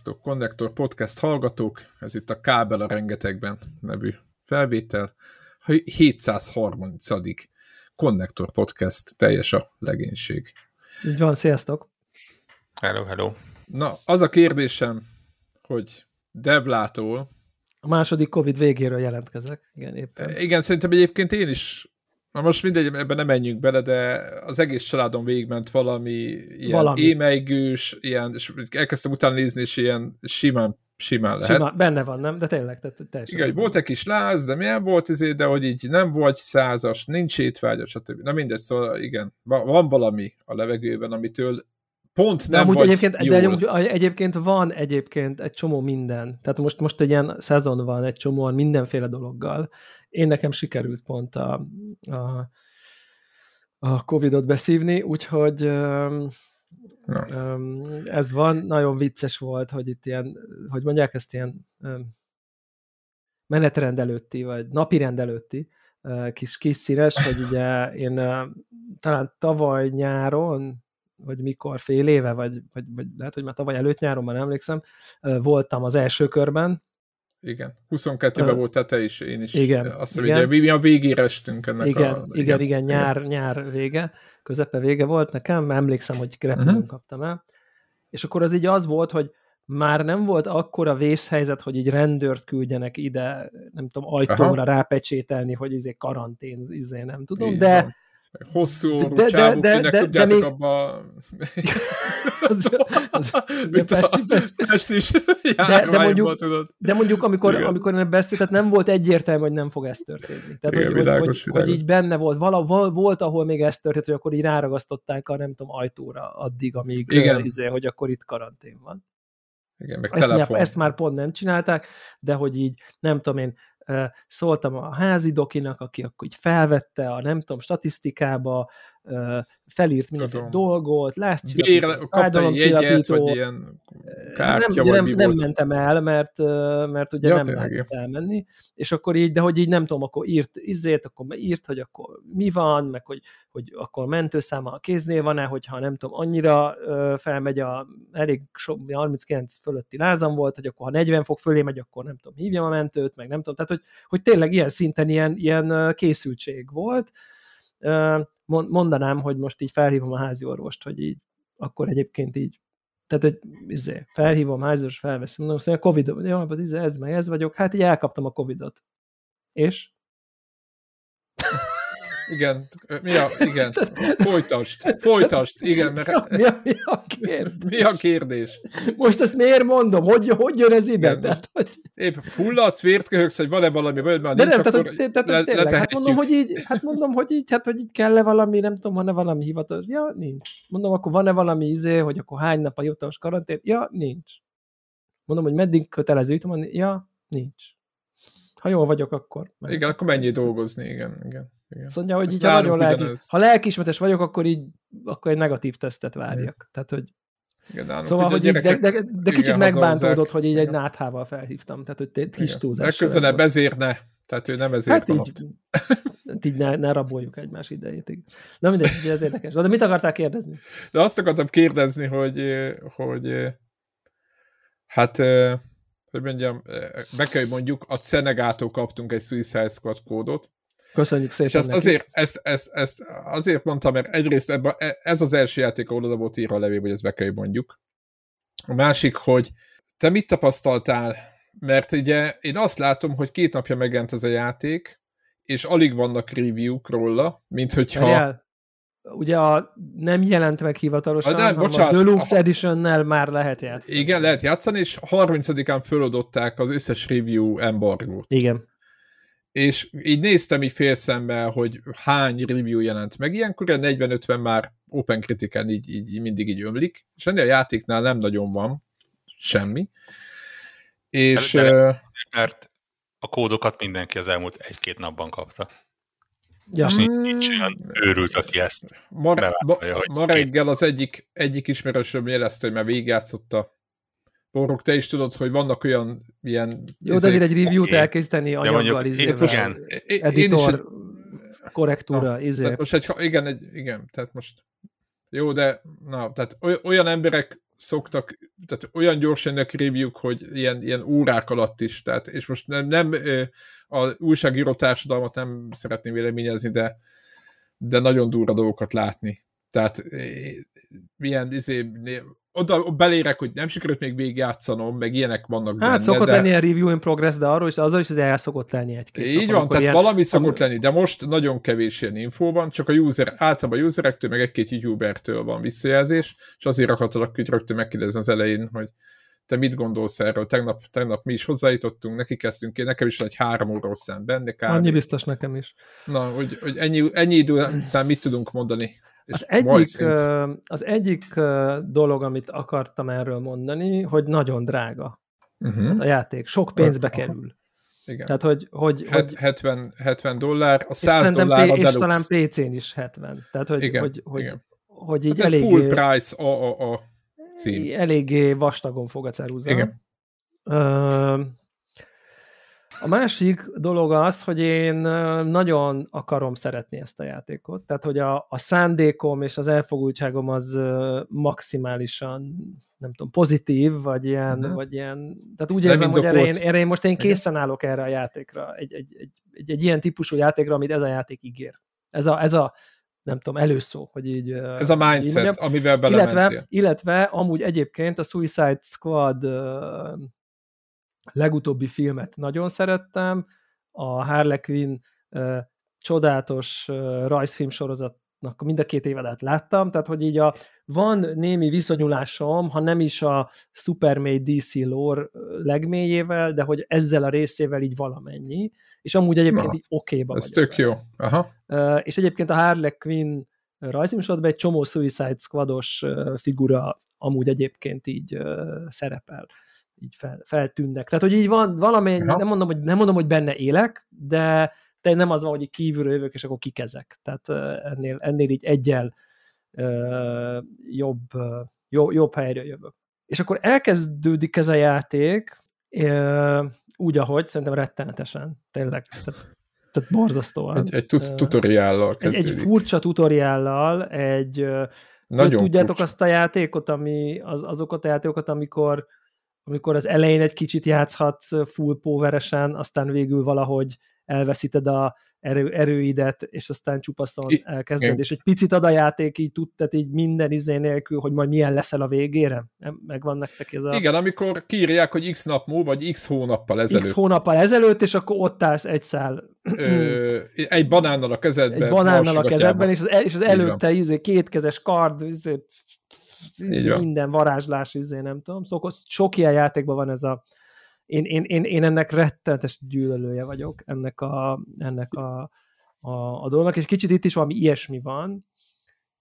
Sziasztok, Connector Podcast hallgatók, ez itt a Kábel a rengetegben nevű felvétel. 730. Connector Podcast, teljes a legénység. Így van, sziasztok! Hello, hello! Na, az a kérdésem, hogy Devlától... A második Covid végéről jelentkezek, igen, éppen. Igen, szerintem egyébként én is Na most mindegy, ebben nem menjünk bele, de az egész családon végigment valami ilyen valami. émeigős, ilyen, és elkezdtem utána nézni, és ilyen simán, simán lehet. Simán, benne van, nem? De tényleg, tehát teljesen. Igen, volt egy kis láz, de milyen volt izé, de hogy így nem volt százas, nincs étvágya, stb. Na mindegy, szóval igen, van valami a levegőben, amitől pont nem de vagy egyébként, jól. De egyébként van egyébként egy csomó minden. Tehát most, most egy ilyen szezon van egy csomóan mindenféle dologgal. Én nekem sikerült pont a, a, a Covid-ot beszívni, úgyhogy um, ez van. Nagyon vicces volt, hogy itt ilyen, hogy mondják ezt ilyen menetrend előtti, vagy napi rend előtti kis, kis színes, hogy ugye én talán tavaly nyáron vagy mikor, fél éve, vagy, vagy, vagy lehet, hogy már tavaly előtt nyáron, már emlékszem, voltam az első körben. Igen, 22-ben uh, volt te is, én is. Igen. Azt igen. Ugye, mi a végére estünk ennek igen, a... Igen, igen, igen, nyár, nyár vége, közepe vége volt nekem, emlékszem, hogy repülőn uh-huh. kaptam el. És akkor az így az volt, hogy már nem volt akkora vészhelyzet, hogy így rendőrt küldjenek ide, nem tudom, ajtóra Aha. rápecsételni, hogy izé karantén, izé nem tudom, Így de, van hosszú orrú de, de, de, de, de még... abba... az, az, az is de, de, mondjuk, tudod. de mondjuk, amikor, Igen. amikor nem beszélt, nem volt egyértelmű, hogy nem fog ez történni. Tehát, Igen, hogy, világos, hogy, világos. hogy, így benne volt. Vala, val, volt, ahol még ez történt, hogy akkor így ráragasztották a nem tudom, ajtóra addig, amíg Igen. Izé, hogy akkor itt karantén van. Igen, meg ezt, telefon. már, ezt már pont nem csinálták, de hogy így, nem tudom én, szóltam a házi dokinak, aki akkor így felvette a nem tudom, statisztikába, felírt mindenféle dolgot, lázcsillapító, fájdalomcsillapító. vagy ilyen kártya, nem, nem, nem mentem el, mert, mert ugye ja, nem lehetett elmenni, és akkor így, de hogy így nem tudom, akkor írt izét, akkor írt, hogy akkor mi van, meg hogy, hogy akkor mentőszáma a kéznél van-e, hogyha nem tudom, annyira felmegy a elég sok, 39 fölötti lázam volt, hogy akkor ha 40 fok fölé megy, akkor nem tudom, hívjam a mentőt, meg nem tudom, tehát hogy, hogy tényleg ilyen szinten ilyen, ilyen készültség volt, mondanám, hogy most így felhívom a házi orvost, hogy így, akkor egyébként így, tehát, hogy izé, felhívom orvost, felveszem, mondom, hogy a Covid, jó, ez meg ez vagyok, hát így elkaptam a Covidot. És? Igen, mi a, igen, folytast, folytast, igen. Mert... Mi, a, mi, a kérdés? mi a kérdés? Most ezt miért mondom? Hogy, hogy jön ez ide? Igen, tehát, hogy... Épp fulladsz, vért köhögsz, hogy van-e valami bajod, mert De nem, tehát, hogy, tehát, le, tényleg, hát mondom, hogy így, hát mondom, hogy így, hát, hogy így kell-e valami, nem tudom, van-e valami hivatalos? Ja, nincs. Mondom, akkor van-e valami izé, hogy akkor hány nap a hivatalos karantén? Ja, nincs. Mondom, hogy meddig kötelező ütöm, ja, nincs. Ha jól vagyok, akkor. Igen, akkor mennyi dolgozni, igen, igen. Igen. Azt mondja, hogy így, ha nagyon lelki, ha lelkismetes vagyok, akkor így akkor egy negatív tesztet várjak. Igen. Tehát, hogy igen, szóval, hogy gyerekek, de, de, de kicsit igen, megbántódott, hogy így igen. egy náthával felhívtam, tehát hogy kis túlzás. Legközelebb ezért ne. Tehát ő nem ezért hát így, hát így ne, ne raboljuk egymás idejét. Na mindegy, ez érdekes. De mit akartál kérdezni? De azt akartam kérdezni, hogy, hogy hát hogy mondjam, be kell mondjuk, a Cenegától kaptunk egy Suicide Squad kódot, Köszönjük szépen. És ezt azért, ezt, ezt, ezt azért mondtam, mert egyrészt ebben, ez az első játék, ahol oda volt írva a levél, hogy ezt be kell mondjuk. A másik, hogy te mit tapasztaltál? Mert ugye én azt látom, hogy két napja megjelent ez a játék, és alig vannak review-k róla, mint hogyha... Várjál. Ugye a nem jelent meg hivatalosan, a, nem, bocsánat, a Deluxe a... Edition-nel már lehet játszani. Igen, lehet játszani, és 30-án fölodották az összes review embargót. Igen és így néztem így félszemmel, hogy hány review jelent meg, ilyenkor a 40-50 már Open Critiken így, így, mindig így ömlik, és ennél a játéknál nem nagyon van semmi. És... De, de, mert a kódokat mindenki az elmúlt egy-két napban kapta. Ja. És nincs olyan őrült, aki ezt ma, ma, ma reggel az egyik, egyik ismerősöm jelezte, hogy már végigjátszotta Borok, te is tudod, hogy vannak olyan ilyen... Jó, de azért egy review-t elkészíteni anyaggal, izé, igen. editor, is, korrektúra, na, izé. Most egy, igen, egy, igen, tehát most jó, de na, tehát olyan emberek szoktak, tehát olyan gyorsan jönnek review hogy ilyen, ilyen órák alatt is, tehát, és most nem, nem a újságíró társadalmat nem szeretném véleményezni, de, de nagyon durva dolgokat látni. Tehát milyen izé, oda belérek, hogy nem sikerült még végigjátszanom, meg ilyenek vannak Hát benne, szokott de... lenni a review in progress, de arról is, azzal is az el szokott lenni egy-két. Így nap, van, tehát ilyen, valami szokott lenni, de most nagyon kevés ilyen info van, csak a user, általában a userektől, meg egy-két youtubertől van visszajelzés, és azért akartalak hogy rögtön megkérdezni az elején, hogy te mit gondolsz erről? Tegnap, tegnap mi is hozzájutottunk, neki kezdtünk ki, nekem is egy három óra szám benne. Annyi biztos nekem is. Na, hogy, hogy ennyi, ennyi idő után mit tudunk mondani? Az egyik, az egyik dolog, amit akartam erről mondani, hogy nagyon drága uh-huh. a játék. Sok pénzbe uh-huh. kerül. Igen. Tehát, hogy, hogy, hogy 70, 70 dollár, a 100 dollár a És talán PC-n is 70. Tehát, hogy, igen, hogy, hogy, igen. hogy így hát eléggé... Full price a, a, a cím. Eléggé vastagon fog a ceruza. Igen. Uh, a másik dolog az, hogy én nagyon akarom szeretni ezt a játékot. Tehát, hogy a, a szándékom és az elfogultságom az maximálisan, nem tudom, pozitív, vagy ilyen, uh-huh. vagy ilyen tehát úgy érzem, hogy erre én, erre én most én készen állok erre a játékra. Egy, egy, egy, egy, egy ilyen típusú játékra, amit ez a játék ígér. Ez a, ez a nem tudom, előszó, hogy így... Ez a mindset, mondjam. amivel belementél. Illetve, illetve amúgy egyébként a Suicide Squad legutóbbi filmet nagyon szerettem, a Harley Quinn csodálatos rajzfilm sorozatnak mind a két évedet láttam, tehát hogy így a, van némi viszonyulásom, ha nem is a Supermade DC lore legmélyével, de hogy ezzel a részével így valamennyi, és amúgy egyébként Na, így okéba Ez tök jó. Aha. És egyébként a Harley Quinn rajzfilmsorozatban egy csomó Suicide Squados figura amúgy egyébként így szerepel így fel, feltűnnek. Tehát, hogy így van valamennyi, nem mondom, hogy, nem mondom, hogy benne élek, de, de nem az van, hogy kívülről jövök, és akkor kikezek. Tehát ennél, ennél így egyel uh, jobb, jobb, jobb helyre jövök. És akkor elkezdődik ez a játék, uh, úgy, ahogy, szerintem rettenetesen, tényleg. Tehát, tehát borzasztóan. Egy, egy tut- tutoriállal kezdődik. Egy, egy furcsa tutoriállal, egy nagyon tudjátok furcsa. azt a játékot, ami, az, azokat a játékokat, amikor amikor az elején egy kicsit játszhatsz full poweresen, aztán végül valahogy elveszíted a erő, erőidet, és aztán csupaszon elkezded, és egy picit ad a játék így tud, tehát így minden izé nélkül, hogy majd milyen leszel a végére? Megvan nektek ez a... Igen, amikor kiírják, hogy x nap múlva, vagy x hónappal ezelőtt. X hónappal ezelőtt, és akkor ott állsz egy szál. Ö, egy banánnal a kezedben. Egy banánnal a kezedben, és az, el, és az előtte izé, kétkezes kard, izé, minden varázslás, izé, nem tudom. Szóval sok ilyen játékban van ez a én, én, én, én ennek rettenetes gyűlölője vagyok, ennek a, ennek a, a, a dolognak, és kicsit itt is valami ilyesmi van,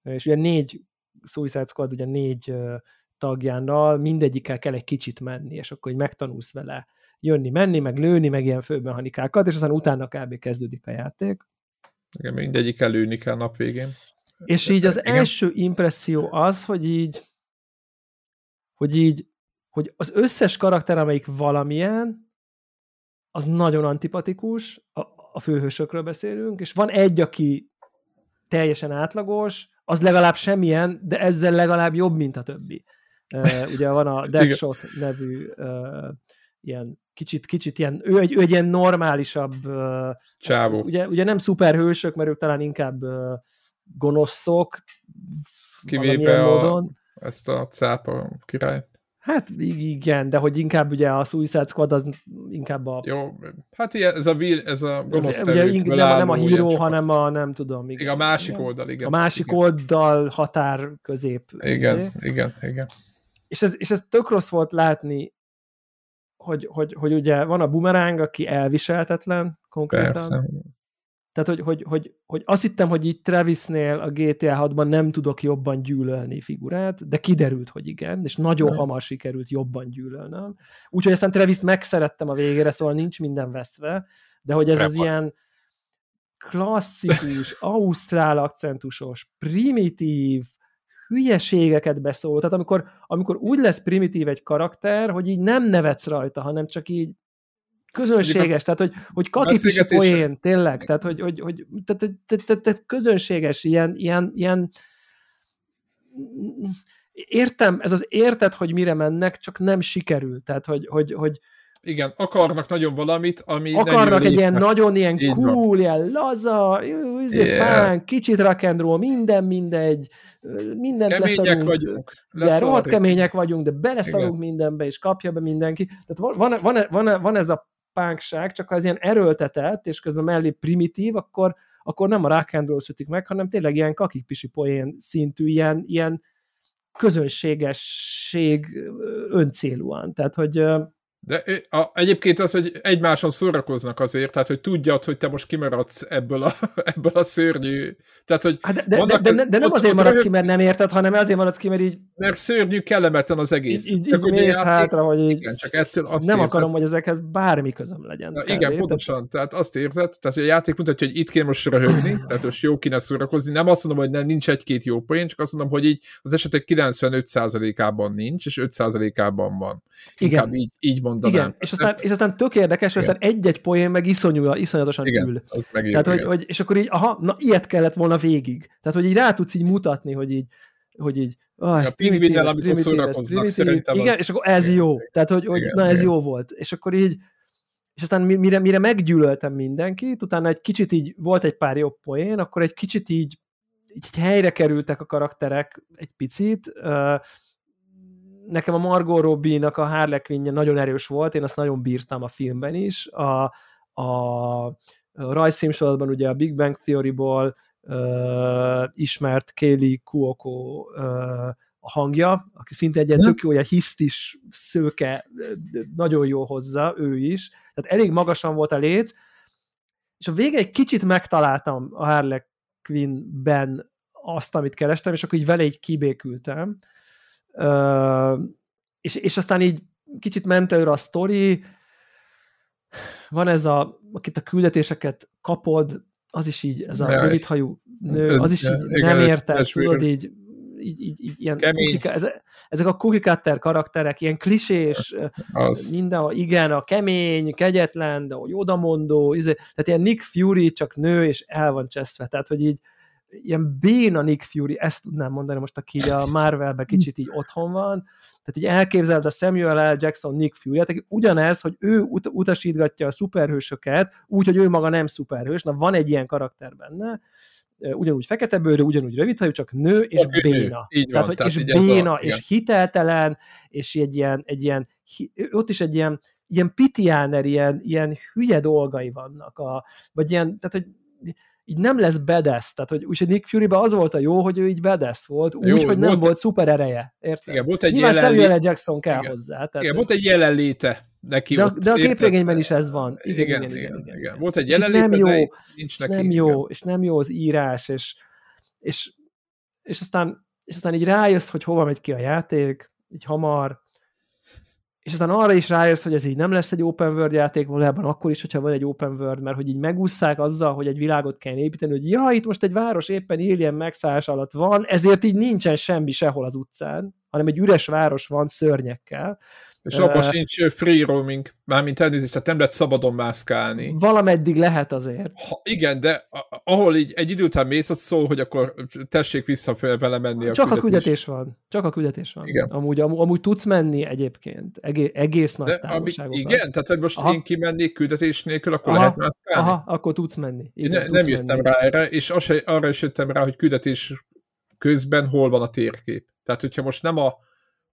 és ugye négy Suicide Squad, ugye négy tagjánál mindegyikkel kell egy kicsit menni, és akkor hogy megtanulsz vele jönni, menni, meg lőni, meg ilyen főmechanikákat, és aztán utána kb. kezdődik a játék. Igen, mindegyik lőni kell nap végén. És így az Igen. első impresszió az, hogy így hogy így hogy az összes karakter, amelyik valamilyen, az nagyon antipatikus, a, a főhősökről beszélünk, és van egy, aki teljesen átlagos, az legalább semmilyen, de ezzel legalább jobb, mint a többi. Uh, ugye van a Deadshot nevű uh, ilyen kicsit, kicsit ilyen, ő egy, ő egy ilyen normálisabb uh, Csávó. Ugye, ugye nem szuperhősök, mert ők talán inkább uh, gonoszok, Kivéve a, módon. ezt a cápa királyt. Hát igen, de hogy inkább ugye a Suicide Squad az inkább a... Jó, hát ilyen, ez a, vil, ez a gonosz ugye, ugye nem, nem a híró, hanem a nem tudom. Igen, igen a másik igen. oldal, igen. A másik igen. oldal határ közép. Igen, ugye? igen, igen. És ez, és ez tök rossz volt látni, hogy, hogy, hogy ugye van a bumeráng, aki elviselhetetlen konkrétan. Persze. Tehát, hogy, hogy, hogy, hogy azt hittem, hogy itt Travisnél a GTA 6-ban nem tudok jobban gyűlölni figurát, de kiderült, hogy igen, és nagyon hamar sikerült jobban gyűlölnöm. Úgyhogy aztán Travis megszerettem a végére, szóval nincs minden veszve, de hogy ez az ilyen klasszikus, ausztrál akcentusos, primitív, hülyeségeket beszól. Tehát amikor, amikor úgy lesz primitív egy karakter, hogy így nem nevetsz rajta, hanem csak így közönséges, tehát hogy, hogy katipisi poén, tényleg, tehát hogy, hogy, hogy tehát, tehát, tehát, tehát közönséges, ilyen, ilyen, ilyen értem, ez az érted, hogy mire mennek, csak nem sikerül. Tehát, hogy, hogy, hogy igen, akarnak nagyon valamit, ami Akarnak egy ilyen nagyon ilyen Így cool, van. ilyen laza, yeah. pán, kicsit roll, minden mindegy, mindent Kemények leszarunk. vagyunk. De rohadt kemények vagyunk, de beleszarunk Igen. mindenbe, és kapja be mindenki. Tehát van, van, van, van, van ez a pánkság, csak ha ez ilyen erőltetett, és közben mellé primitív, akkor, akkor nem a rock and roll szütik meg, hanem tényleg ilyen kakikpisi poén szintű, ilyen, ilyen közönségesség öncélúan. Tehát, hogy de a, egyébként az, hogy egymáson szórakoznak azért, tehát hogy tudjad, hogy te most kimaradsz ebből a, ebből a szörnyű... Tehát, hogy hát de, de, de, de, de, de nem azért maradsz ki, mert nem érted, hanem azért maradsz ki, mert így... Mert szörnyű, kellemetlen az egész. Így, így, így mész hátra, hogy így, igen, csak ettől azt nem érzed. akarom, hogy ezekhez bármi közöm legyen. Na, igen, pontosan. Tehát azt érzed, tehát hogy a játék mutatja, hogy itt kéne most röhögni, tehát most jó kéne szórakozni. Nem azt mondom, hogy nem, nincs egy-két jó poén, csak azt mondom, hogy így az esetek 95%-ában nincs, és 5%-ában van. Inkább igen. így, így mondanám. Igen, és aztán, és aztán tök érdekes, hogy aztán egy-egy poén meg iszonyú, iszonyatosan igen, ül. Az meg Tehát, hogy, hogy, és akkor így, aha, na ilyet kellett volna végig. Tehát, hogy így rá tudsz így mutatni, hogy így, hogy így, ah, a pingvinnel, amikor szórakoznak, szerintem Igen, az... és akkor ez jó. Tehát, hogy, hogy igen, na ez igen. jó volt. És akkor így, és aztán mire, mire meggyűlöltem mindenkit, utána egy kicsit így volt egy pár jobb poén, akkor egy kicsit így, így helyre kerültek a karakterek egy picit, nekem a Margot Robbie-nak a Harley quinn nagyon erős volt, én azt nagyon bírtam a filmben is. A, a rajzfilmsorozatban ugye a Big Bang Theory-ból uh, ismert Kaylee Kuoko uh, a hangja, aki szinte egy ilyen tök jó, ilyen hisztis szőke, nagyon jó hozza, ő is. Tehát elég magasan volt a léc, és a vége egy kicsit megtaláltam a Harley Quinn-ben azt, amit kerestem, és akkor így vele így kibékültem és, és aztán így kicsit ment előre a sztori, van ez a, akit a küldetéseket kapod, az is így, ez a rövidhajú nő, az is így nem érte, tudod, így, így, így, így ilyen kukika, ezek a cookie cutter karakterek, ilyen klisés, az. mindenhol, igen, a kemény, kegyetlen, de hogy odamondó, izé, tehát ilyen Nick Fury csak nő, és el van cseszve, tehát hogy így ilyen béna Nick Fury, ezt tudnám mondani most, aki a Marvelben kicsit így otthon van, tehát így elképzeled a Samuel L. Jackson Nick Fury, tehát ugyanez, hogy ő ut- utasítgatja a szuperhősöket, úgy, hogy ő maga nem szuperhős, na van egy ilyen karakter benne, ugyanúgy fekete bőrű, ugyanúgy rövidhajú, csak nő és csak béna. Nő. Így tehát, van, hogy, tehát és béna, a, és igen. hiteltelen, és egy ilyen, egy ilyen, ott is egy ilyen, ilyen pitiáner, ilyen, ilyen hülye dolgai vannak, a, vagy ilyen, tehát hogy így nem lesz bedesz, tehát hogy úgyhogy Nick fury az volt a jó, hogy ő így bedesz volt, úgy, jó, hogy nem volt, volt szuper ereje, érted? Igen, volt egy Nyilván Samuel Jackson kell igen. hozzá. Tehát, igen, volt egy jelenléte neki de, ott, de a képregényben is ez van. Igen, igen, igen. igen, igen, igen. Volt egy jelenléte, nem jó, de nincs neki. Nem jó, és nem jó az írás, és, és, és, aztán, és aztán így rájössz, hogy hova megy ki a játék, így hamar, és aztán arra is rájössz, hogy ez így nem lesz egy open world játék valójában akkor is, hogyha van egy open world, mert hogy így megúszszák azzal, hogy egy világot kell építeni, hogy ja, itt most egy város éppen alien megszállás alatt van, ezért így nincsen semmi sehol az utcán, hanem egy üres város van szörnyekkel, és abban uh, sincs free roaming, mármint elnézést, tehát nem lehet szabadon mászkálni. Valameddig lehet azért. Ha, igen, de ahol így egy idő után mész, ott szól, hogy akkor tessék vissza vele menni a Csak a küldetés van. Csak a küldetés van. Igen. Amúgy, amúgy, amúgy tudsz menni egyébként. Egész, egész nagy de, ami, Igen, tehát hogy most Aha. én kimennék küldetés nélkül, akkor Aha. lehet mászkálni? Aha, akkor tudsz menni. Igen, ne, tudsz nem jöttem menni. rá erre, és az, arra is jöttem rá, hogy küldetés közben hol van a térkép. Tehát, hogyha most nem a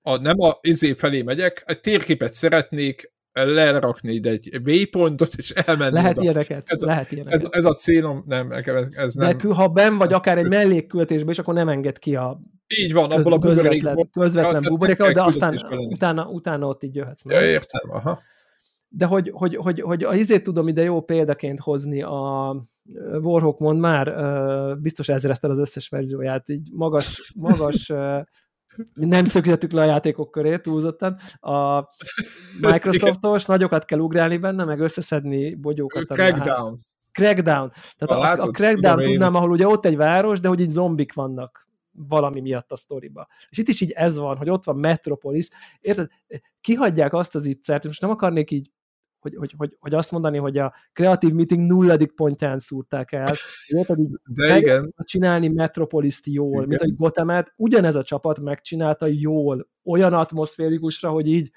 a, nem a izé felé megyek, egy térképet szeretnék lerakni ide egy waypointot, és elmenni Lehet oda. ilyeneket, ez, lehet ilyeneket. Ez, ez, a célom, nem, ez, ez nem. De ha ben vagy akár egy mellékkültésben, és akkor nem enged ki a így van, abból a közvetlen, közvetlen buborékból, de aztán utána, utána ott így jöhetsz. Ja, értem, aha. De hogy, hogy, hogy, hogy a izét tudom ide jó példaként hozni, a Warhawk mond már, biztos ezrezted az összes verzióját, így magas, magas nem szökítettük le a játékok köré túlzottan. A Microsoftos nagyokat kell ugrálni benne, meg összeszedni bogyókat. Crackdown. Crackdown. Tehát a, a, a Crackdown tudnám, ahol ugye ott egy város, de hogy így zombik vannak valami miatt a sztoriba. És itt is így ez van, hogy ott van Metropolis. Érted? Kihagyják azt az ittszert, most nem akarnék így hogy, hogy, hogy, hogy azt mondani, hogy a kreatív meeting nulladik pontján szúrták el, hogy pedig De igen. csinálni Metropolis-t jól, igen. mint hogy Gothemet, ugyanez a csapat megcsinálta jól, olyan atmoszférikusra, hogy így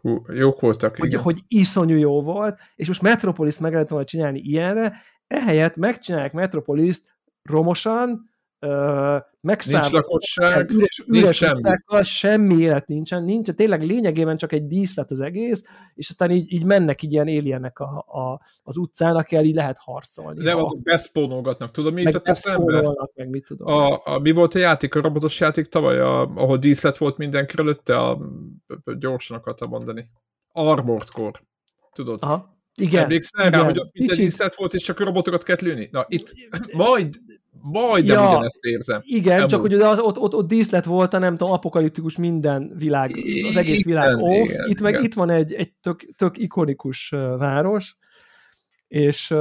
Hú, jók voltak, hogy, igen. hogy iszonyú jó volt, és most Metropolis meg lehet volna csinálni ilyenre, ehelyett megcsinálják Metropolis-t romosan, megszáll, nincs lakosság, üres, nincs üres semmi. utcákkal, semmi élet nincsen, nincs, tényleg lényegében csak egy díszlet az egész, és aztán így, így mennek így ilyen éljenek a, a, az utcán, akikkel így lehet harcolni. Nem, Ha- azok beszpónolgatnak. Tudod, mi jutott eszembe? meg mit tudom. A, a, mi volt a játék, a robotos játék tavaly, a, ahol díszlet volt minden körülötte, a, gyorsan akartam mondani. Armored Core. Tudod? Aha. Igen, Emlékszel rá, igen. hogy ott minden Kicsit- díszlet volt, és csak robotokat kellett lőni? Na, itt majd, majd Ja. nem ugyanezt érzem. Igen, Amúgy. csak hogy az, ott, ott, ott díszlet volt, a nem tudom, apokaliptikus minden világ, az egész világ Igen, off. igen, itt meg igen. itt van egy, egy tök, tök ikonikus város, és,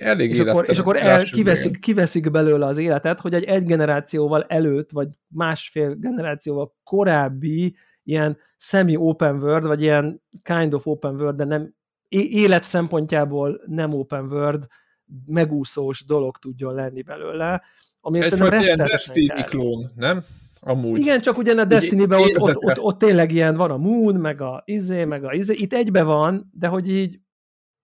Elég és akkor, és akkor el, kiveszik, kiveszik belőle az életet, hogy egy egy generációval előtt, vagy másfél generációval korábbi ilyen semi-open world, vagy ilyen kind of open world, de nem élet szempontjából nem open world, megúszós dolog tudjon lenni belőle, ami Egyfajta ilyen Destiny kell. klón, nem? Amúgy. Igen, csak ugyan a Destiny-ben ott, ott, ott, ott, tényleg ilyen van a Moon, meg a izé, meg a izé, itt egybe van, de hogy így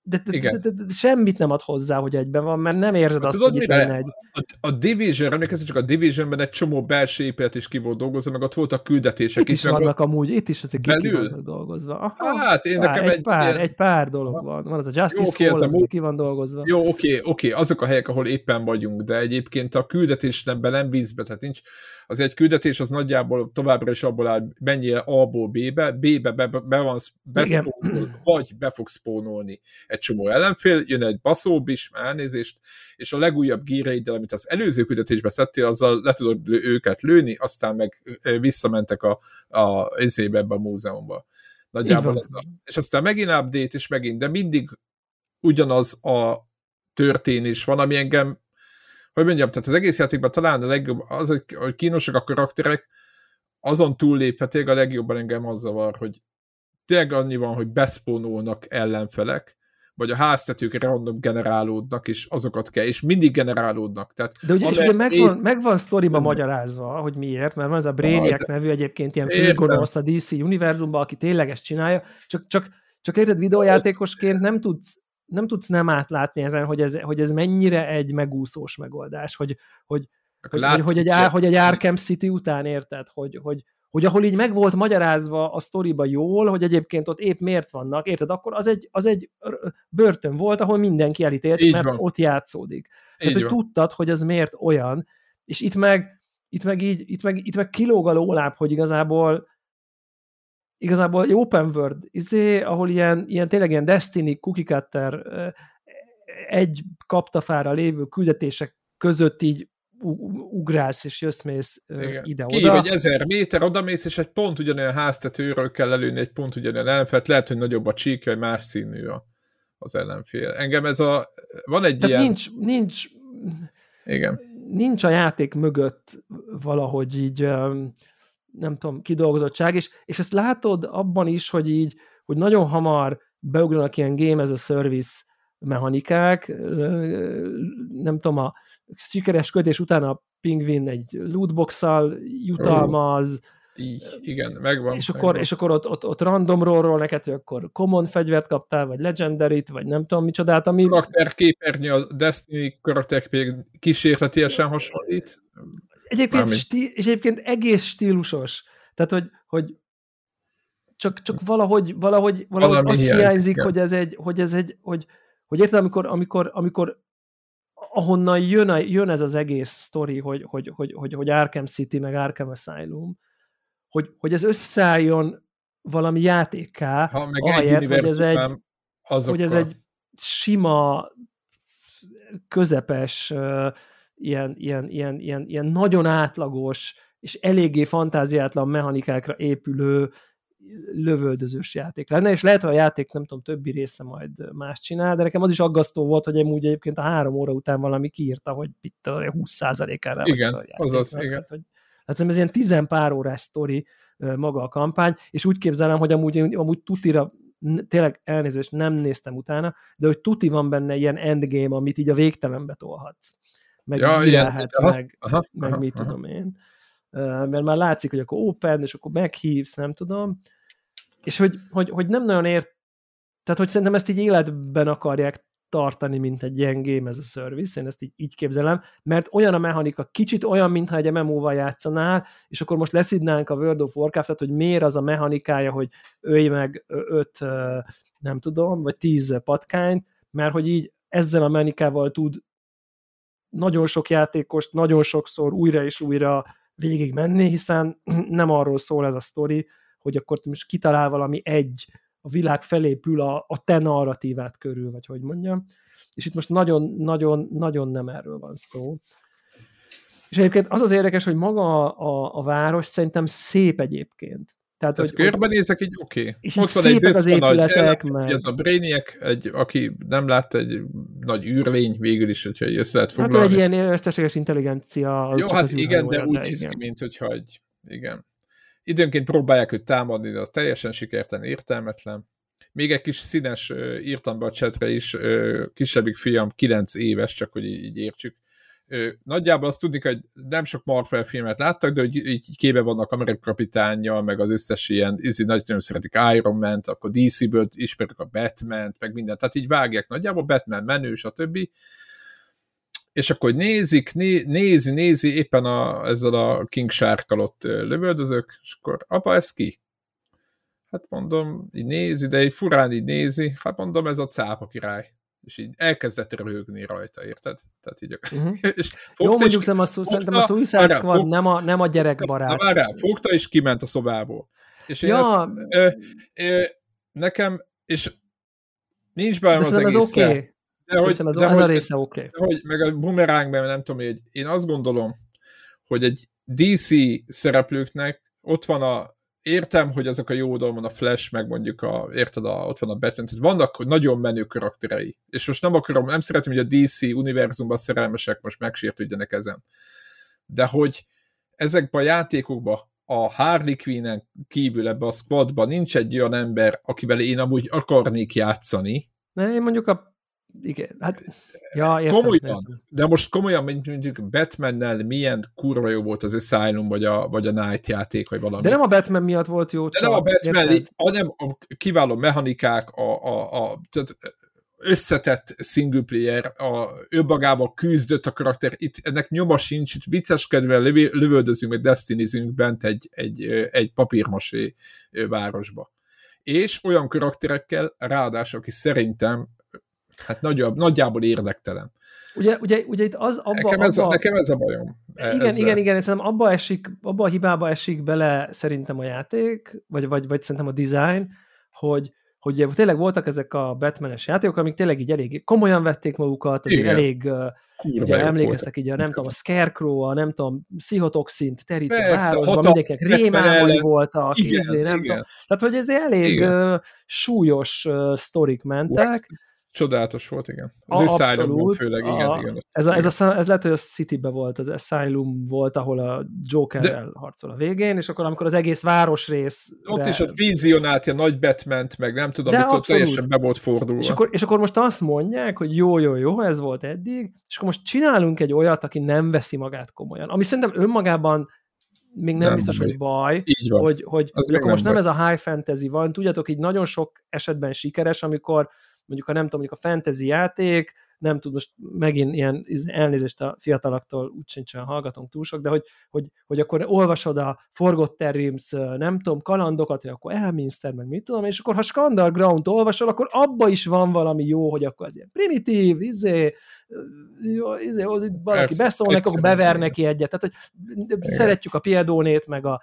de, de, de, de, de, semmit nem ad hozzá, hogy egyben van, mert nem érzed azt, Tudod, hogy itt lenne egy... A, a Division, emlékeztek csak a Divisionben egy csomó belső épület is ki volt dolgozva, meg ott voltak küldetések Itt is meg vannak amúgy, itt is ezek ki ki Belül? vannak dolgozva. Aha, Hát én pár, nekem egy, egy, pár, ilyen- egy pár dolog van. Van az a Justice Jó, ez Hall, a az mu- ki van dolgozva. Jó, oké, oké, azok a helyek, ahol éppen vagyunk, de egyébként a küldetés nem, nem vízbe, tehát nincs. Az egy küldetés az nagyjából továbbra is abból áll, menjél A-ból B-be, B-be be, be, be van beszpónol, vagy be fog spónolni egy csomó ellenfél, jön egy baszóbb is, elnézést, és a legújabb gíreiddel, amit az előző küldetésbe szedtél, azzal le tudod őket lőni, aztán meg visszamentek a, a, izébe, ebbe a múzeumba. Nagyjából és aztán megint update, és megint, de mindig ugyanaz a történés van, ami engem, hogy mondjam, tehát az egész játékban talán a legjobb, az, hogy kínosak a karakterek, azon túllépve tényleg a legjobban engem az zavar, hogy tényleg annyi van, hogy beszpónolnak ellenfelek, vagy a háztetők random generálódnak, és azokat kell, és mindig generálódnak. Tehát De ugye, és ugye megvan, rész- megvan sztoriba Nem. magyarázva, hogy miért, mert van ez a Brainiac nevű egyébként ilyen főgonosz a DC univerzumban, aki tényleg ezt csinálja, csak, csak, csak érted, videójátékosként nem tudsz, nem tudsz nem átlátni ezen, hogy ez, hogy ez mennyire egy megúszós megoldás, hogy, hogy, hogy, hogy, egy, Ar- hogy egy Arkham City után érted, hogy, hogy, hogy ahol így meg volt magyarázva a sztoriba jól, hogy egyébként ott épp miért vannak, érted, akkor az egy, az egy börtön volt, ahol mindenki elítélt, Így mert van. ott játszódik. Tehát, Így hogy van. tudtad, hogy az miért olyan, és itt meg, itt meg így, itt meg, itt meg kilóg a lóláb, hogy igazából igazából egy open world, izé, ahol ilyen, ilyen tényleg ilyen Destiny, cookie cutter, egy kaptafára lévő küldetések között így ugrálsz és jössz-mész ide-oda. Kiív egy ezer méter, odamész, és egy pont ugyanolyan háztetőről kell előni, egy pont ugyanolyan ellenfelt, lehet, hogy nagyobb a csíkja, vagy más színű a, az ellenfél. Engem ez a... Van egy Tehát ilyen... nincs, nincs, Igen. nincs a játék mögött valahogy így, nem tudom, kidolgozottság, és, és ezt látod abban is, hogy így, hogy nagyon hamar beugranak ilyen game as a service mechanikák, nem tudom, a sikeres kötés után a pingvin egy lootbox-szal jutalmaz, Így, igen, megvan. és akkor, megvan. és akkor ott, ott, ott random roll neked, hogy akkor common fegyvert kaptál, vagy legendary vagy nem tudom micsodát, ami karakterképernyő, a Destiny karakterképernyő kísérletiesen hasonlít. Egyébként, stí- és egyébként egész stílusos. Tehát, hogy, hogy csak, csak valahogy, valahogy, valahogy Valami azt hiányzik, hiányzik, hogy ez egy, hogy ez egy, hogy, hogy érted, amikor, amikor, amikor ahonnan jön, a, jön ez az egész sztori, hogy, hogy, hogy, hogy, hogy Arkham City, meg Arkham Asylum, hogy, hogy ez összeálljon valami játékká, Ha meg ahelyett, egy hogy ez egy, azokkal. hogy ez egy sima, közepes, ö, ilyen, ilyen, ilyen, ilyen, ilyen nagyon átlagos és eléggé fantáziátlan mechanikákra épülő lövöldözős játék lenne, és lehet, hogy a játék nem tudom, többi része majd más csinál, de nekem az is aggasztó volt, hogy amúgy egyébként a három óra után valami kiírta, hogy itt a 20%-ára Igen, a játéknak. azaz, igen. Tehát, hogy, hát szerintem ez ilyen tizenpár órás sztori maga a kampány, és úgy képzelem, hogy amúgy, amúgy tutira tényleg elnézést, nem néztem utána, de hogy tuti van benne ilyen endgame, amit így a végtelenbe tolhatsz. Meg ja, élhetsz, meg, aha, meg aha, mit aha. tudom én. Mert már látszik, hogy akkor open, és akkor meghívsz, nem tudom. És hogy, hogy, hogy nem nagyon ért, tehát hogy szerintem ezt így életben akarják tartani, mint egy ilyen game as a service, én ezt így, így képzelem, mert olyan a mechanika, kicsit olyan, mintha egy MMO-val játszanál, és akkor most leszidnánk a World of Warcraft-et, hogy miért az a mechanikája, hogy ölj meg öt, nem tudom, vagy tíz patkányt, mert hogy így ezzel a mechanikával tud nagyon sok játékost nagyon sokszor újra és újra végig menni, hiszen nem arról szól ez a sztori, hogy akkor most kitalál valami egy a világ felépül a, a te narratívát körül, vagy hogy mondjam. És itt most nagyon-nagyon-nagyon nem erről van szó. És egyébként az az érdekes, hogy maga a, a, a város szerintem szép egyébként. Tehát, Tehát hogy, körbenézek, így oké. Okay. És Ott van egy az épületek, nagy, meg... ez a Brainiac, egy, aki nem látta, egy nagy űrlény végül is, hogyha össze lehet foglalni. Hát egy ilyen összességes intelligencia. Jó, hát igen, de úgy néz ki, mint hogyha egy, igen. Időnként próbálják őt támadni, de az teljesen sikertelen, értelmetlen. Még egy kis színes, írtam be a csetre is, kisebbik fiam 9 éves, csak hogy így értsük. Nagyjából azt tudni, hogy nem sok Marvel filmet láttak, de hogy így kébe vannak Amerikai kapitánya, meg az összes ilyen, izi nagyon szeretik Iron Man-t, akkor DC-ből ismerik a Batman-t, meg mindent, tehát így vágják nagyjából, Batman menő, stb és akkor nézik, né, nézi, nézi, éppen a, ezzel a King Shark ott lövöldözök, és akkor, apa, ez ki? Hát mondom, így nézi, de így furán így nézi, hát mondom, ez a cápa király. És így elkezdett röhögni rajta, érted? Tehát így, uh-huh. és Jó, mondjuk nem a szó, szerintem a Suicide Squad fog, nem a, nem a gyerekbarát. Na várjál, fogta és kiment a szobából. És én ja. ezt, ö, ö, nekem, és nincs benne az egész. Okay. De hogy, az, de az hogy, a része oké. Okay. Hogy, meg a bumerangben nem tudom, hogy én azt gondolom, hogy egy DC szereplőknek ott van a értem, hogy azok a jó van a Flash, meg mondjuk a, érted, a, ott van a Batman, tehát vannak nagyon menő karakterei. És most nem akarom, nem szeretem, hogy a DC univerzumban szerelmesek most megsértődjenek ezen. De hogy ezekben a játékokban a Harley Quinn-en kívül ebbe a squadban nincs egy olyan ember, akivel én amúgy akarnék játszani. Ne, én mondjuk a igen, hát, ja, értem, komolyan, értem. de most komolyan, mint mondjuk Batmannel milyen kurva jó volt az Asylum, vagy a, vagy a Night játék, vagy valami. De nem a Batman miatt volt jó, De csak, nem a Batman, hanem a kiváló mechanikák, a, a, a tehát összetett single player, a önmagával küzdött a karakter, itt ennek nyoma sincs, itt vicceskedve lövöldözünk, meg destinizünk bent egy, egy, egy papírmasé városba. És olyan karakterekkel, ráadásul, aki szerintem hát nagyobb, nagyjából érdektelen. Ugye, ugye, ugye itt az abba, nekem, ez abba, a, nekem ez a bajom. E- igen, ezzel. igen, igen, szerintem abba, esik, abba a hibába esik bele szerintem a játék, vagy, vagy, vagy szerintem a design, hogy, hogy tényleg voltak ezek a Batmanes játékok, amik tényleg így elég komolyan vették magukat, azért Igen. elég ugye emlékeztek így a, nem tudom, a Scarecrow, a nem tudom, pszichotoxint terítő városban, mindenkinek rémálmai voltak, igen, izé, nem igen. tudom. Tehát, hogy ez elég igen. súlyos sztorik mentek. West Csodálatos volt, igen. Az a, Asylum főleg, igen, a, igen. Ez, a, ez, a, ez lehet, hogy a City-be volt, az Asylum volt, ahol a Joker-rel De... harcol a végén, és akkor amikor az egész városrész... Ott is ott vizionált ilyen nagy batman meg nem tudom, hogy ott teljesen be volt fordulva. És akkor, és akkor most azt mondják, hogy jó, jó, jó, ez volt eddig, és akkor most csinálunk egy olyat, aki nem veszi magát komolyan. Ami szerintem önmagában még nem, nem biztos, hogy baj, hogy, hogy, hogy akkor most baj. nem ez a high fantasy van. Tudjátok, így nagyon sok esetben sikeres, amikor mondjuk ha nem tudom, mondjuk a fantasy játék, nem tud most megint ilyen elnézést a fiataloktól, úgy sincsen hallgatunk túl sok, de hogy, hogy, hogy akkor olvasod a Forgotten Realms, nem tudom, kalandokat, hogy akkor Elminster, meg mit tudom, és akkor ha Scandal Ground olvasol, akkor abba is van valami jó, hogy akkor az ilyen primitív, izé, jó, izé valaki Persze, beszól akkor bever neki egyet. Tehát, hogy Igen. szeretjük a Piedónét, meg a,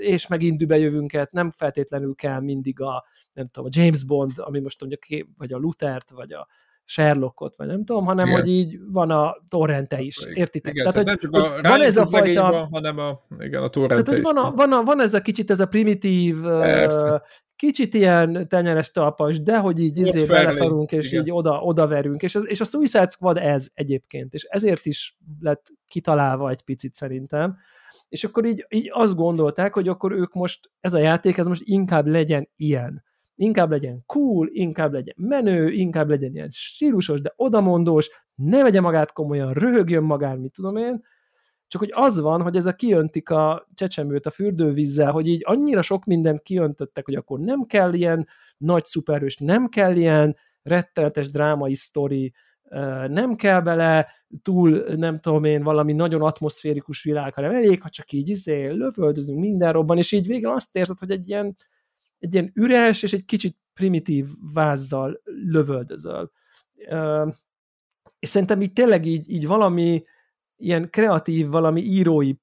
és megint jövünket, nem feltétlenül kell mindig a, nem tudom, a James Bond, ami most mondjuk, vagy a Luthert, vagy a Sherlockot, vagy nem tudom, hanem Igen. hogy így van a torrente is, értitek? Igen, tehát, tehát hogy, nem csak a van ez a fajta, van, hanem a, igen, a torrente tehát, is. Van, a, van, a, van ez a kicsit ez a primitív, Persze. kicsit ilyen tenyeres talpas, de hogy így izé beleszarunk, és igen. így oda, odaverünk, és, az, és a Suicide Squad ez egyébként, és ezért is lett kitalálva egy picit szerintem, és akkor így, így azt gondolták, hogy akkor ők most, ez a játék, ez most inkább legyen ilyen inkább legyen cool, inkább legyen menő, inkább legyen ilyen stílusos, de odamondós, ne vegye magát komolyan, röhögjön magán, mit tudom én, csak hogy az van, hogy ez a kiöntik a csecsemőt a fürdővízzel, hogy így annyira sok mindent kiöntöttek, hogy akkor nem kell ilyen nagy szuperhős, nem kell ilyen rettenetes drámai sztori, nem kell bele túl, nem tudom én, valami nagyon atmoszférikus világ, hanem elég, ha csak így izé, lövöldözünk mindenrobban, és így végül azt érzed, hogy egy ilyen, egy ilyen üres és egy kicsit primitív vázzal lövöldözöl. És szerintem így tényleg így, így valami ilyen kreatív, valami írói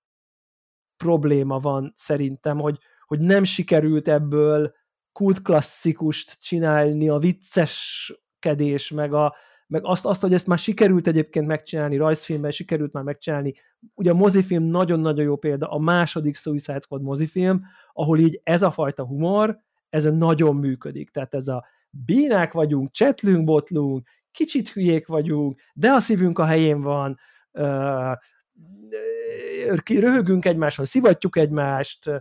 probléma van szerintem, hogy, hogy nem sikerült ebből kultklasszikust csinálni, a vicceskedés, meg, a, meg azt, azt, hogy ezt már sikerült egyébként megcsinálni, rajzfilmben sikerült már megcsinálni. Ugye a mozifilm nagyon-nagyon jó példa, a második Suicide Squad mozifilm, ahol így ez a fajta humor, ez nagyon működik. Tehát ez a bínák vagyunk, csetlünk, botlunk, kicsit hülyék vagyunk, de a szívünk a helyén van, röhögünk egymáson, szivatjuk egymást,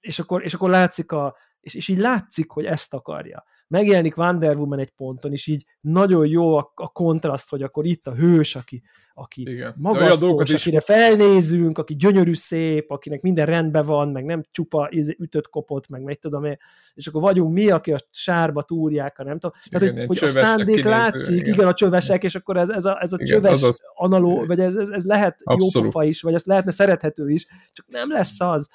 és akkor, és akkor látszik a, és, és így látszik, hogy ezt akarja megjelenik Wonder Woman egy ponton, és így nagyon jó a, a kontraszt, hogy akkor itt a hős, aki, aki magasztos, akire felnézünk, aki gyönyörű szép, akinek minden rendben van, meg nem csupa ütött kopott, meg meg tudom én, és akkor vagyunk mi, aki a sárba túrják, nem tudom. Tehát, igen, hogy, hogy a szándék kinéző, látszik, igen. igen, a csövesek, és akkor ez, ez a, ez a igen, csöves az analó, vagy ez, ez, ez lehet Abszolút. jó pofa is, vagy ez lehetne szerethető is, csak nem lesz az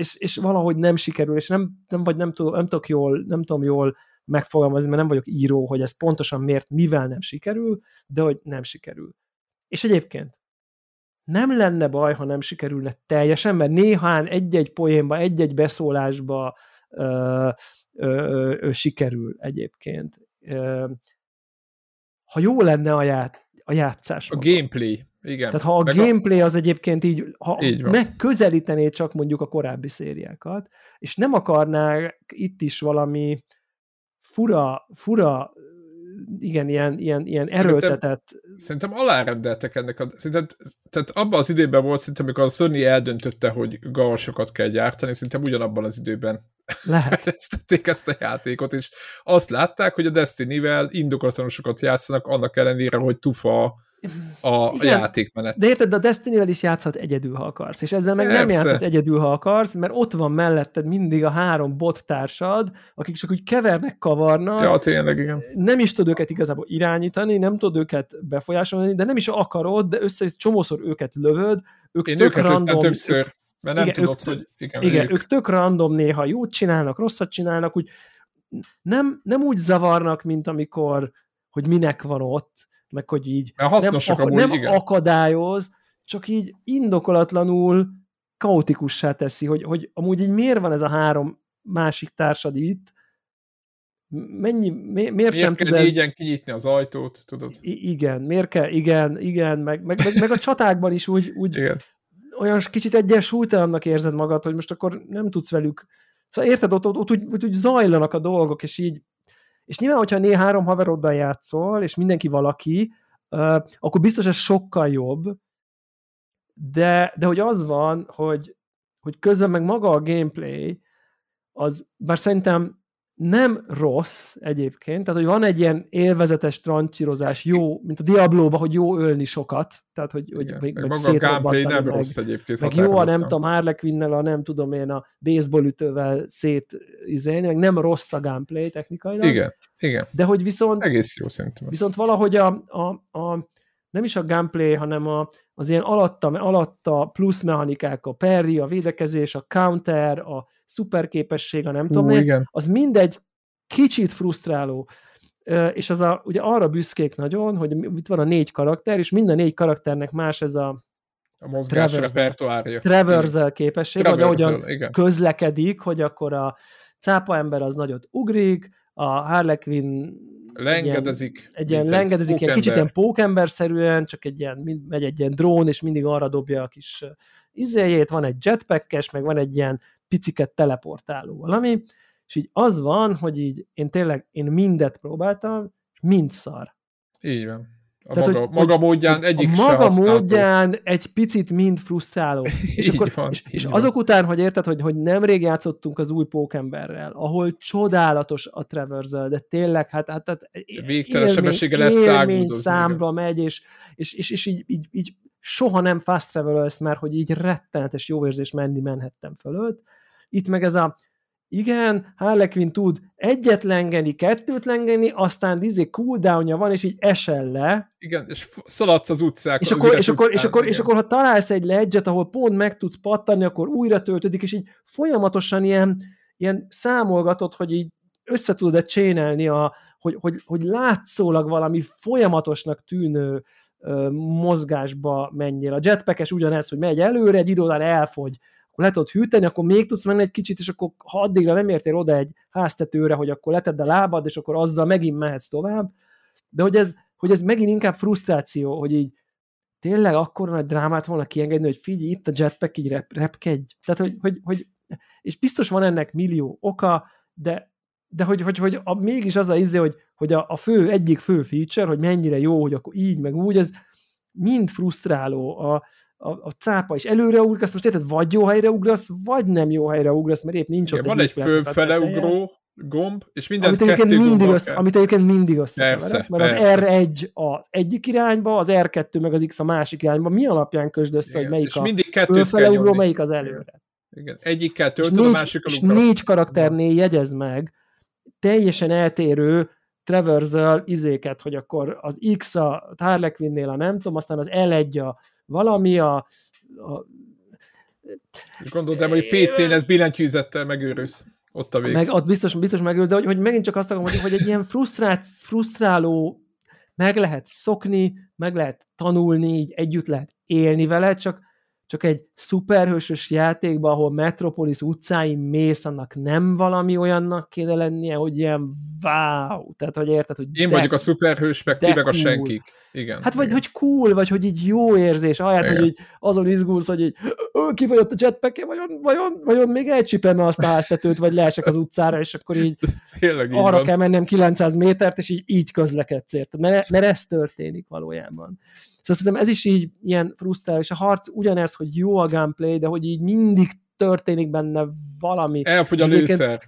és, és valahogy nem sikerül, és nem, nem vagy nem, tudom, nem, tudok jól, nem tudom jól megfogalmazni, mert nem vagyok író, hogy ez pontosan miért, mivel nem sikerül, de hogy nem sikerül. És egyébként nem lenne baj, ha nem sikerülne teljesen, mert néhány egy-egy poénba, egy-egy beszólásba ö, ö, ö, sikerül egyébként. Ö, ha jó lenne a, ját, a játszás. A maga. gameplay. Igen. Tehát ha a Meg gameplay az egyébként így, ha így megközelítené csak mondjuk a korábbi szériákat, és nem akarná itt is valami fura, fura igen, ilyen, ilyen, ilyen szerintem, erőltetett... Szerintem alárendeltek ennek a... Szerintem, tehát abban az időben volt, szerintem, amikor a Sony eldöntötte, hogy gavasokat kell gyártani, szerintem ugyanabban az időben lehet. ezt a játékot, és azt látták, hogy a Destiny-vel indokolatlanul sokat játszanak, annak ellenére, hogy tufa a Igen, játékmenet. De érted, de a Destiny-vel is játszhat egyedül, ha akarsz. És ezzel meg Persze. nem játszhat egyedül, ha akarsz, mert ott van melletted mindig a három bot társad, akik csak úgy kevernek, kavarnak. Ja, tényleg, igen. Nem is tud őket igazából irányítani, nem tud őket befolyásolni, de nem is akarod, de össze csomószor őket lövöd, ők Én tök őket random, többször, mert nem igen, tudod, ők, hogy igen, igen ők. ők tök random néha jót csinálnak, rosszat csinálnak, úgy nem, nem úgy zavarnak, mint amikor, hogy minek van ott, meg hogy így nem, ak- nem igen. akadályoz, csak így indokolatlanul kaotikussá teszi, hogy, hogy amúgy így miért van ez a három másik társad itt, mennyi, mi, miért, miért nem tud ez... így kinyitni az ajtót, tudod? I- igen, miért kell, igen, igen, meg, meg, meg, meg a csatákban is úgy, úgy igen. olyan kicsit egyen súlytalannak érzed magad, hogy most akkor nem tudsz velük, szóval érted, ott, ott, ott, úgy, úgy, úgy zajlanak a dolgok, és így és nyilván, hogyha néha három haveroddal játszol, és mindenki valaki, akkor biztos ez sokkal jobb, de, de hogy az van, hogy, hogy közben meg maga a gameplay, az, bár szerintem nem rossz egyébként, tehát hogy van egy ilyen élvezetes trancsírozás, jó, mint a Diablo-ba, hogy jó ölni sokat, tehát hogy, hogy meg, meg, maga a gameplay nem meg, rossz egyébként. Meg jó a nem tudom, Harlequinnel, a nem tudom én a baseball ütővel szét izélni, meg nem rossz a gameplay technikailag. Igen, igen. De hogy viszont... Egész jó szerintem. Viszont valahogy a, a, a nem is a gameplay, hanem a, az ilyen alatta, alatta plusz mechanikák, a parry, a védekezés, a counter, a szuperképesség, a nem Hú, tudom én, az mindegy kicsit frusztráló. És az a, ugye arra büszkék nagyon, hogy itt van a négy karakter, és minden négy karakternek más ez a a mozgás repertoárja. Traversal képesség, vagy ahogyan igen. közlekedik, hogy akkor a cápa ember az nagyot ugrik, a Harlequin lengedezik. Egy ilyen, egy ilyen lengedezik, ilyen kicsit ilyen pókemberszerűen, csak egy ilyen, megy egy ilyen drón, és mindig arra dobja a kis izéjét, van egy jetpackes, meg van egy ilyen piciket teleportáló valami, és így az van, hogy így én tényleg, én mindet próbáltam, és mind szar. Így van. A Tehát, maga, hogy, maga módján egyik a maga módján egy picit mind frusztráló. és, akkor, van, és, és azok után, hogy érted, hogy, hogy nemrég játszottunk az új pókemberrel, ahol csodálatos a traversal, de tényleg, hát, hát, hát végtelen sebessége lehet élmény számba megy, és, és, és, és így, így, így soha nem fast travel mert hogy így rettenetes jó érzés menni menhettem fölött. Itt meg ez a igen, Harley Quinn tud egyet lengeni, kettőt lengeni, aztán dizé cooldownja van, és így esel le. Igen, és szaladsz az utcák. És akkor, és, akkor, és, akkor, és akkor, ha találsz egy ledget, ahol pont meg tudsz pattanni, akkor újra töltődik, és így folyamatosan ilyen, ilyen számolgatod, hogy így össze tudod-e csénelni, a, hogy, hogy, hogy látszólag valami folyamatosnak tűnő ö, mozgásba menjél. A jetpackes ugyanez, hogy megy előre, egy idő elfogy, akkor le tudod hűteni, akkor még tudsz menni egy kicsit, és akkor ha addigra nem értél oda egy háztetőre, hogy akkor letedd a lábad, és akkor azzal megint mehetsz tovább. De hogy ez, hogy ez megint inkább frusztráció, hogy így tényleg akkor nagy drámát volna kiengedni, hogy figyelj, itt a jetpack, így rep, repkedj. Tehát, hogy, hogy, hogy, és biztos van ennek millió oka, de, de hogy, hogy, hogy a, mégis az a izé, hogy, hogy a, a fő, egyik fő feature, hogy mennyire jó, hogy akkor így, meg úgy, ez mind frusztráló. A, a, a cápa is előre ugrasz, most érted, vagy jó helyre ugrasz, vagy nem jó helyre ugrasz, mert épp nincs Igen, ott van egy, egy fölfele ugró gomb, és minden amit egyébként mindig össze, amit egyébként mindig összekeverek, mert persze. az R1 az egyik irányba, az R2 meg az X a másik irányba, mi alapján közd össze, Igen. hogy melyik és a mindig fölfele ugró, melyik az előre. Igen. Egyikkel töltöd, a másik És négy karakternél jegyez meg, teljesen eltérő traversal izéket, hogy akkor az X a Harley Quinn-nél a nem tudom, aztán az L1 a valami a, a Gondoltam, hogy PC-n ez billentyűzettel megőrülsz. Ott a vég. Meg, ott biztos, biztos megőrülsz, de hogy, hogy megint csak azt akarom mondani, hogy egy ilyen frusztrát, frusztráló meg lehet szokni, meg lehet tanulni, így együtt lehet élni vele, csak csak egy szuperhősös játékban, ahol Metropolis utcáin mész, annak nem valami olyannak kéne lennie, hogy ilyen wow, tehát hogy érted, hogy Én de, vagyok a szuperhős, meg ti meg a senkik. Igen. Hát vagy igen. hogy cool, vagy hogy így jó érzés, ahelyett, hogy így azon izgulsz, hogy így ki vagy ott a jetpack vajon, vajon, vajon még elcsipem azt a háztetőt, vagy leesek az utcára, és akkor így, Tényleg arra van. kell mennem 900 métert, és így, így közlekedsz, érted? Mert, mert ez történik valójában. Szóval szerintem ez is így ilyen frusztráló, és a harc ugyanez, hogy jó a gameplay, de hogy így mindig történik benne valami. Elfogy a lőszer.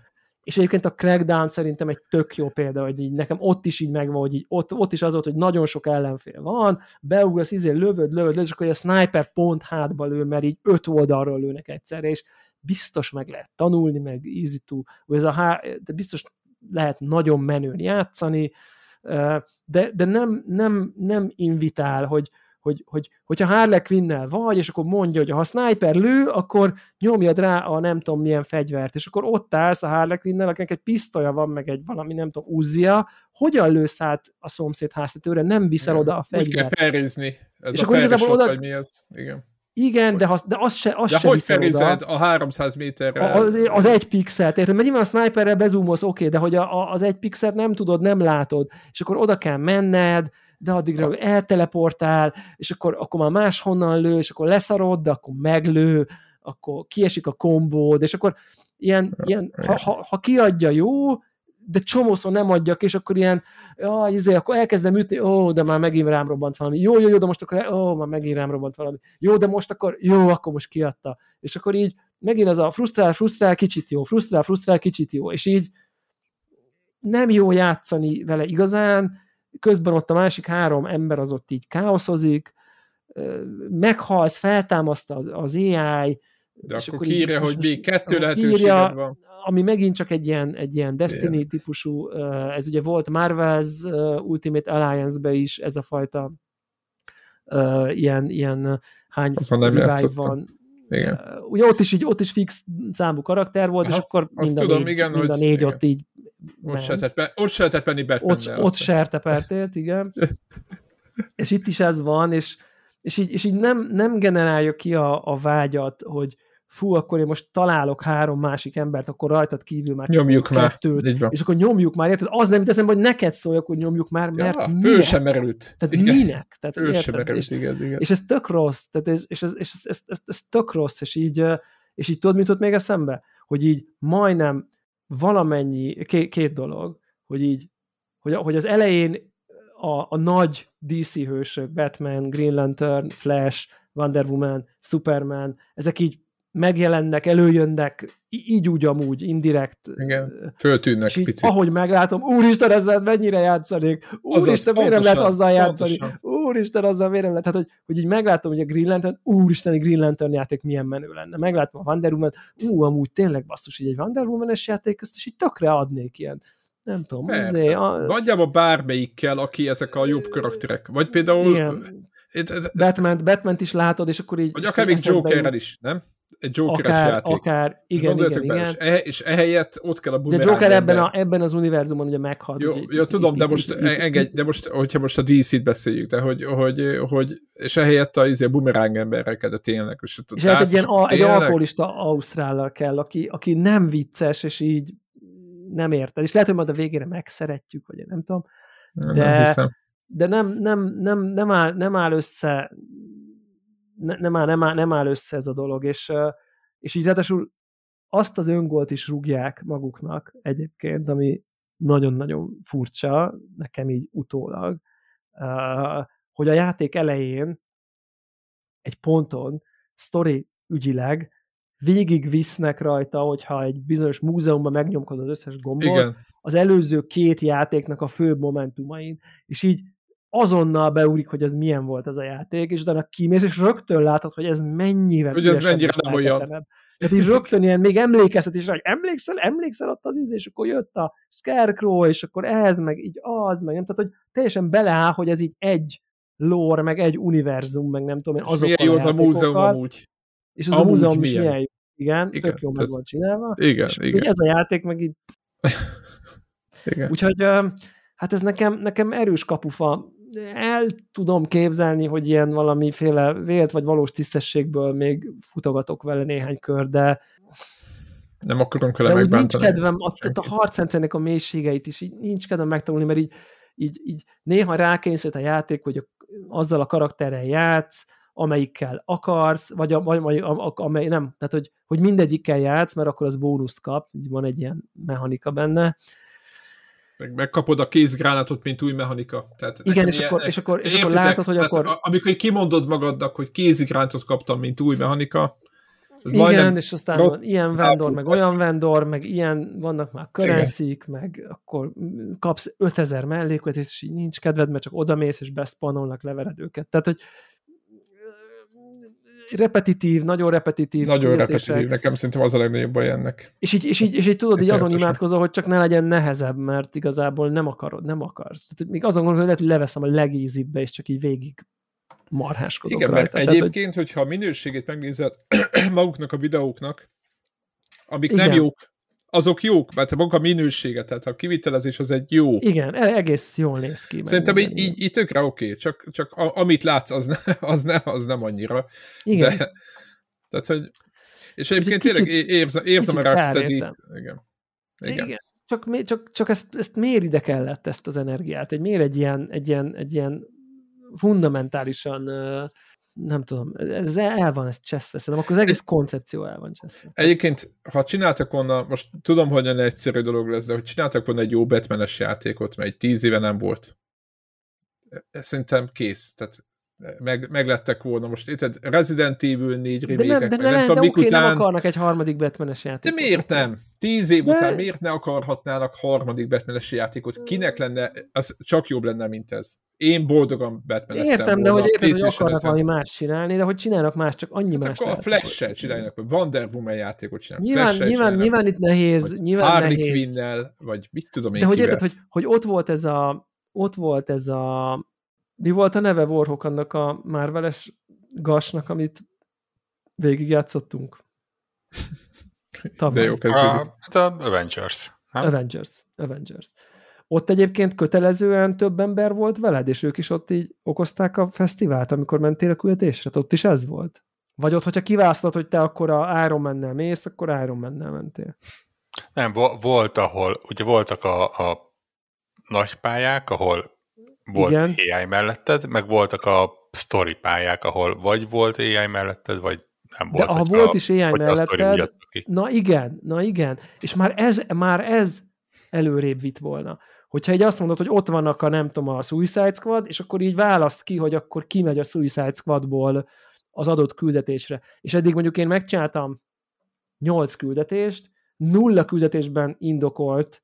És egyébként a Crackdown szerintem egy tök jó példa, hogy így nekem ott is így megvan, hogy így ott, ott is az volt, hogy nagyon sok ellenfél van, beugrasz, izé, lövöd, lövöd, lövöd, és akkor a sniper pont hátba lő, mert így öt oldalról lőnek egyszerre, és biztos meg lehet tanulni, meg easy to, hogy ez a há, de biztos lehet nagyon menőn játszani, de, de nem, nem, nem invitál, hogy, hogy, hogy, hogyha Harley quinn vagy, és akkor mondja, hogy ha sniper lő, akkor nyomjad rá a nem tudom milyen fegyvert, és akkor ott állsz a Harley Quinn-nel, akinek egy pisztolya van, meg egy valami nem tudom, uzia, hogyan lősz át a szomszéd háztetőre, nem viszel oda a fegyvert. Úgy kell perizni. Ez és a akkor igazából oda... vagy mi az? Igen. Igen, de, az, de az se, az de se hogy ferized a 300 méterre? Az, az egy pixelt, érted? Mert nyilván a sniperrel bezúmolsz, oké, de hogy a, a, az egy pixelt nem tudod, nem látod, és akkor oda kell menned, de addigra ő elteleportál, és akkor, akkor már máshonnan lő, és akkor leszarod, de akkor meglő, akkor kiesik a kombód, és akkor ilyen, ilyen ha, ha, ha kiadja jó, de csomószor nem adjak, és akkor ilyen, ja, izé, akkor elkezdem ütni, ó, de már megint rám robbant valami. Jó, jó, jó, de most akkor, ó, már megint rám robbant valami. Jó, de most akkor, jó, akkor most kiadta. És akkor így megint az a frusztrál, frusztrál, kicsit jó, frusztrál, frusztrál, kicsit jó. És így nem jó játszani vele igazán, közben ott a másik három ember az ott így káoszozik, meghalsz, feltámaszt az, az AI, de és akkor, akkor kiírja, hogy még kettő lehetőséged van ami megint csak egy ilyen, egy ilyen Destiny yeah. típusú, ez ugye volt Marvel's Ultimate Alliance-be is ez a fajta uh, ilyen, ilyen hány nem van. Igen. Uh, ugye ott is, így, ott is fix számú karakter volt, ha, és akkor mind, a, tudom, négy, igen, mind a négy igen. ott így ott se, lehetett, be, ott se lehetett menni Ott, ott sertepertélt, igen. és itt is ez van, és, és így, és így nem, nem generálja ki a, a vágyat, hogy, fú, akkor én most találok három másik embert, akkor rajtad kívül már nyomjuk már. kettőt, és akkor nyomjuk már, érted? Az nem jut eszembe, hogy neked szóljak, hogy nyomjuk már, mert ja, minek? sem merült. Tehát igen. minek? Tehát, ő sem merült, és, igen, igen. És ez tök rossz, tehát ez, és, ez, és ez, ez, ez, ez, tök rossz, és így, és így tudod, mit ott még eszembe? Hogy így majdnem valamennyi, két, két dolog, hogy így, hogy, hogy az elején a, a nagy DC hősök, Batman, Green Lantern, Flash, Wonder Woman, Superman, ezek így megjelennek, előjönnek, így úgy amúgy, indirekt. Igen, föltűnnek és így, picit. ahogy meglátom, úristen, ezzel mennyire játszanék, úristen, miért nem lehet azzal játszani, pontosan. úristen, azzal miért nem lehet, tehát, hogy, hogy így meglátom, hogy a Green Lantern, úristen, egy Green Lantern játék milyen menő lenne. Meglátom a Wonder Woman, ú, amúgy tényleg basszus, hogy egy Wonder Woman-es játék, ezt is így tökre adnék ilyen nem tudom, Persze. A... Nagyjából bármelyikkel, aki ezek a jobb karakterek. Vagy például... Igen. Batman, Batman is látod, és akkor így... Vagy akár még Jokerrel is, nem? Egy joker akár, játék. Akár, igen, igen, igen. És, e, és ehelyett ott kell a bumerang. De Joker ebben, a, ebben az univerzumon ugye meghal. Jó, ugye, jó tudom, de most engedj, de most, hogyha most a DC-t beszéljük, de hogy, hogy, hogy és ehelyett a, izé, a bumerang emberekkel, de tényleg. És, és hát egy ilyen a, egy alkoholista ausztrállal kell, aki, aki nem vicces, és így nem érted. És lehet, hogy majd a végére megszeretjük, vagy nem tudom. De, nem hiszem. de nem, nem, nem, nem, áll, nem áll össze nem áll, nem, áll, nem áll össze ez a dolog, és, és így ráadásul azt az öngolt is rúgják maguknak egyébként, ami nagyon-nagyon furcsa, nekem így utólag, hogy a játék elején egy ponton sztori ügyileg végig visznek rajta, hogyha egy bizonyos múzeumban megnyomkod az összes gombot, Igen. az előző két játéknak a fő momentumain, és így azonnal beúrik, hogy ez milyen volt ez a játék, és utána kimész, és rögtön látod, hogy ez mennyivel Hogy ez mennyire nem olyan. Tehát így rögtön ilyen, még emlékezhet is, hogy emlékszel, emlékszel ott az íz, és akkor jött a Scarecrow, és akkor ez, meg így az, meg nem, tehát hogy teljesen beleáll, hogy ez így egy lore, meg egy univerzum, meg nem tudom én, azok milyen jó az a múzeum amúgy. És az amúgy a múzeum is milyen jó. Igen, igen tök jó meg van csinálva. Igen, és igen. Ez a játék meg így... igen. Úgyhogy hát ez nekem, nekem erős kapufa el tudom képzelni, hogy ilyen valamiféle vélt vagy valós tisztességből még futogatok vele néhány kör, de nem akarunk vele megbántani. nincs kedvem, a, a harcrendszernek a mélységeit is így nincs kedvem megtanulni, mert így, így, így néha rákényszerít a játék, hogy azzal a karakterrel játsz, amelyikkel akarsz, vagy, a, vagy, vagy a, amely nem, tehát hogy, hogy mindegyikkel játsz, mert akkor az bónuszt kap, így van egy ilyen mechanika benne, meg megkapod a kézgránátot, mint új mechanika. Tehát Igen, és, ilyen, akkor, és akkor, és akkor látod, hogy akkor... Amikor kimondod magadnak, hogy kézigránátot kaptam, mint új mechanika, ez Igen, majdnem... és aztán van ilyen vendor, meg olyan vendor, meg ilyen, vannak már currency meg akkor kapsz 5000 mellékot, és így nincs kedved, mert csak odamész, és beszpanolnak, levered őket. Tehát, hogy repetitív, nagyon repetitív. Nagyon repetitív, nekem szerintem az a legnagyobb baj ennek. És így, és így, és így tudod, hogy azon imádkozol, hogy csak ne legyen nehezebb, mert igazából nem akarod, nem akarsz. Tehát még azon gondolom, hogy lehet, hogy leveszem a legízibbe, és csak így végig marháskodok Igen, rajta. mert egyébként, Tehát, hogy... hogyha a minőségét megnézed maguknak a videóknak, amik Igen. nem jók, azok jók, mert maga a minősége, tehát a kivitelezés az egy jó. Igen, e- egész jól néz ki. Szerintem így, így, így tökre oké, okay. csak, csak a, amit látsz, az, ne, az, nem, az nem annyira. Igen. De, tehát, hogy, és egyébként tényleg érzem, érzem a rocksteady Igen. Igen. Igen. Csak, csak, csak ezt, ezt miért ide kellett ezt az energiát? Egy, miért egy ilyen, egy ilyen, egy ilyen fundamentálisan nem tudom, ez el van ez cseszve, szerintem akkor az egész koncepció el van cseszve. Egyébként, ha csináltak volna, most tudom, hogy egy egyszerű dolog lesz, de hogy csináltak volna egy jó batman játékot, mert egy tíz éve nem volt, szerintem kész. Tehát meg, meglettek volna. Most itt Resident Evil 4 remake De nem, de, nem, nem, tudom, de oké, után... nem akarnak egy harmadik batman játékot. De miért nem? Tíz év de... után miért ne akarhatnának harmadik batman játékot? Kinek lenne, az csak jobb lenne, mint ez. Én boldogan batman Értem, de hogy értem, hogy akarnak valami más csinálni, de hogy csinálnak más, csak annyi hát más. Akkor a Flash-sel csinálnak, vagy Wonder Woman játékot csinálnak. Nyilván, nyilván, nyilván itt nehéz. Nyilván Harley nehéz. Quinn-nel, vagy mit tudom én De hogy érted, hogy, hogy ott volt ez a ott volt ez a mi volt a neve Warhawk annak a Marveles gasnak, amit végigjátszottunk? De jó kezdődik. Hát a Avengers. Nem? Avengers. Avengers. Ott egyébként kötelezően több ember volt veled, és ők is ott így okozták a fesztivált, amikor mentél a küldetésre? Ott is ez volt? Vagy ott, hogyha kiválasztod, hogy te akkor a Iron Man-nel mész, akkor Iron Man-nel mentél? Nem, volt, ahol, ugye voltak a, a nagy pályák, ahol volt Igen. AI melletted, meg voltak a story pályák, ahol vagy volt AI melletted, vagy nem volt. De ha volt a, is AI melletted, na igen, na igen, és már ez, már ez előrébb vitt volna. Hogyha egy azt mondod, hogy ott vannak a nem tudom, a Suicide Squad, és akkor így választ ki, hogy akkor ki megy a Suicide Squadból az adott küldetésre. És eddig mondjuk én megcsináltam nyolc küldetést, nulla küldetésben indokolt,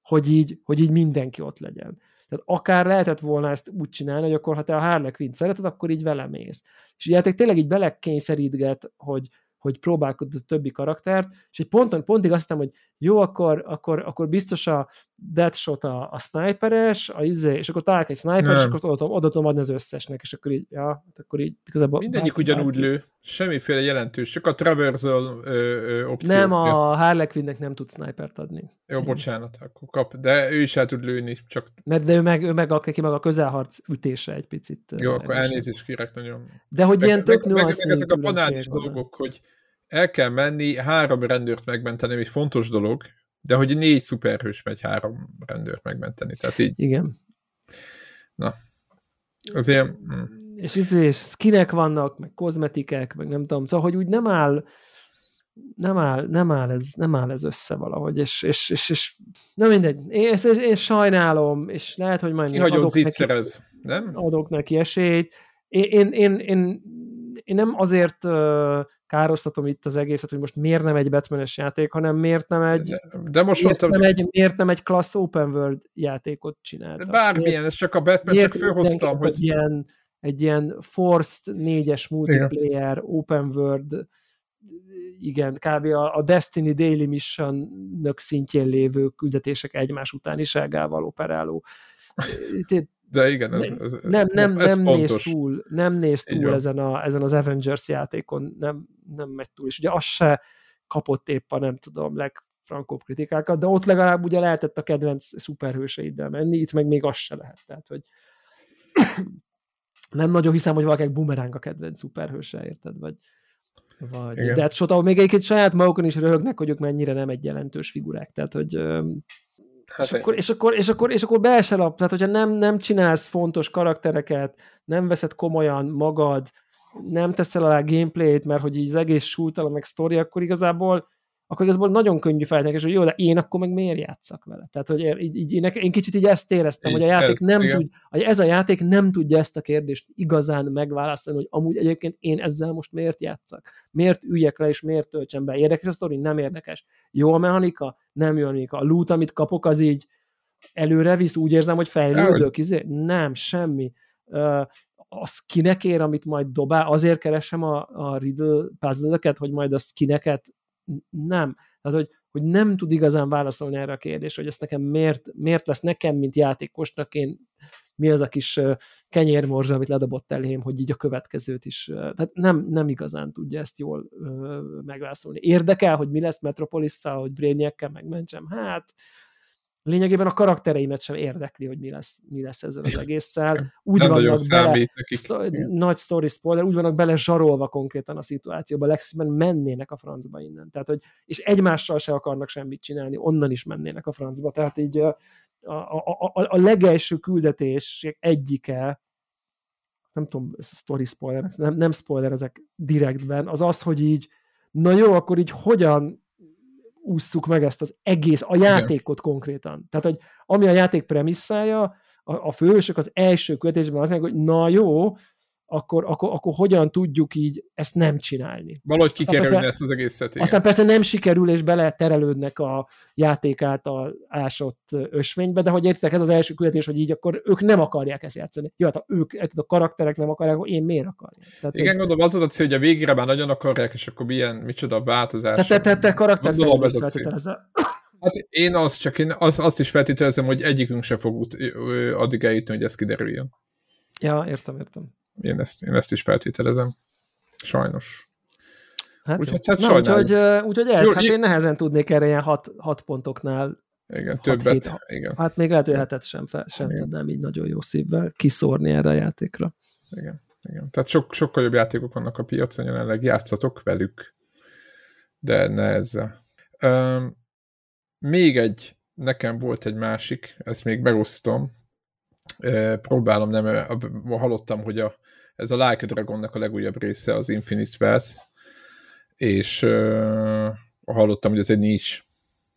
hogy így, hogy így mindenki ott legyen. Tehát akár lehetett volna ezt úgy csinálni, hogy akkor ha te a Harley Quinn szereted, akkor így vele mész. És ugye tényleg így belekényszerítget, hogy, hogy próbálkozz a többi karaktert, és egy ponton, pontig azt hiszem, hogy jó, akkor, akkor, akkor biztos a Deadshot a, a sniperes, a izé, és akkor találok egy sniper, és akkor oda, oda tudom adni az összesnek, és akkor így, ja, hát akkor így igazából... Mindegyik bár, ugyanúgy bárki. lő, semmiféle jelentős, csak a traversal ö, ö, opció. Nem, a Harley Quinnnek nem tud snipert adni. Jó, bocsánat, akkor kap, de ő is el tud lőni, csak... Mert de ő meg, ő meg neki meg a közelharc ütése egy picit. Jó, akkor elnézést kérek nagyon. De hogy meg, ilyen tök meg, meg, meg ezek a banális dolgok, hogy el kell menni, három rendőrt megmenteni, egy fontos dolog, de hogy négy szuperhős megy három rendőrt megmenteni, tehát így. Igen. Na, az ilyen... Hm. És, és, és skinek vannak, meg kozmetikek, meg nem tudom, szóval, hogy úgy nem áll, nem áll, nem áll, ez, nem áll ez össze valahogy, és, és, és, és na mindegy, én, ezt, én sajnálom, és lehet, hogy majd adok neki, nem? adok neki esélyt. Én, én, én, én, én nem azért uh, károsztatom itt az egészet, hogy most miért nem egy batman játék, hanem miért nem egy, de, de most miért, mondtam, nem egy, miért nem egy klassz open world játékot csináltak. Bármilyen, miért, ez csak a Batman, csak főhoztam, hogy... Egy ilyen, egy ilyen forced négyes multiplayer, igen. open world, igen, kb. a, a Destiny Daily mission szintjén lévő küldetések egymás utániságával operáló de igen, ez, ez, nem, nem, ez nem néz túl, nem néz túl ezen, a, ezen az Avengers játékon, nem, nem megy túl, és ugye az se kapott épp a nem tudom, legfrankóbb kritikákat, de ott legalább ugye lehetett a kedvenc szuperhőseiddel menni, itt meg még az se lehet, tehát hogy nem nagyon hiszem, hogy valakinek bumeráng a kedvenc szuperhőse, érted, vagy, vagy de hát sota, még egyébként saját magukon is röhögnek, hogy ők mennyire nem egy jelentős figurák, tehát hogy Hát és, akkor, és, akkor, és, akkor, és akkor be se lap, tehát hogyha nem, nem csinálsz fontos karaktereket, nem veszed komolyan magad, nem teszel alá gameplayt, mert hogy így az egész súlytalan meg sztori, akkor igazából akkor igazából nagyon könnyű feltenni, hogy jó, de én akkor meg miért játszak vele? Tehát, hogy így, így, én, én kicsit így ezt éreztem, így, hogy a játék ez, nem tud, hogy ez a játék nem tudja ezt a kérdést igazán megválaszolni, hogy amúgy egyébként én ezzel most miért játszak? Miért üljek le, és miért töltsem be? Érdekes a sztori? Nem érdekes. Jó a mechanika? Nem jó a mechanika. A loot, amit kapok, az így előre visz, úgy érzem, hogy fejlődök, izé? Nem, semmi. Uh, a skinekért, amit majd dobál, azért keresem a, a Riddle puzzle hogy majd a skineket nem. Tehát, hogy, hogy nem tud igazán válaszolni erre a kérdésre, hogy ezt nekem miért, miért lesz nekem, mint játékosnak, én mi az a kis kenyérmorzsa, amit ledobott elém, hogy így a következőt is. Tehát nem, nem igazán tudja ezt jól megválaszolni. Érdekel, hogy mi lesz Metropolis-szal, hogy Brainiac-kel megmentsem? Hát lényegében a karaktereimet sem érdekli, hogy mi lesz, mi lesz ezzel az egésszel. Úgy nem vannak bele, sztori, nagy story spoiler, úgy vannak bele zsarolva konkrétan a szituációba, legszívben mennének a francba innen. Tehát, hogy, és egymással se akarnak semmit csinálni, onnan is mennének a francba. Tehát így a, a, a, a, a legelső küldetés egyike, nem tudom, story spoiler, nem, nem spoiler ezek direktben, az az, hogy így, na jó, akkor így hogyan ússzuk meg ezt az egész, a játékot Igen. konkrétan. Tehát, hogy ami a játék premisszája, a, a főhősök az első követésben az mondják, hogy na jó, akkor, akkor, akkor hogyan tudjuk így ezt nem csinálni. Valahogy kikerülni ezt az egészet. Igen. Aztán persze nem sikerül, és bele terelődnek a játék által ásott ösvénybe, de hogy értek, ez az első küldetés, hogy így akkor ők nem akarják ezt játszani. Jó, hát ők, a karakterek nem akarják, én miért akarjam? Tehát, Igen, hogy... gondolom az a cél, hogy a végére már nagyon akarják, és akkor milyen, micsoda változás. Tehát te, te, te karakter Hát én azt csak én azt, azt is feltételezem, hogy egyikünk se fog út, addig eljutni, hogy ez kiderüljön. Ja, értem, értem. Én ezt, én ezt is feltételezem. Sajnos. Hát úgyhogy, hát Na, úgyhogy, úgyhogy ez, Jó, hát én nehezen tudnék erre ilyen hat, hat pontoknál igen, többet. Hét, igen. Hát még lehet, hogy hetet sem, fel, sem igen. tudnám így nagyon jó szívvel kiszórni erre a játékra. Igen, igen. Tehát sok, sokkal jobb játékok vannak a piacon, jelenleg játszatok velük, de ne ezzel. Um, még egy, nekem volt egy másik, ezt még megosztom, próbálom, nem, hallottam, hogy a, ez a Like a Dragonnak a legújabb része az Infinite Wealth, és uh, hallottam, hogy ez egy nincs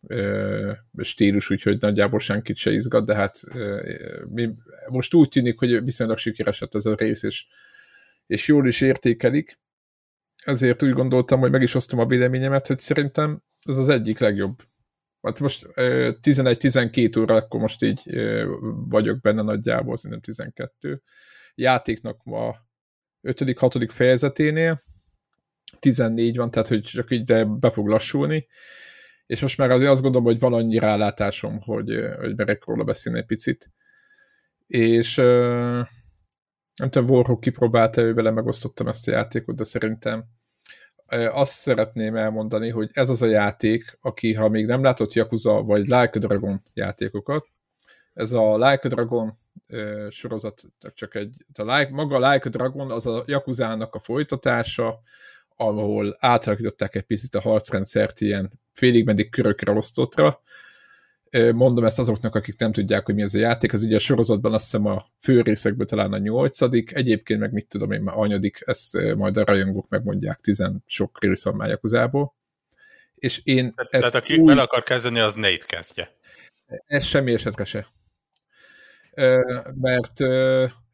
ö, stílus, úgyhogy nagyjából senkit se izgat, de hát ö, mi, most úgy tűnik, hogy viszonylag sikeres lett ez a rész, és, és jól is értékelik. Ezért úgy gondoltam, hogy meg is osztom a véleményemet, hogy szerintem ez az egyik legjobb. Hát most 11-12 óra, akkor most így vagyok benne nagyjából, szerintem 12. Játéknak ma 5.-6. fejezeténél, 14 van, tehát hogy csak így be fog lassulni, és most már azért azt gondolom, hogy van annyi rálátásom, hogy, hogy merek róla beszélni egy picit. És nem tudom, Warhawk kipróbálta, ő vele megosztottam ezt a játékot, de szerintem azt szeretném elmondani, hogy ez az a játék, aki ha még nem látott Yakuza vagy Like a Dragon játékokat, ez a Like a Dragon sorozat csak egy, a like, maga a Like a Dragon az a Yakuzának a folytatása, ahol átalakították egy picit a harcrendszert ilyen félig meddig körökre osztottra. Mondom ezt azoknak, akik nem tudják, hogy mi ez a játék. Az ugye a sorozatban azt hiszem a fő részekből talán a nyolcadik, egyébként meg mit tudom én már anyadik, ezt majd a rajongók megmondják, tizen sok rész van már És én ezt tehát aki úgy... bele akar kezdeni, az itt kezdje. Ez semmi esetre se. Mert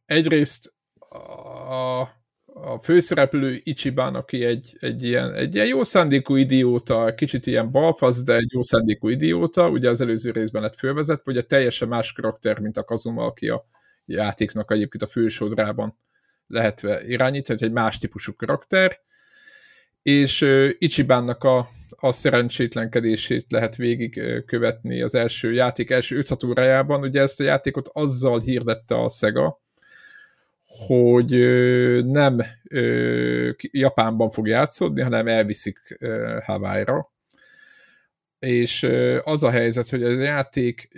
egyrészt a a főszereplő Ichiban, aki egy, egy, ilyen, egy ilyen jó szándékú idióta, kicsit ilyen balfasz, de egy jó szándékú idióta, ugye az előző részben lett fölvezet, vagy a teljesen más karakter, mint a Kazuma, aki a játéknak egyébként a fősodrában lehetve irányít, tehát egy más típusú karakter, és Ichibánnak a, a szerencsétlenkedését lehet végig követni az első játék első 5 órájában. Ugye ezt a játékot azzal hirdette a Sega, hogy nem Japánban fog játszódni, hanem elviszik Hawaii-ra. És az a helyzet, hogy ez a játék,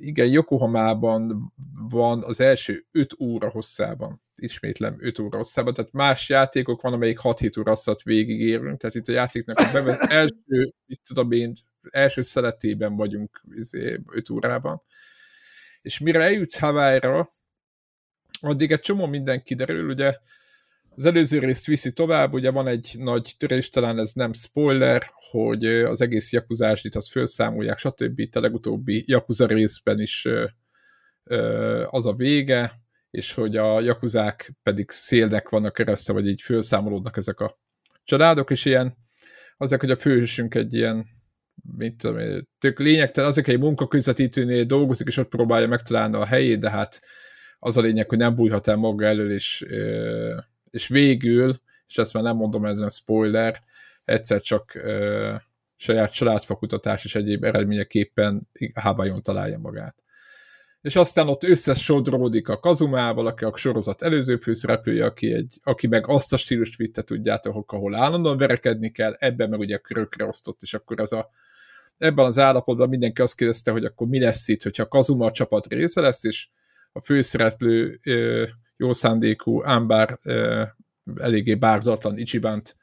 igen, Yokohamában van az első 5 óra hosszában. Ismétlem 5 óra hosszában, tehát más játékok van, amelyik 6-7 óra hosszat végigérünk, tehát itt a játéknak a bevet, első, mit tudom én, első szeletében vagyunk 5 izé, órában. És mire eljutsz Hawaii-ra, addig egy csomó minden kiderül, ugye az előző részt viszi tovább, ugye van egy nagy törés, talán ez nem spoiler, hogy az egész jakuzásdit az felszámolják, stb. Itt a legutóbbi jakuza részben is az a vége, és hogy a jakuzák pedig szélnek vannak keresztül, vagy így felszámolódnak ezek a családok, és ilyen azért, hogy a főhősünk egy ilyen mit tudom tök lényegtelen, azért egy munkaközvetítőnél dolgozik, és ott próbálja megtalálni a helyét, de hát az a lényeg, hogy nem bújhat el maga elől, és, és végül, és ezt már nem mondom, ez a spoiler, egyszer csak saját családfakutatás és egyéb eredményeképpen hábájon találja magát. És aztán ott összesodródik a Kazumával, aki a sorozat előző főszereplője, aki, egy, aki meg azt a stílust vitte, tudjátok, ahol állandóan verekedni kell, ebben meg ugye körökre osztott, és akkor az a, ebben az állapotban mindenki azt kérdezte, hogy akkor mi lesz itt, hogyha Kazuma a csapat része lesz, és a főszereplő jó szándékú, ám bár eléggé bárzatlan Ichibant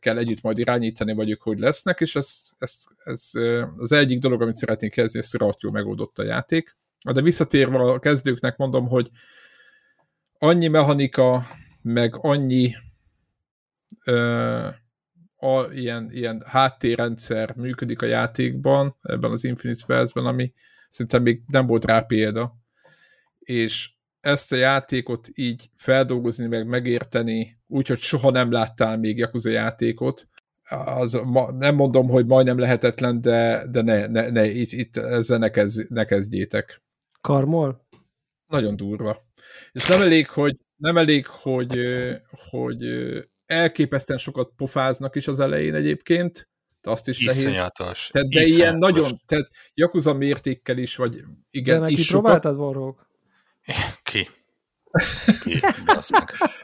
kell együtt majd irányítani, vagy ők hogy lesznek, és ez, ez, ez az egyik dolog, amit szeretnék kezdeni, ezt rohadt jól megoldott a játék. De visszatérve a kezdőknek mondom, hogy annyi mechanika, meg annyi ö, a, ilyen, ilyen háttérrendszer működik a játékban, ebben az Infinite Wells-ben, ami szerintem még nem volt rá példa és ezt a játékot így feldolgozni, meg megérteni, úgyhogy soha nem láttál még Yakuza játékot, az ma, nem mondom, hogy majdnem lehetetlen, de, de ne, ne, ne itt, itt ezzel ne, kezd, ne kezdjétek. Karmol? Nagyon durva. És nem elég, hogy, nem elég, hogy, hogy elképesztően sokat pofáznak is az elején egyébként, de azt is Iszonyatos. nehéz. Tehát, de Iszonyatos. ilyen nagyon, tehát Yakuza mértékkel is, vagy igen, de is sokat. Warhawk? Ki? Ki?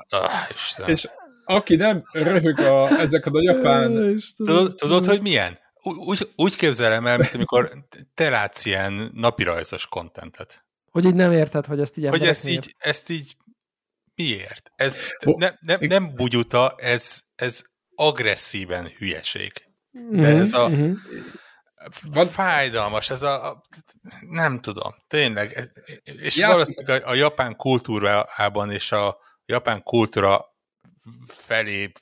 Ah, És aki nem röhög a, ezek a japán... Tudod, tudod, hogy milyen? Úgy, úgy képzelem el, mint amikor te látsz ilyen napirajzos kontentet. Hogy így nem érted, hogy ezt így Hogy ezt így, ezt így miért? Ez ne, ne, nem bugyuta, ez, ez agresszíven hülyeség. De ez a, mm-hmm. Van fájdalmas, ez a, a nem tudom, tényleg. És ja. valószínűleg a, a japán kultúrában és a japán kultúra felé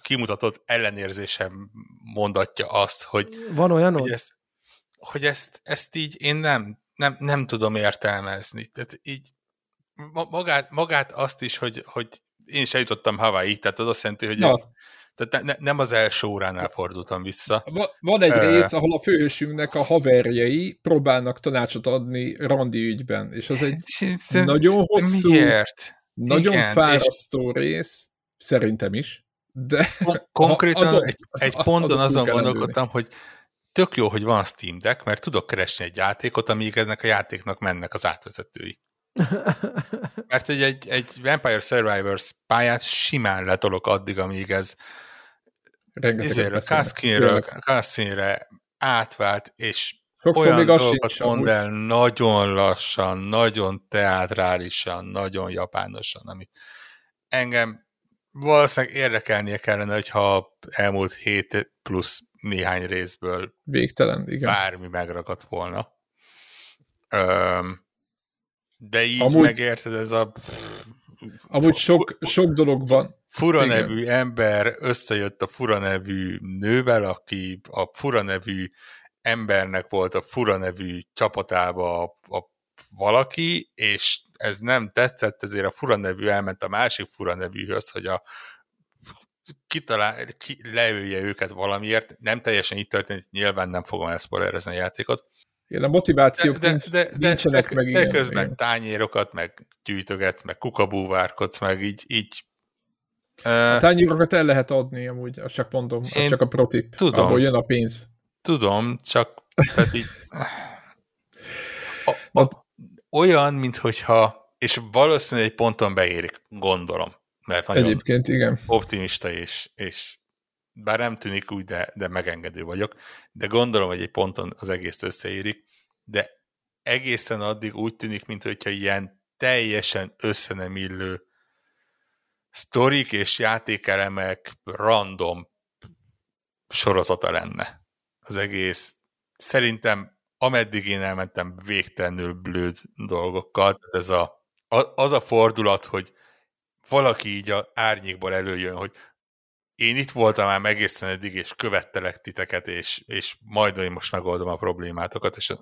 kimutatott ellenérzésem mondatja azt, hogy, Van olyan hogy, ezt, hogy ezt, ezt így én nem, nem, nem tudom értelmezni. Tehát így magát, magát azt is, hogy, hogy én is eljutottam Hawaii, tehát az azt jelenti, hogy tehát ne, nem az első óránál fordultam vissza. Van egy uh, rész, ahol a főhősünknek a haverjai próbálnak tanácsot adni randi ügyben, és az egy de, nagyon hosszú, miért? nagyon Igen, fárasztó és... rész, szerintem is, de... Kon- konkrétan azon, egy, egy ponton azon gondolkodtam, hogy tök jó, hogy van Steam Deck, mert tudok keresni egy játékot, amíg ennek a játéknak mennek az átvezetői. Mert egy, egy, egy Vampire Survivors pályát simán letolok addig, amíg ez izéről, Kaskinre átvált, és Sokszor olyan még dolgokat mond el nagyon lassan, nagyon teátrálisan, nagyon japánosan, ami engem valószínűleg érdekelnie kellene, hogyha elmúlt hét plusz néhány részből végtelen, igen. bármi megragadt volna. Öm, de így Amúgy... megérted, ez a Amúgy sok, sok dolog van. Fura Igen. nevű ember összejött a fura nevű nővel, aki a fura nevű embernek volt a fura nevű csapatába a, a valaki, és ez nem tetszett, ezért a fura nevű elment a másik fura nevűhöz, hogy a kitalál, ki, leülje őket valamiért. Nem teljesen így történt, nyilván nem fogom elszpoilerezni a játékot, igen, a motivációk de, nincs, de, de, nincsenek de, meg. De igen, közben igen. tányérokat, meg gyűjtögetsz, meg kukabúvárkodsz, meg így, így a tányérokat el lehet adni, amúgy, azt csak mondom, az csak a protip, tudom, abból jön a pénz. Tudom, csak tehát így, a, a, olyan, minthogyha, és valószínűleg egy ponton beérik, gondolom, mert nagyon Egyébként, igen. optimista és, és bár nem tűnik úgy, de, de megengedő vagyok, de gondolom, hogy egy ponton az egész összeérik, de egészen addig úgy tűnik, mintha ilyen teljesen össze nem illő sztorik és játékelemek random sorozata lenne. Az egész szerintem ameddig én elmentem végtelenül blőd dolgokkal, tehát ez a, az a fordulat, hogy valaki így a árnyékból előjön, hogy én itt voltam már egészen eddig, és követtelek titeket, és, és majd én most megoldom a problémátokat, és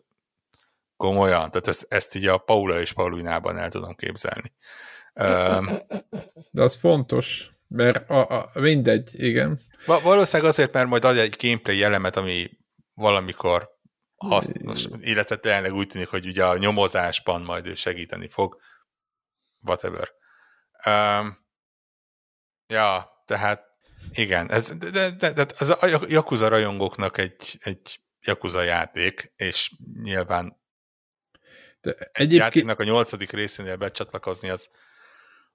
komolyan, tehát ezt, ezt így a Paula és Paulinában el tudom képzelni. De az fontos, mert a, a, mindegy, igen. Valószínűleg azért, mert majd ad egy gameplay elemet, ami valamikor hasznos, illetve tényleg úgy tűnik, hogy ugye a nyomozásban majd ő segíteni fog. Whatever. Um, ja, tehát igen, ez, de, de, de, az a Yakuza rajongóknak egy, egy Yakuza játék, és nyilván de egy egyébként... játéknak a nyolcadik részénél becsatlakozni az,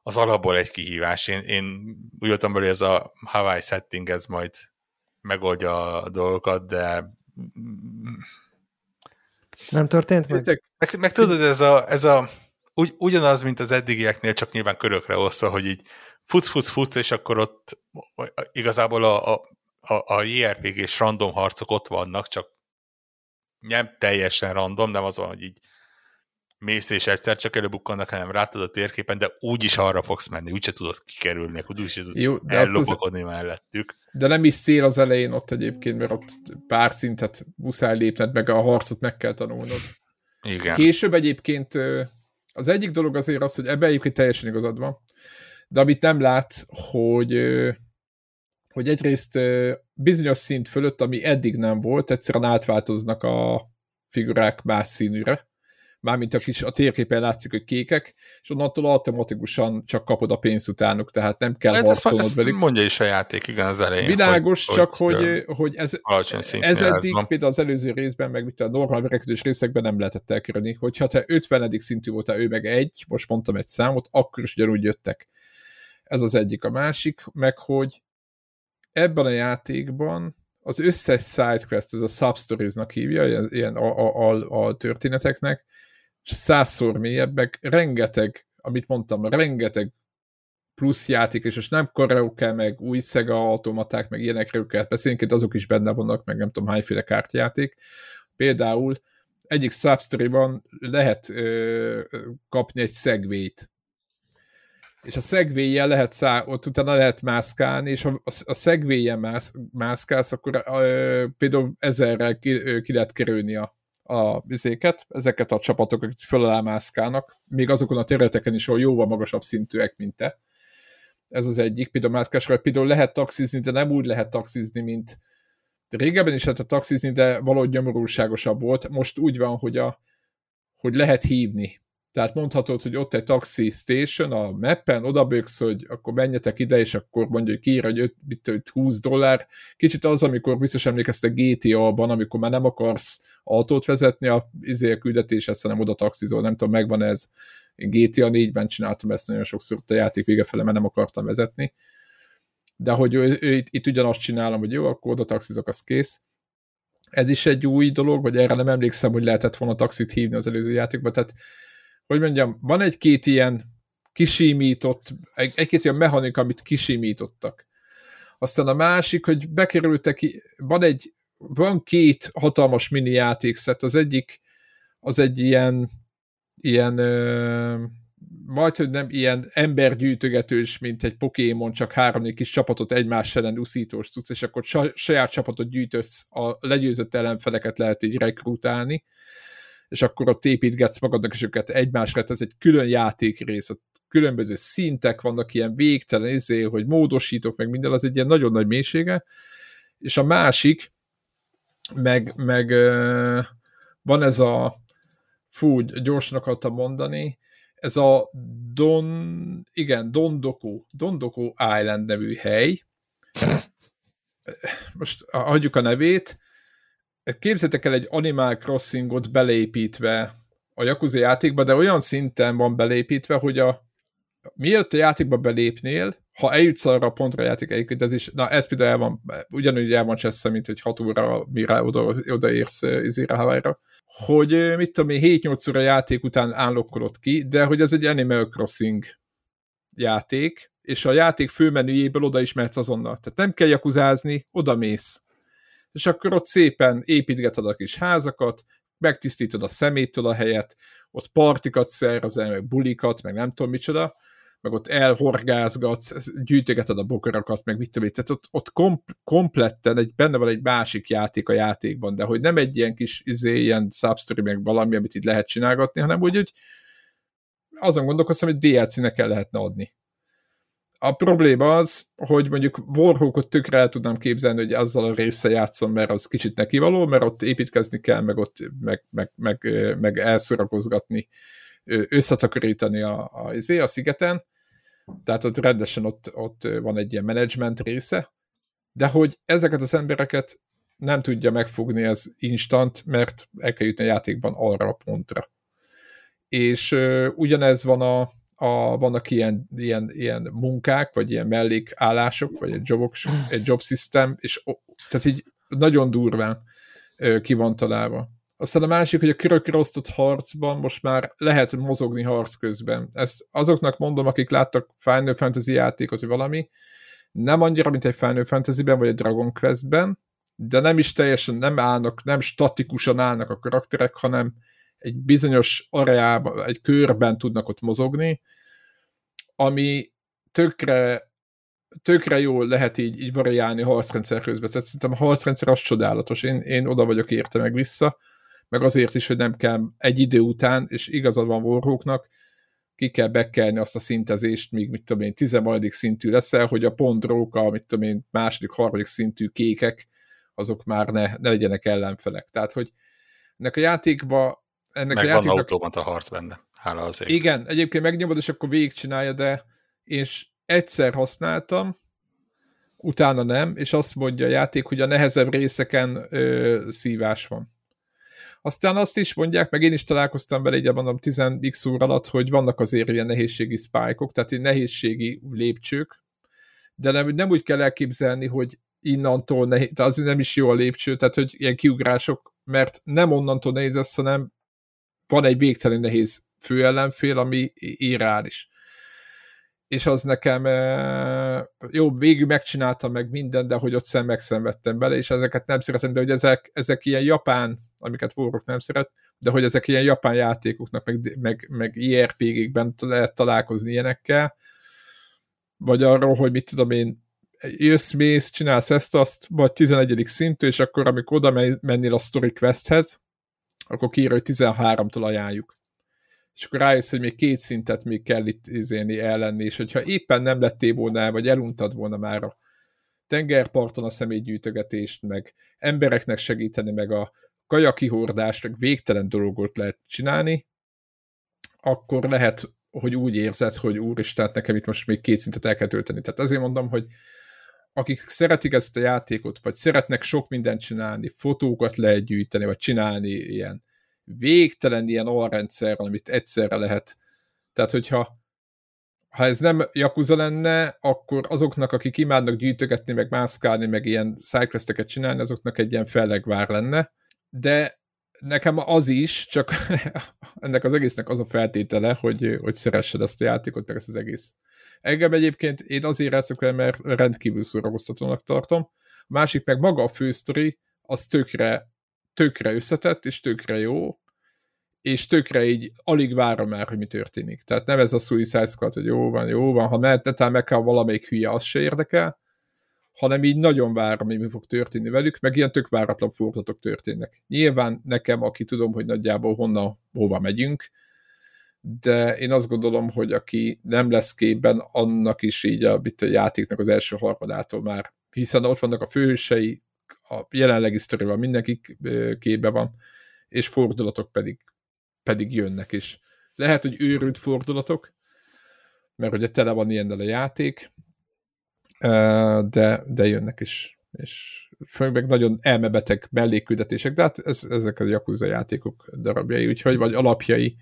az alapból egy kihívás. Én, én úgy voltam belőle, ez a Hawaii setting, ez majd megoldja a dolgokat, de nem történt meg? Meg, meg tudod, ez a, ez a ugy, ugyanaz, mint az eddigieknél, csak nyilván körökre osztva, hogy így futsz, futsz, futsz, és akkor ott igazából a, a, a, a JRPG és random harcok ott vannak, csak nem teljesen random, nem az van, hogy így mész és egyszer csak előbukkannak, hanem rátad a térképen, de úgyis arra fogsz menni, úgyse tudod kikerülni, úgyis tudsz Jó, ellopakodni az... mellettük. De nem is szél az elején ott egyébként, mert ott pár szintet muszáj lépned, meg a harcot meg kell tanulnod. Igen. Később egyébként az egyik dolog azért az, hogy ebbe egyébként teljesen igazad van, de amit nem látsz, hogy, hogy egyrészt bizonyos szint fölött, ami eddig nem volt, egyszerűen átváltoznak a figurák más színűre, mármint a kis a térképen látszik, hogy kékek, és onnantól automatikusan csak kapod a pénzt utánuk, tehát nem kell hát harcolnod ezt, velük. mondja is a játék, igen, az elején. Világos, hogy, csak hogy, hogy, hogy ez, ez eddig van. például az előző részben, meg itt a normál verekedős részekben nem lehetett elkerülni, hogyha te 50. szintű voltál, ő meg egy, most mondtam egy számot, akkor is ugyanúgy jöttek. Ez az egyik. A másik, meg hogy ebben a játékban az összes sidequest, ez a substories-nak hívja, ilyen, ilyen a, a, a, a történeteknek, százszor mélyebb, meg rengeteg, amit mondtam, rengeteg plusz játék, és most nem karaoke, meg új Sega automaták, meg ilyenekről kell beszélni, azok is benne vannak, meg nem tudom hányféle kártyajáték. Például egyik substory-ban lehet ö, kapni egy szegvét, és a szegvéjjel lehet szá, ott utána lehet mászkálni, és ha a, szegvéjjel mász, mászkálsz, akkor ö, például ezerrel ki, ki lehet kerülni a, a vizéket, ezeket a csapatokat föl alá mászkálnak, még azokon a területeken is, ahol jóval magasabb szintűek, mint te. Ez az egyik, például mászkásra, például lehet taxizni, de nem úgy lehet taxizni, mint régebben is lehet taxizni, de valahogy nyomorúságosabb volt. Most úgy van, hogy, a, hogy lehet hívni tehát mondhatod, hogy ott egy taxi station a mappen, odaböksz, hogy akkor menjetek ide, és akkor mondja, hogy kiír, hogy 5, 20 dollár. Kicsit az, amikor biztos emlékeztek GTA-ban, amikor már nem akarsz autót vezetni a, izé a küldetéshez, hanem oda taxizol, nem tudom, megvan ez. GTA 4-ben csináltam ezt nagyon sokszor a játék vége fele, mert nem akartam vezetni. De hogy ő, ő, itt, itt ugyanazt csinálom, hogy jó, akkor oda taxizok, az kész ez is egy új dolog, vagy erre nem emlékszem, hogy lehetett volna taxit hívni az előző játékban, tehát hogy mondjam, van egy-két ilyen kisimított, egy-két ilyen mechanika, amit kisimítottak. Aztán a másik, hogy bekerültek, van egy, van két hatalmas mini játékszet, az egyik, az egy ilyen, ilyen, ö, majd, hogy nem ilyen embergyűjtögetős, mint egy Pokémon, csak három kis csapatot egymás ellen uszítós tudsz, és akkor saját csapatot gyűjtesz, a legyőzött ellenfeleket lehet így rekrutálni és akkor ott építgetsz magadnak, és őket egymásra, ez egy külön játékrész, ott különböző szintek vannak, ilyen végtelen izé, hogy módosítok, meg minden, az egy ilyen nagyon nagy mélysége, és a másik, meg, meg van ez a fú, gyorsan akartam mondani, ez a Don, igen, Dondoku, Dondoku Island nevű hely. Most adjuk a nevét, képzeljétek el egy Animal Crossingot beleépítve a Yakuza játékba, de olyan szinten van beleépítve, hogy a miért a játékba belépnél, ha eljutsz arra a pontra a játék egyébként, ez is, na ez például el van, ugyanúgy el van csessze, mint hogy 6 óra, mire oda, odaérsz izére Hawaii-ra, hogy mit tudom én, 7-8 óra játék után állokkolod ki, de hogy ez egy Animal Crossing játék, és a játék főmenüjéből oda is mehetsz azonnal. Tehát nem kell jakuzázni, oda mész és akkor ott szépen építgeted a kis házakat, megtisztítod a szeméttől a helyet, ott partikat szervezel, meg bulikat, meg nem tudom micsoda, meg ott elhorgázgatsz, gyűjtögeted a bokorokat, meg mit tudom, tehát ott, ott komp- kompletten egy, benne van egy másik játék a játékban, de hogy nem egy ilyen kis izé, ilyen substory, meg valami, amit itt lehet csinálgatni, hanem úgy, hogy azon gondolkoztam, hogy DLC-nek el lehetne adni a probléma az, hogy mondjuk Warhawkot tökre el tudnám képzelni, hogy azzal a része játszom, mert az kicsit nekivaló, mert ott építkezni kell, meg ott meg, meg, meg, meg elszorakozgatni, összetakarítani a, a, izé, a szigeten, tehát ott rendesen ott, ott van egy ilyen menedzsment része, de hogy ezeket az embereket nem tudja megfogni ez instant, mert el kell jutni a játékban arra a pontra. És uh, ugyanez van a, a, vannak ilyen, ilyen, ilyen munkák, vagy ilyen mellékállások, vagy egy, jobok, egy job system, és tehát így nagyon durván ki van találva. Aztán a másik, hogy a körökre osztott harcban most már lehet mozogni harc közben. Ezt azoknak mondom, akik láttak Final Fantasy játékot, vagy valami, nem annyira, mint egy Final Fantasy-ben, vagy egy Dragon Quest-ben, de nem is teljesen, nem állnak, nem statikusan állnak a karakterek, hanem egy bizonyos areában, egy körben tudnak ott mozogni, ami tökre, tökre jól lehet így, így variálni harcrendszer közben. Tehát szerintem a harcrendszer az csodálatos. Én, én oda vagyok érte meg vissza, meg azért is, hogy nem kell egy idő után, és igazad van Warhawknak, ki kell bekelni azt a szintezést, míg mit tudom én, tizenmaladik szintű leszel, hogy a pondrók, a mit tudom én, második, harmadik szintű kékek, azok már ne, ne legyenek ellenfelek. Tehát, hogy ennek a játékba ennek Meg a játéknak... van automata harc benne, hála azért. Igen, egyébként megnyomod, és akkor végigcsinálja, de és egyszer használtam, utána nem, és azt mondja a játék, hogy a nehezebb részeken ö, szívás van. Aztán azt is mondják, meg én is találkoztam vele, így mondom 10x óra alatt, hogy vannak azért ilyen nehézségi spike-ok, tehát ilyen nehézségi lépcsők, de nem, nem úgy kell elképzelni, hogy innantól nehéz, de azért nem is jó a lépcső, tehát hogy ilyen kiugrások, mert nem onnantól nehéz lesz, hanem van egy végtelen nehéz főellenfél, ami irreális. És az nekem, jó, végül megcsináltam meg minden, de hogy ott szem megszenvedtem bele, és ezeket nem szeretem, de hogy ezek, ezek ilyen japán, amiket Warrock nem szeret, de hogy ezek ilyen japán játékoknak, meg, meg, meg IRPG-kben lehet találkozni ilyenekkel, vagy arról, hogy mit tudom én, jössz, mész, csinálsz ezt, azt, vagy 11. szintű, és akkor amikor oda mennél a Story Questhez, akkor kiír, hogy 13-tól ajánljuk. És akkor rájössz, hogy még két szintet még kell itt izéni ellenni, és hogyha éppen nem lettél volna vagy eluntad volna már a tengerparton a személygyűjtögetést, meg embereknek segíteni, meg a kajakihordást, meg végtelen dolgot lehet csinálni, akkor lehet, hogy úgy érzed, hogy úristen, nekem itt most még két szintet el kell tölteni. Tehát azért mondom, hogy akik szeretik ezt a játékot, vagy szeretnek sok mindent csinálni, fotókat lehet gyűjteni, vagy csinálni ilyen végtelen ilyen alrendszer, amit egyszerre lehet. Tehát, hogyha ha ez nem Yakuza lenne, akkor azoknak, akik imádnak gyűjtögetni, meg mászkálni, meg ilyen sidequesteket csinálni, azoknak egy ilyen fellegvár lenne. De nekem az is, csak ennek az egésznek az a feltétele, hogy, hogy szeressed ezt a játékot, meg ezt az egész. Engem egyébként én azért játszok el, mert rendkívül szórakoztatónak tartom. A másik meg maga a fősztori, az tökre, tökre összetett, és tökre jó, és tökre így alig várom már, hogy mi történik. Tehát nem ez a Suicide Squad, hogy jó van, jó van, ha netán meg kell valamelyik hülye, az se érdekel, hanem így nagyon várom, hogy mi fog történni velük, meg ilyen tök váratlan fordulatok történnek. Nyilván nekem, aki tudom, hogy nagyjából honnan, hova megyünk, de én azt gondolom, hogy aki nem lesz képben, annak is így a, a játéknak az első harmadától már, hiszen ott vannak a főhősei, a jelenlegi sztorival mindenki képbe van, és fordulatok pedig, pedig jönnek is. Lehet, hogy őrült fordulatok, mert ugye tele van ilyennel a játék, de, de jönnek is, és meg nagyon elmebeteg mellékküldetések, de hát ez, ezek a Yakuza játékok darabjai, úgyhogy, vagy alapjai.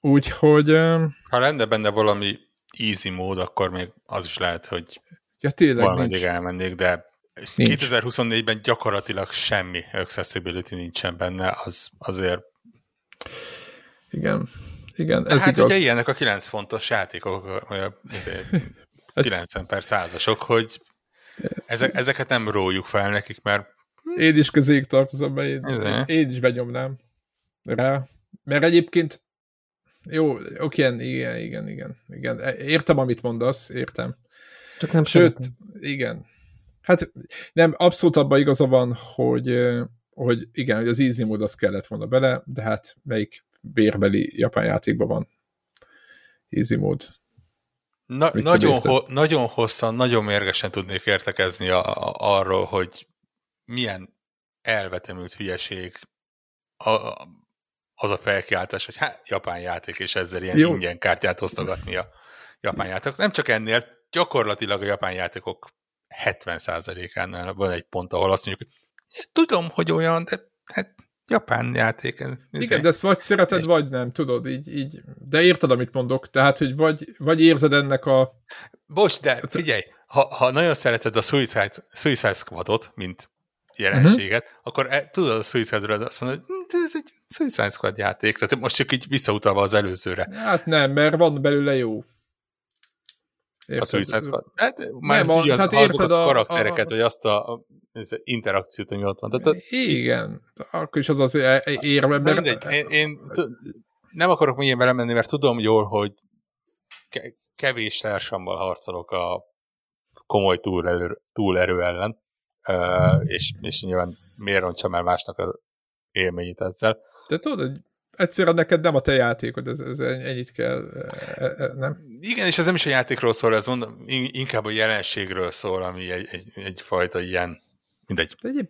Úgyhogy... Ha lenne benne valami easy mód, akkor még az is lehet, hogy ja, tényleg valameddig elmennék, de 2024-ben gyakorlatilag semmi accessibility nincsen benne, az azért... Igen, igen, ez hát igaz. ugye ilyenek a 9 fontos játékok, 90 per százasok, hogy ezek, ezeket nem rójuk fel nekik, mert... Én is közéig tartozom be, én, én is benyomnám rá. Mert egyébként jó, oké, igen, igen, igen, igen. Értem, amit mondasz, értem. Csak nem Sőt, szeretem. igen. Hát nem, abszolút abban igaza van, hogy, hogy igen, hogy az easy mód az kellett volna bele, de hát melyik bérbeli japán játékban van easy mód. Na, nagyon, ho, nagyon hosszan, nagyon mérgesen tudnék értekezni a, a, arról, hogy milyen elvetemült hülyeség a, a, az a felkiáltás, hogy hát japán játék, és ezzel ilyen Jó. ingyen kártyát osztogatni a japán játékok. Nem csak ennél, gyakorlatilag a japán játékok 70%-ánál van egy pont, ahol azt mondjuk, hogy tudom, hogy olyan, de hát japán játék. Igen, de ezt vagy szereted, vagy nem, tudod, így, így. De érted, amit mondok, tehát, hogy vagy, vagy érzed ennek a... Bocs, de hát- figyelj, ha, ha nagyon szereted a Suicide, Suicide Squadot, mint jelenséget, uh-huh. akkor e, tudod a Suicide-ről azt mondod, hogy hm, ez egy Suicide Squad játék, tehát most csak így visszautalva az előzőre. Hát nem, mert van belőle jó. Érted? A Suicide Squad? Hát már nem, az, hát azokat a, a karaktereket, a, a, vagy azt a, a az interakciót, ami ott van. Tehát, igen, akkor is az az érve. Mert... Mindegy, én, én nem akarok még ilyen belemenni, mert tudom jól, hogy kevés társammal harcolok a komoly túlerő, túlerő ellen, és, és nyilván miért roncsam el másnak az élményét ezzel. De tudod, hogy egyszerűen neked nem a te játékod, ez, ez ennyit kell, e, e, e, nem? Igen, és ez nem is a játékról szól, ez mondom, inkább a jelenségről szól, ami egy, egy, egyfajta ilyen, mindegy. De egyéb,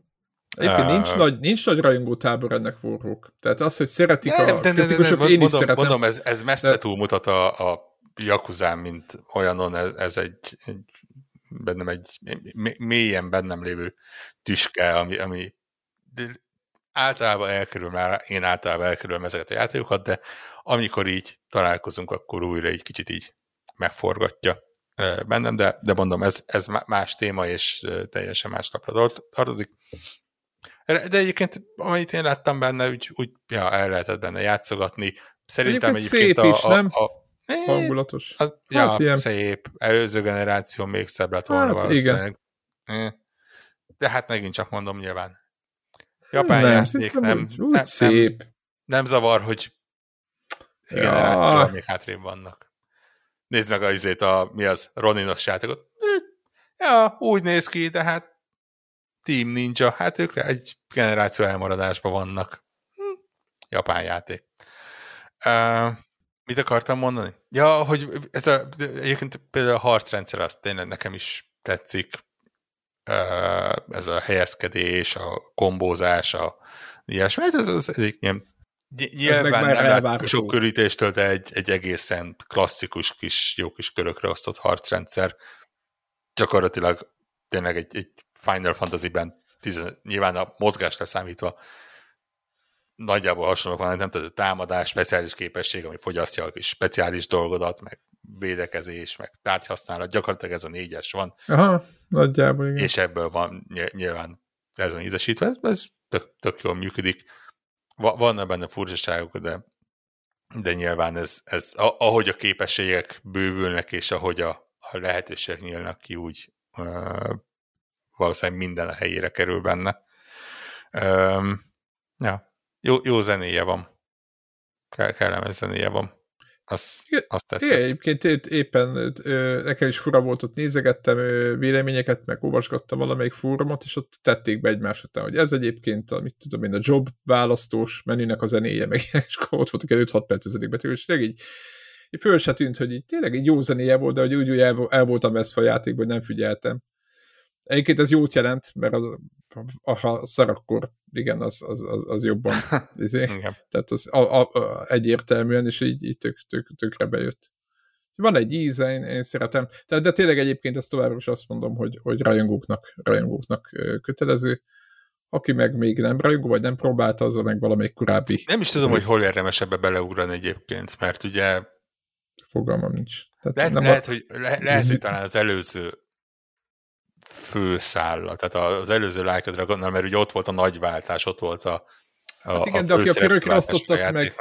Egyébként uh, nincs, nagy, nincs nagy rajongó tábor ennek forrók. Tehát az, hogy szeretik ne, a de, de, de, de, én mondom, is szeretem. Mondom, ez, ez messze de... túlmutat a, a Jakuzán, mint olyanon, ez, ez egy, egy bennem egy mélyen bennem lévő tüske, ami, ami általában elkerül már, én általában elkerülöm ezeket a játékokat, de amikor így találkozunk, akkor újra egy kicsit így megforgatja bennem, de, de mondom, ez, ez más téma, és teljesen más lapra tartozik. De egyébként, amit én láttam benne, úgy, úgy ja, el lehetett benne játszogatni. Szerintem egyébként, egyébként szép a, a, is, nem? A, Hangulatos. A, ja, hát ilyen. szép. Előző generáció még szebb lett volna hát, valószínűleg. Igen. De hát megint csak mondom nyilván. Japán nem, játék nem, nem, nem, szép. nem, nem zavar, hogy ja. generáció még hátrébb vannak. nézd meg a, izét a, mi az, Roninos játékot. Ja, úgy néz ki, de hát Team Ninja, hát ők egy generáció elmaradásban vannak. Hm, japán játék. Uh, mit akartam mondani? Ja, hogy ez a, egyébként például a harcrendszer az tényleg nekem is tetszik. Ez a helyezkedés, a kombózás, a ilyesmi. Hát ez, ez, ez, ez Nyilván nem lát sok körítéstől, de egy, egy egészen klasszikus kis, jó kis körökre osztott harcrendszer. Gyakorlatilag tényleg egy, egy Final Fantasy-ben nyilván a mozgás leszámítva nagyjából hasonlók van, nem tehát a támadás, speciális képesség, ami fogyasztja a kis speciális dolgodat, meg védekezés, meg tárgyhasználat, gyakorlatilag ez a négyes van. Aha, nagyjából igen. És ebből van nyilván ez van ízesítve, ez, ez tök, tök jól működik. Vannak benne furcsaságok, de, de nyilván ez, ez, ahogy a képességek bővülnek, és ahogy a, a lehetőségek nyílnak ki, úgy uh, valószínűleg minden a helyére kerül benne. Um, ja, jó, jó zenéje van. Kell, kellemes zenéje van. Az, azt tetszett. Igen, egyébként éppen nekem is fura volt, ott nézegettem véleményeket, meg olvasgattam valamelyik fórumot, és ott tették be egymás után, hogy ez egyébként, a, mit tudom én, a job választós menünek a zenéje, meg és akkor ott voltak 5-6 perc ezedik betű, és így föl se tűnt, hogy így tényleg egy jó zenéje volt, de hogy úgy, úgy el, el voltam veszve a játékban, hogy nem figyeltem. Egyébként ez jót jelent, mert az, ha szar, akkor igen, az, az, az, az jobban izé. Tehát az a, a, a, egyértelműen, és így, így tök, tök, tökre bejött. Van egy íze, én, én szeretem. Tehát, de tényleg egyébként ezt továbbra is azt mondom, hogy, hogy rajongóknak, rajongóknak kötelező. Aki meg még nem rajongó, vagy nem próbálta, azon meg valamelyik korábbi. Nem is tudom, részt. hogy hol érdemes ebbe beleugrani egyébként, mert ugye Fogalmam nincs. Tehát lehet, nem lehet, a... hogy, le, lehet, hogy talán az előző főszálla, tehát az előző Like a Dragonnal, mert ugye ott volt a nagy váltás, ott volt a, a Hát igen, a de aki a körökre osztottat meg...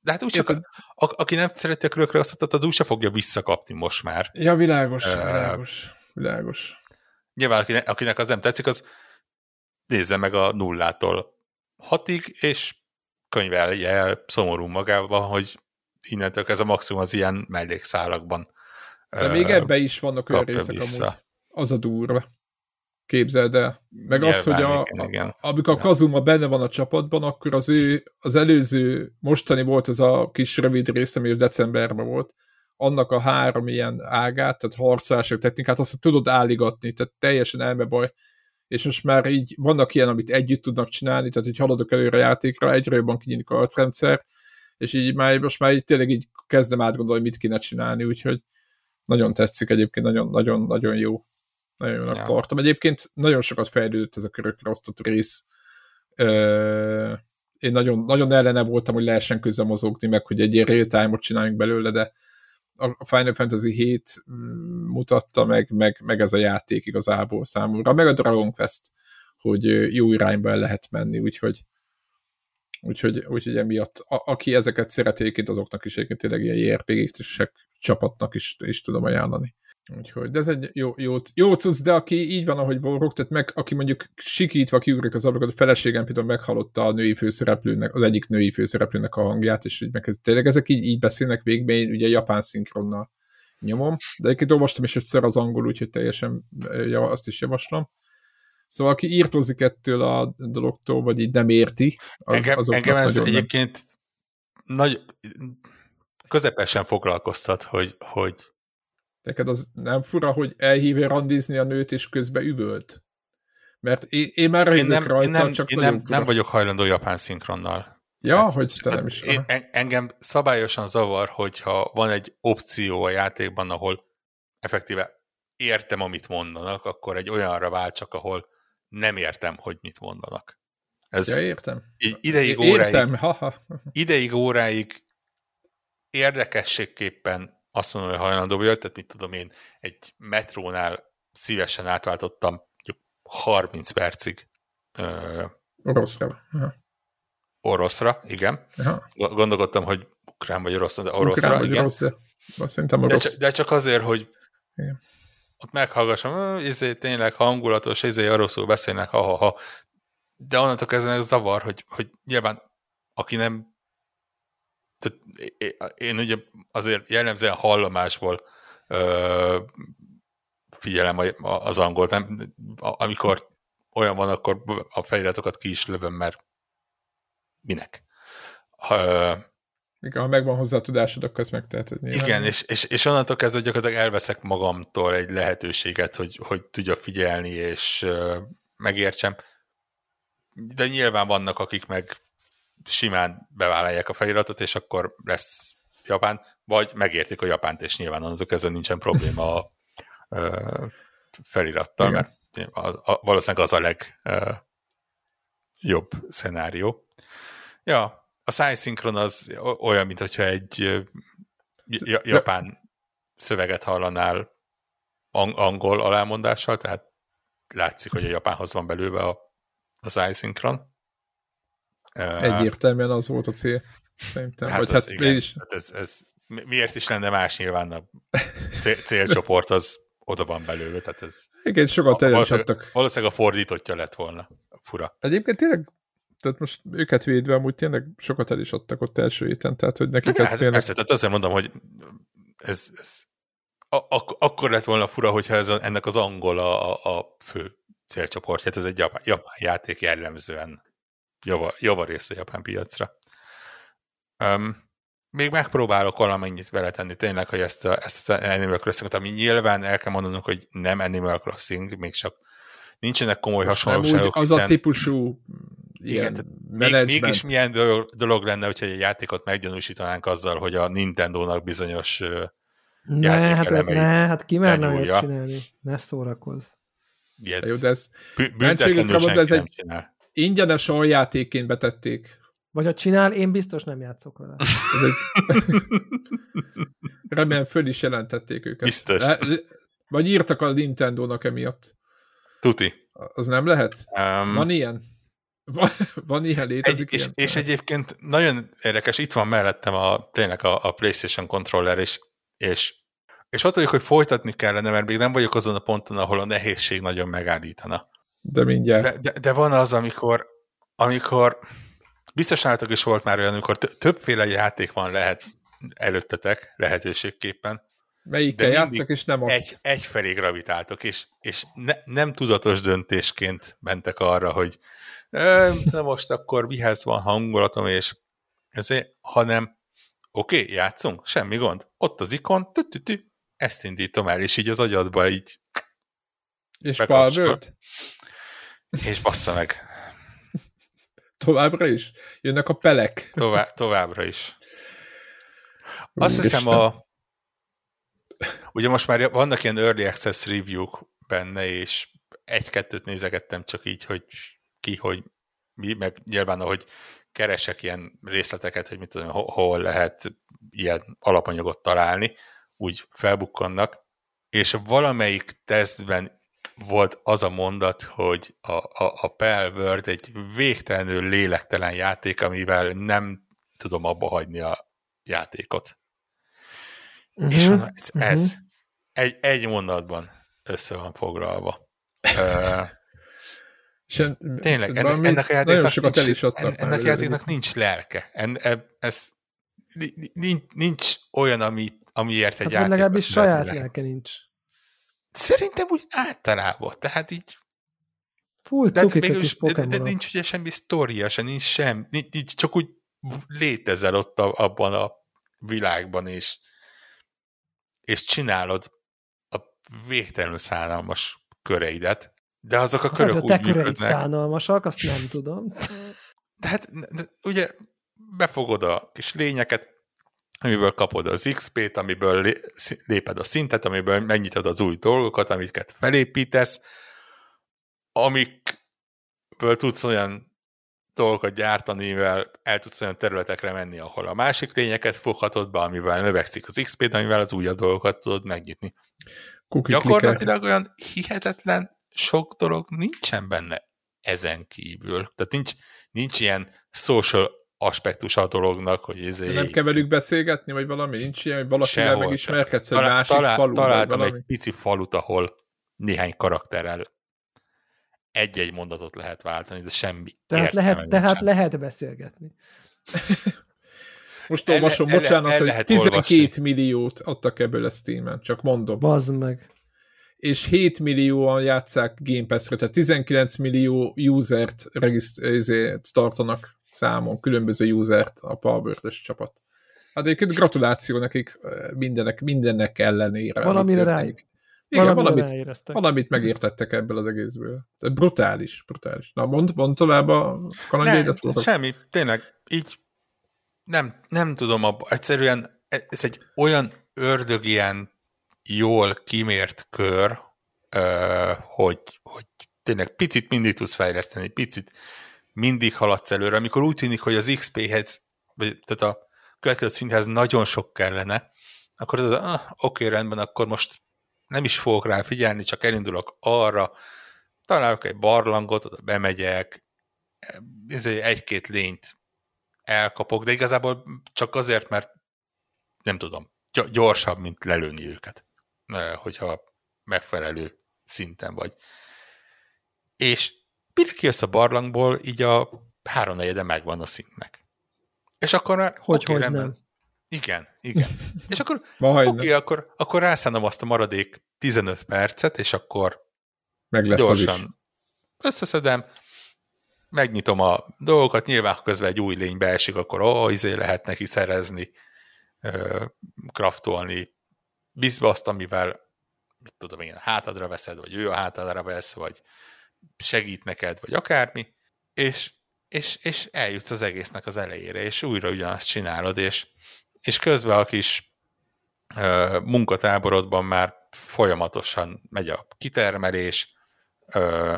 De hát úgy csak, a, a, aki nem szereti a körökre osztottat, az úgy se fogja visszakapni most már. Ja, világos, uh, világos, világos. Nyilván, akinek, akinek az nem tetszik, az nézze meg a nullától hatig, és könyvelje el szomorú magában, hogy innentől ez a maximum az ilyen mellékszálakban. De uh, még ebbe is vannak olyan részek vissza. amúgy az a durva. Képzeld el. Meg Nyilván, az, hogy a, igen, igen. amikor a Kazuma benne van a csapatban, akkor az ő, az előző, mostani volt ez a kis rövid rész, ami decemberben volt, annak a három ilyen ágát, tehát harcások technikát, azt tudod álligatni, tehát teljesen elmebaj. És most már így vannak ilyen, amit együtt tudnak csinálni, tehát hogy haladok előre a játékra, egyre jobban kinyílik a harcrendszer, és így már, most már így tényleg így kezdem átgondolni, mit kéne csinálni, úgyhogy nagyon tetszik egyébként, nagyon-nagyon-nagyon jó. Nagyon jónak ja. tartom. Egyébként nagyon sokat fejlődött ez a körökre osztott rész. Én nagyon, nagyon ellene voltam, hogy lehessen közben mozogni, meg hogy egy ilyen real-time-ot csináljunk belőle, de a Final Fantasy 7 mm, mutatta meg, meg, meg ez a játék igazából számomra, meg a Dragon Quest, hogy jó irányba el lehet menni, úgyhogy úgyhogy, úgyhogy emiatt, a, aki ezeket szereti, azoknak is egyébként tényleg ilyen JRPG-t csapatnak is, is tudom ajánlani. Úgyhogy, de ez egy jó, jó, jó cucc, de aki így van, ahogy vorog, tehát meg, aki mondjuk sikítva kiugrik az ablakat, a feleségem például meghallotta a női főszereplőnek, az egyik női főszereplőnek a hangját, és így meg, tényleg ezek így, így beszélnek végben, én ugye japán szinkronnal nyomom, de egyébként olvastam is egyszer az angol, úgyhogy teljesen ja, azt is javaslom. Szóval aki írtózik ettől a dologtól, vagy így nem érti, az, engem, engem ez egyébként nem... nagy, közepesen foglalkoztat, hogy, hogy Neked az nem fura, hogy elhívja randizni a nőt, és közben üvölt? Mert én, én már én nem, rajta, én nem, csak én nem, nem vagyok hajlandó japán szinkronnal. Ja, hát, hogy te nem is. Én, engem szabályosan zavar, hogyha van egy opció a játékban, ahol effektíve értem, amit mondanak, akkor egy olyanra váltsak, ahol nem értem, hogy mit mondanak. Ez ja, értem. Ideig óráig, értem. Ha, ha. ideig óráig érdekességképpen azt mondom, hogy hajlandó vagyok, tehát mit tudom én, egy metrónál szívesen átváltottam 30 percig. oroszra. Ja. Oroszra, igen. Aha. Gondolkodtam, hogy ukrán vagy orosz, de oroszra, ukrán igen. Orosz, de szerintem orosz. De, csak, de csak azért, hogy igen. ott meghallgassam, izé, tényleg hangulatos, izé, oroszul beszélnek, ha-ha-ha. De onnantól kezdve zavar, hogy, hogy nyilván aki nem tehát én ugye azért jellemzően hallomásból ö, figyelem az angolt, nem, amikor olyan van, akkor a feliratokat ki is lövöm, mert minek? Ha, igen, ha megvan hozzá a tudásod, akkor ezt megteheted. Nyilván. Igen, és, és, és onnantól kezdve gyakorlatilag elveszek magamtól egy lehetőséget, hogy, hogy tudja figyelni, és uh, megértsem. De nyilván vannak, akik meg simán bevállalják a feliratot, és akkor lesz japán, vagy megértik a japánt, és nyilván onnantól kezdve nincsen probléma a felirattal, Igen. mert a, a, valószínűleg az a legjobb szenárió. Ja, a szájszinkron az olyan, mint hogyha egy japán szöveget hallanál angol alámondással, tehát látszik, hogy a japánhoz van belőle a, a szájszinkron. Egyértelműen az volt a cél. Szerintem. Hát, Vagy hát igen, is... hát ez, ez, miért is lenne más nyilván a cél, célcsoport az oda van belőle, tehát ez... Igen, sokat valószínűleg, valószínűleg a fordítottja lett volna. Fura. Egyébként tényleg tehát most őket védve amúgy tényleg sokat el is adtak ott első héten, tehát hogy nekik hát, ez tényleg... Persze, tehát azért mondom, hogy ez, ez a, ak- akkor lett volna fura, hogyha ez a, ennek az angol a, a, fő célcsoportja, ez egy japán, japán játék jellemzően java, java rész a japán piacra. Um, még megpróbálok valamennyit beletenni tényleg, hogy ezt, a, ezt az Animal Crossing-ot, ami nyilván el kell mondanunk, hogy nem Animal Crossing, még csak nincsenek komoly hasonlóságok. az hiszen... a típusú igen, még, mégis milyen dolog, dolog lenne, hogyha egy játékot meggyanúsítanánk azzal, hogy a Nintendo-nak bizonyos ne, hát, ne, hát ki merne olyat csinálni? Ne szórakozz. Ilyet Jó, de ez büntetlenül ez egy csinál. Ingyenes aljátékként betették. Vagy ha csinál, én biztos nem játszok vele. Ez egy... Remélem föl is jelentették őket. Biztos. Vagy írtak a Nintendo-nak emiatt. Tuti. Az nem lehet? Um, Van ilyen? Van, van ilyen létezik egy, ilyen? És, és egyébként nagyon érdekes, itt van mellettem a, tényleg a, a PlayStation controller, és, és, és ott vagyok, hogy folytatni kellene, mert még nem vagyok azon a ponton, ahol a nehézség nagyon megállítana. De mindjárt. De, de, de van az, amikor, amikor biztos nálatok is volt már olyan, amikor többféle játék van lehet előttetek lehetőségképpen, Melyikkel játszak, és nem azt. Egy, egyfelé gravitáltok, és, és ne, nem tudatos döntésként mentek arra, hogy na most akkor mihez van hangulatom, és ezért, hanem oké, okay, játszunk, semmi gond. Ott az ikon, tü, tü, tü, ezt indítom el, és így az agyadba így és palvölt? És bassza meg. Továbbra is? Jönnek a pelek. Tovább, továbbra is. Azt Úristen. hiszem a ugye most már vannak ilyen early access review-k benne, és egy-kettőt nézegettem csak így, hogy ki, hogy mi, meg nyilván, ahogy keresek ilyen részleteket, hogy mit tudom, hol lehet ilyen alapanyagot találni, úgy felbukkannak, és valamelyik tesztben volt az a mondat, hogy a, a, a Pell World egy végtelenül lélektelen játék, amivel nem tudom abba hagyni a játékot. Uh-huh. És mondom, ez, uh-huh. ez egy, egy mondatban össze van foglalva. Uh, Tényleg, ennek, ennek a játéknak, nincs, is ennek a játéknak nincs lelke. En, e, ez, nincs, nincs olyan, ami, amiért egy hát játék. legalábbis saját lelke. lelke nincs. Szerintem úgy általában, tehát így Full de, mégis, de, de, nincs ugye semmi sztória, se nincs sem, nincs, nincs, csak úgy létezel ott a, abban a világban, és, és csinálod a végtelenül szánalmas köreidet, de azok a hát, körök hát, úgy működnek. szánalmasak, azt nem tudom. De hát de, ugye befogod a kis lényeket, amiből kapod az XP-t, amiből léped a szintet, amiből megnyitod az új dolgokat, amiket felépítesz, amikből tudsz olyan dolgokat gyártani, mivel el tudsz olyan területekre menni, ahol a másik lényeket foghatod be, amivel növekszik az XP-t, amivel az újabb dolgokat tudod megnyitni. Cookie Gyakorlatilag clicker. olyan hihetetlen sok dolog nincsen benne ezen kívül. Tehát nincs, nincs ilyen social aspektus a dolognak, hogy ez egy... Nem kell velük beszélgetni, vagy valami? Nincs ilyen, hogy valakivel megismerkedsz, Talál, másik talál, falu, Találtam egy pici falut, ahol néhány karakterrel egy-egy mondatot lehet váltani, de semmi Tehát, lehet, tehát lehet beszélgetni. Most olvasom, el, bocsánat, el, el hogy 12 olvasni. milliót adtak ebből a Steam-en, csak mondom. Bazd meg. És 7 millióan játszák Game Pass-re, tehát 19 millió usert regiszt- tartanak számon, különböző usert a power csapat. Hát egyébként gratuláció nekik mindenek, mindennek ellenére. Valamire rájuk. Igen, valamit, valamit megértettek ebből az egészből. Tehát brutális, brutális. Na, mond, mond tovább a kalandjaidat. Ne, semmi, tényleg, így nem, nem tudom, abba, egyszerűen ez egy olyan ördög ilyen jól kimért kör, hogy, hogy tényleg picit mindig tudsz fejleszteni, picit mindig haladsz előre, amikor úgy tűnik, hogy az XP-hez, vagy tehát a következő szinthez nagyon sok kellene, akkor az, ah, oké, rendben, akkor most nem is fogok rá figyelni, csak elindulok arra, találok egy barlangot, oda bemegyek, egy-két lényt elkapok, de igazából csak azért, mert nem tudom, gyorsabb, mint lelőni őket, hogyha megfelelő szinten vagy. És mire kijössz a barlangból, így a háromnegyede megvan a szintnek. És akkor már hogy, okay, hogy nem. Igen, igen. És akkor oké, okay, akkor, akkor rászánom azt a maradék 15 percet, és akkor Meg lesz gyorsan összeszedem, megnyitom a dolgokat, nyilván közben egy új lény beesik, akkor ó, oh, izé lehet neki szerezni, kraftolni bizbaszt, amivel mit tudom én, hátadra veszed, vagy ő a hátadra vesz, vagy segít neked, vagy akármi, és, és, és eljutsz az egésznek az elejére, és újra ugyanazt csinálod, és, és közben a kis ö, munkatáborodban már folyamatosan megy a kitermelés, ö,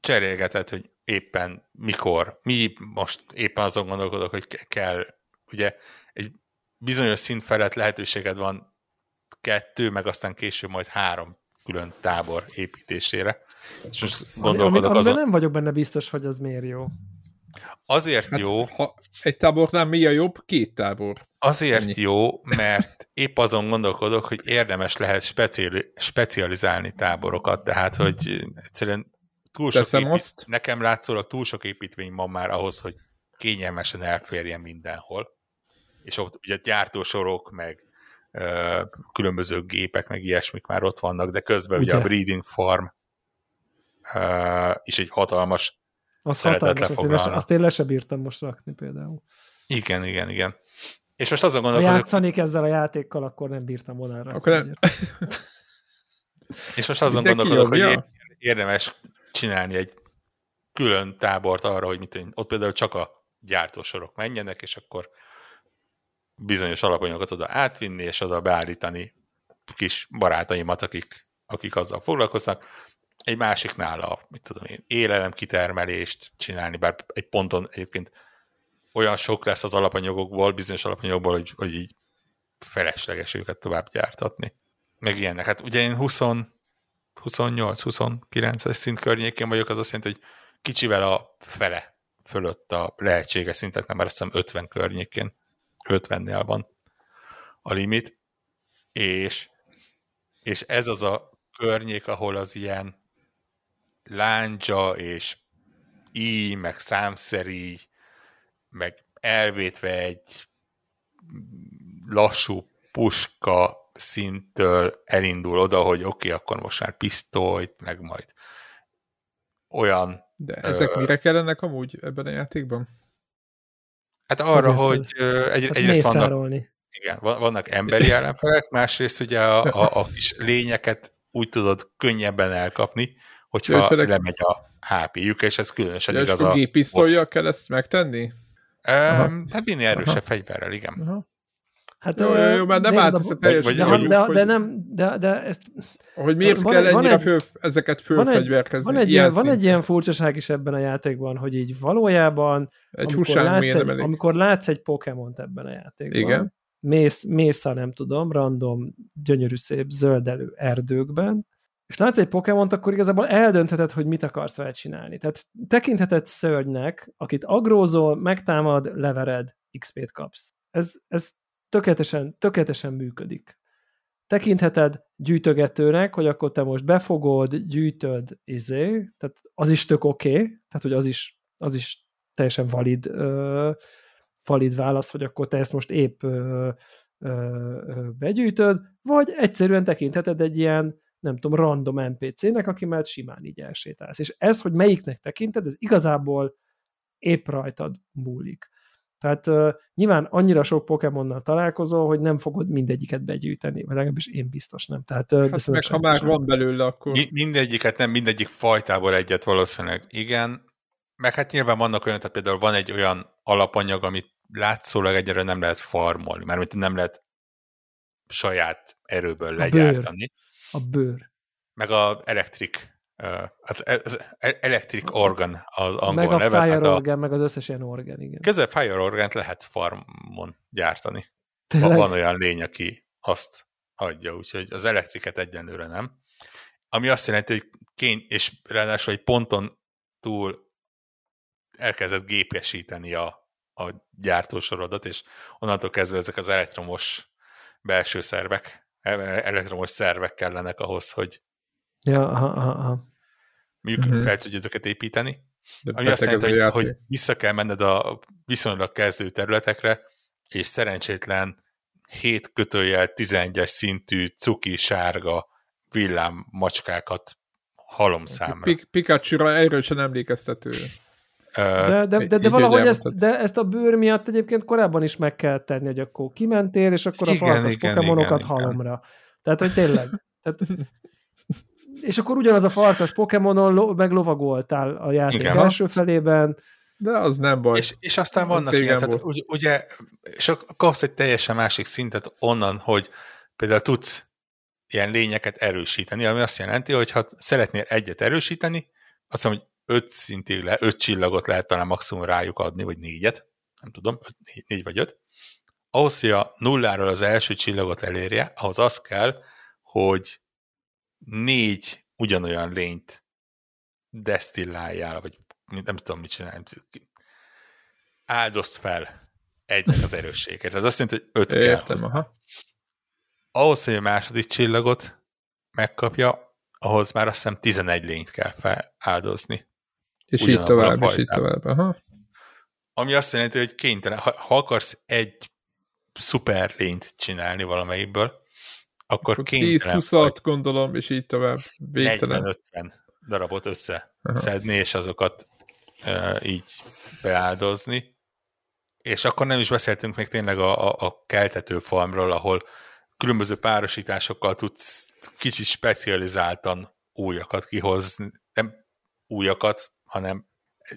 cserélgeted, hogy éppen mikor, mi most éppen azon gondolkodok, hogy kell, ugye egy bizonyos szint felett lehetőséged van kettő, meg aztán később majd három külön tábor építésére. És most gondolkodok Ami, azon... nem vagyok benne biztos, hogy az miért jó. Azért hát, jó. Ha egy tábornál mi a jobb? Két tábor. Azért Ennyi. jó, mert épp azon gondolkodok, hogy érdemes lehet speciali, specializálni táborokat, tehát hogy egyszerűen túl sok épít... azt. nekem látszólag túl sok építmény van már ahhoz, hogy kényelmesen elférjen mindenhol. És ott ugye gyártósorok, meg különböző gépek, meg ilyesmik már ott vannak, de közben ugye, ugye a breeding farm is egy hatalmas az hatalmas, azt én, azt én le sem bírtam most rakni például. Igen, igen, igen. És most azon gondolkodok... Ha játszanék ezzel a játékkal, akkor nem bírtam volna rá. Akkor nem. És most azon gondolkodok, hogy érdemes csinálni egy külön tábort arra, hogy mit, ott például csak a gyártósorok menjenek, és akkor bizonyos alapanyagokat oda átvinni, és oda beállítani kis barátaimat, akik, akik azzal foglalkoznak. Egy másiknál a, mit tudom én, élelem kitermelést csinálni, bár egy ponton egyébként olyan sok lesz az alapanyagokból, bizonyos alapanyagokból, hogy, hogy így felesleges őket tovább gyártatni. Meg ilyenek. Hát ugye én 20, 28-29 szint környékén vagyok, az azt jelenti, hogy kicsivel a fele fölött a lehetséges szintet, nem, mert azt hiszem 50 környékén, 50-nél van a limit, és, és ez az a környék, ahol az ilyen lándzsa és így, meg számszerű, meg elvétve egy lassú puska szinttől elindul oda, hogy oké, okay, akkor most már pisztolyt, meg majd olyan... De ezek ö, mire kellenek amúgy ebben a játékban? Hát arra, hogy, hogy egy, hát egyrészt vannak, igen, vannak emberi ellenfelek, másrészt ugye a, a, a kis lényeket úgy tudod könnyebben elkapni, hogyha Jövőleg... lemegy a HP-jük, és ez különösen igaz a... Gépisztolyjal kell ezt megtenni? Um, hát minél erősebb fegyverrel, igen. Aha. Hát, jó, jó, jó, már nem változik teljesen. De, de, de, de, nem, de, de ezt... Hogy miért van, kell ennyire egy, föl, ezeket fölfegyverkezni? Van, egy, ilyen, van egy ilyen furcsaság is ebben a játékban, hogy így valójában, egy amikor, látsz egy, amikor látsz egy Pokémont ebben a játékban, Igen. Mész, mész a nem tudom, random, gyönyörű szép zöldelő erdőkben, és látsz egy Pokémont, akkor igazából eldöntheted, hogy mit akarsz vele csinálni. Tehát tekintheted szörnynek, akit agrózol, megtámad, levered, XP-t kapsz. Ez, ez tökéletesen, tökéletesen működik. Tekintheted gyűjtögetőnek, hogy akkor te most befogod, gyűjtöd, izé, tehát az is tök oké, okay, tehát hogy az is, az is teljesen valid valid válasz, hogy akkor te ezt most épp ö, begyűjtöd, vagy egyszerűen tekintheted egy ilyen, nem tudom, random NPC-nek, aki már simán így elsétálsz. És ez, hogy melyiknek tekinted, ez igazából épp rajtad múlik. Tehát uh, nyilván annyira sok Pokémonnal találkozol, hogy nem fogod mindegyiket begyűjteni, vagy legalábbis én biztos nem. Tehát, uh, hát de meg ha már van belőle, akkor... Mi, mindegyiket nem, mindegyik fajtából egyet valószínűleg igen, meg hát nyilván vannak olyan, tehát például van egy olyan alapanyag, amit látszólag egyre nem lehet farmolni, mert nem lehet saját erőből a legyártani. Bőr. A bőr. Meg a elektrik az, az electric organ az angol meg a neve. Fire a, organ, meg az összes ilyen organ, igen. Közel Fire organt lehet farmon gyártani. Tényleg? Van olyan lény, aki azt adja, úgyhogy az elektriket egyenlőre nem. Ami azt jelenti, hogy kény, és ráadásul egy ponton túl elkezdett gépesíteni a, a gyártósorodat, és onnantól kezdve ezek az elektromos belső szervek, elektromos szervek kellenek ahhoz, hogy Ja, aha, aha. Mondjuk uh-huh. fel tudja őket építeni. De ami azt jelenti, hogy, hogy vissza kell menned a viszonylag kezdő területekre, és szerencsétlen 7 kötőjel 11-es szintű cuki, sárga villám macskákat halom számra. Pikachu-ra erősen emlékeztető. De, de, de, de valahogy ezt, de ezt a bőr miatt egyébként korábban is meg kell tenni, hogy akkor kimentél, és akkor a farkas pokémonokat halomra. Tehát, hogy tényleg. Tehát, és akkor ugyanaz a farkas Pokémonon lo- meg lovagoltál a játék Igen, első felében. De az nem baj. És, és aztán vannak ilyen, tehát ugye, ugye, és akkor kapsz egy teljesen másik szintet onnan, hogy például tudsz ilyen lényeket erősíteni, ami azt jelenti, hogy ha szeretnél egyet erősíteni, azt mondom, hogy öt szintig le, öt csillagot lehet talán maximum rájuk adni, vagy négyet, nem tudom, öt, négy, négy vagy öt. Ahhoz, hogy a nulláról az első csillagot elérje, ahhoz az kell, hogy négy ugyanolyan lényt desztilláljál, vagy nem tudom, mit csinálni. Áldozt fel egynek az erősséget. Ez azt jelenti, hogy öt Értem, kell aha. Ahhoz, hogy a második csillagot megkapja, ahhoz már azt hiszem 11 lényt kell feláldozni. És így tovább, és így tovább. Aha. Ami azt jelenti, hogy kénytelen, ha, ha akarsz egy szuper lényt csinálni valamelyikből, akkor, akkor 10-20 gondolom, és így tovább. 40-50 darabot összeszedni, Aha. és azokat e, így beáldozni. És akkor nem is beszéltünk még tényleg a, a, a keltető farmról, ahol különböző párosításokkal tudsz kicsit specializáltan újakat kihozni, nem újakat, hanem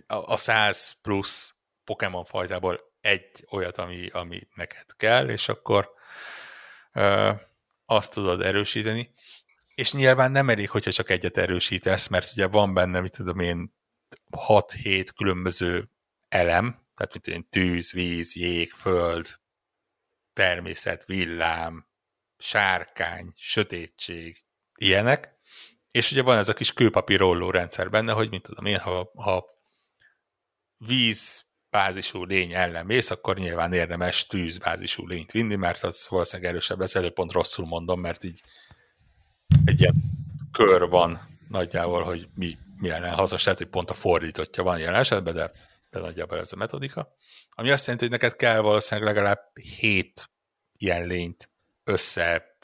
a 100 plusz Pokémon fajtából egy olyat, ami, ami neked kell, és akkor azt tudod erősíteni, és nyilván nem elég, hogyha csak egyet erősítesz, mert ugye van benne, mit tudom én, 6-7 különböző elem, tehát mint én tűz, víz, jég, föld, természet, villám, sárkány, sötétség, ilyenek, és ugye van ez a kis kőpapírolló rendszer benne, hogy mint tudom én, ha, ha víz bázisú lény ellen mész, akkor nyilván érdemes tűzbázisú lényt vinni, mert az valószínűleg erősebb lesz, előbb pont rosszul mondom, mert így egy ilyen kör van nagyjából, hogy mi, mi ellen hazas, tehát hogy pont a fordítottja van jelen esetben, de, de nagyjából ez a metodika. Ami azt jelenti, hogy neked kell valószínűleg legalább hét ilyen lényt össze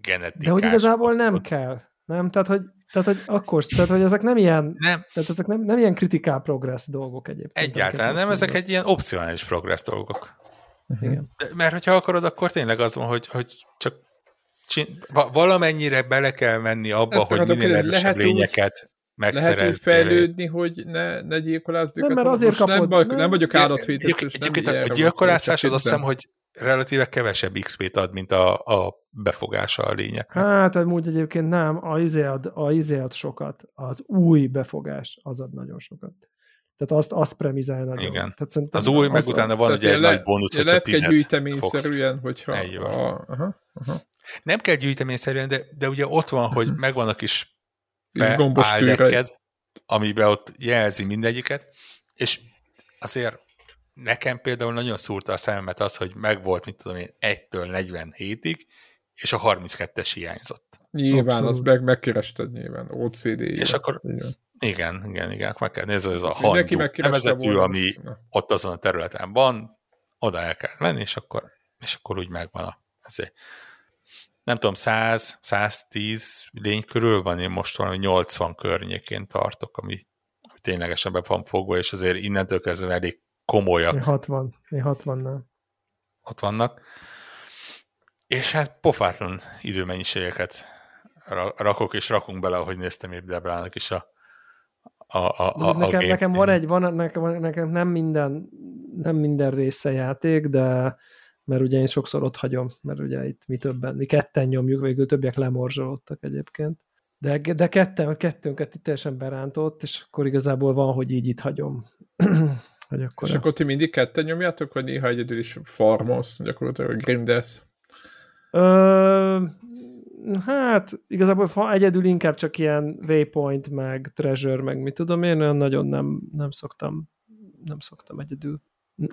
genetikás. De hogy igazából nem kell. Nem? Tehát, hogy tehát, hogy akkor, tehát, hogy ezek nem ilyen, nem. Tehát ezek nem, nem ilyen kritikál progress dolgok egyébként. Egyáltalán nem, ezek egy ilyen opcionális progress dolgok. Igen. De, mert hogyha akarod, akkor tényleg az van, hogy, hogy csak csin, valamennyire bele kell menni abba, Ezt hogy minél erősebb lényeket megszerezni. Lehet úgy fejlődni, hogy ne, ne gyilkolázd őket? Nem, mert azért kapod. Nem, vagyok, nem vagyok állatvédő. Egyébként a gyilkolászás az azt hiszem, hogy relatíve kevesebb XP-t ad, mint a, a befogása a lényeknek. Hát, úgy egyébként nem, a izé ad, a izé ad sokat, az új befogás az ad nagyon sokat. Tehát azt, azt premizál nagyon. Igen. Tehát az új, meg utána van ugye egy le, nagy bónusz, hogyha lehet tizet gyűjteményszerűen, hogyha... A, aha, aha. Nem kell gyűjteményszerűen, de, de ugye ott van, hogy uh-huh. megvan a kis beáldeked, amiben ott jelzi mindegyiket, és azért nekem például nagyon szúrta a szememet az, hogy megvolt, mit tudom én, 1-től 47-ig, és a 32-es hiányzott. Nyilván, Abszolút. azt meg, megkerested nyilván, OCD. És akkor, igen, igen, igen, igen meg kell nézni, ez a hangyú nevezetű, ami Na. ott azon a területen van, oda el kell menni, és akkor, és akkor úgy megvan a, ezért. Nem tudom, 100, 110 lény körül van, én most valami 80 környékén tartok, ami, ami ténylegesen be van fogva, és azért innentől kezdve elég komolyak. Én 60, én 60-nál. Ott vannak. És hát pofátlan időmennyiségeket rakok, és rakunk bele, ahogy néztem épp Debrának is a, a, a, a, nekem, a nekem van egy, van, nekem, nekem nem minden, nem minden része játék, de mert ugye én sokszor ott hagyom, mert ugye itt mi többen, mi ketten nyomjuk, végül többiek lemorzsolódtak egyébként. De, de ketten, kettőnket itt teljesen berántott, és akkor igazából van, hogy így itt hagyom. hogy akkor és a... akkor ti mindig ketten nyomjátok, vagy néha egyedül is farmos, gyakorlatilag grindes? Ö, hát igazából fa, egyedül inkább csak ilyen waypoint, meg treasure, meg mit tudom én, olyan nagyon nem, nem szoktam nem szoktam egyedül.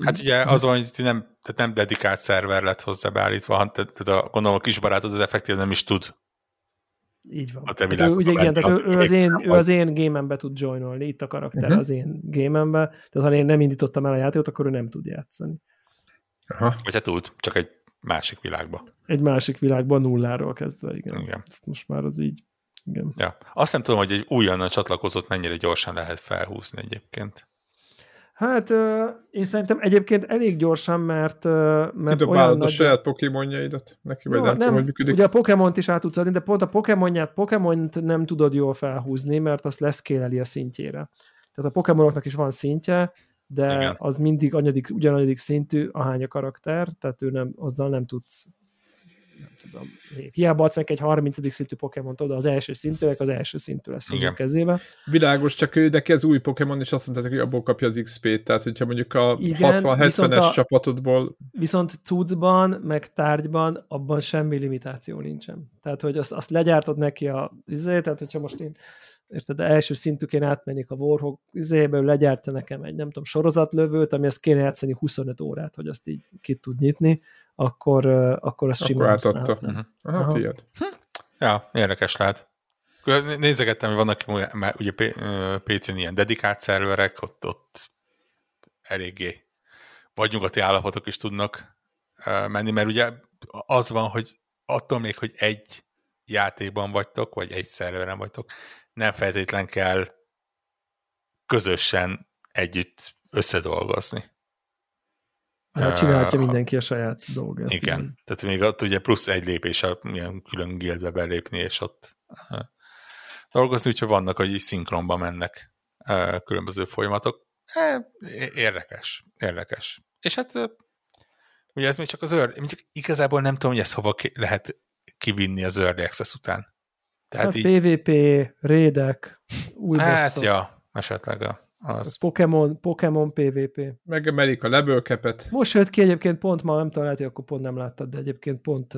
Hát ugye azon, hogy ti nem, tehát nem dedikált szerver lett hozzá beállítva, hanem tehát a, gondolom a kis barátod az effektív nem is tud így van. A te hát ő, ugye igen, tehát ő, ő, az én, ő az én gémembe tud joinolni, itt a karakter uh-huh. az én gémembe, tehát ha én nem indítottam el a játékot, akkor ő nem tud játszani. Aha. Vagy hát tud, csak egy másik világba. Egy másik világban nulláról kezdve, igen. igen. Ezt most már az így, igen. Ja. Azt nem tudom, hogy egy újonnan csatlakozott mennyire gyorsan lehet felhúzni egyébként. Hát én szerintem egyébként elég gyorsan, mert, mert olyan nagy... a saját pokémonjaidat neki, vagy no, nem, nem hogy működik. Ugye a Pokémont is át tudsz adni, de pont a Pokémonját, Pokémont nem tudod jól felhúzni, mert azt leszkéleli a szintjére. Tehát a Pokémonoknak is van szintje, de Igen. az mindig anyadik, ugyananyadik szintű, ahány a karakter, tehát ő nem, azzal nem tudsz nem tudom, hiába adsz neki egy 30. szintű Pokémon oda az első szintűnek, az első szintű lesz az ő kezébe. Világos, csak ő neki az új Pokémon, és azt mondták, hogy abból kapja az XP-t, tehát hogyha mondjuk a 60-70-es csapatodból... Viszont cuccban, meg tárgyban, abban semmi limitáció nincsen. Tehát, hogy azt, azt legyártod neki a izé, tehát hogyha most én érted, első szintűként átmennék a Warhawk izéből, legyárta nekem egy, nem tudom, sorozatlövőt, ami ezt kéne játszani 25 órát, hogy azt így ki tud nyitni, akkor, akkor azt simán átadta. Uh-huh. Aha, tiéd. Hm. Ja, érdekes lehet. Nézegettem, hogy vannak már ugye PC-n ilyen dedikált szerverek, ott, ott eléggé vagy nyugati állapotok is tudnak menni, mert ugye az van, hogy attól még, hogy egy játékban vagytok, vagy egy szerveren vagytok, nem feltétlen kell közösen együtt összedolgozni. Hát csinálhatja mindenki a saját dolgát. Igen, igen. tehát még ott ugye plusz egy lépés a milyen külön guildbe belépni, és ott dolgozni, úgyhogy vannak, hogy szinkronba mennek különböző folyamatok. Uh, érdekes, érdekes. És hát ugye ez még csak az early, mondjuk igazából nem tudom, hogy ezt hova ki, lehet kivinni az early access után. Tehát hát így... PvP, rédek, új Hát bosszok. ja, esetleg a az. Pokémon, Pokémon PvP. Megemelik a lebőkepet. Most jött ki egyébként pont ma, nem tudom, lehet, hogy akkor pont nem láttad, de egyébként pont,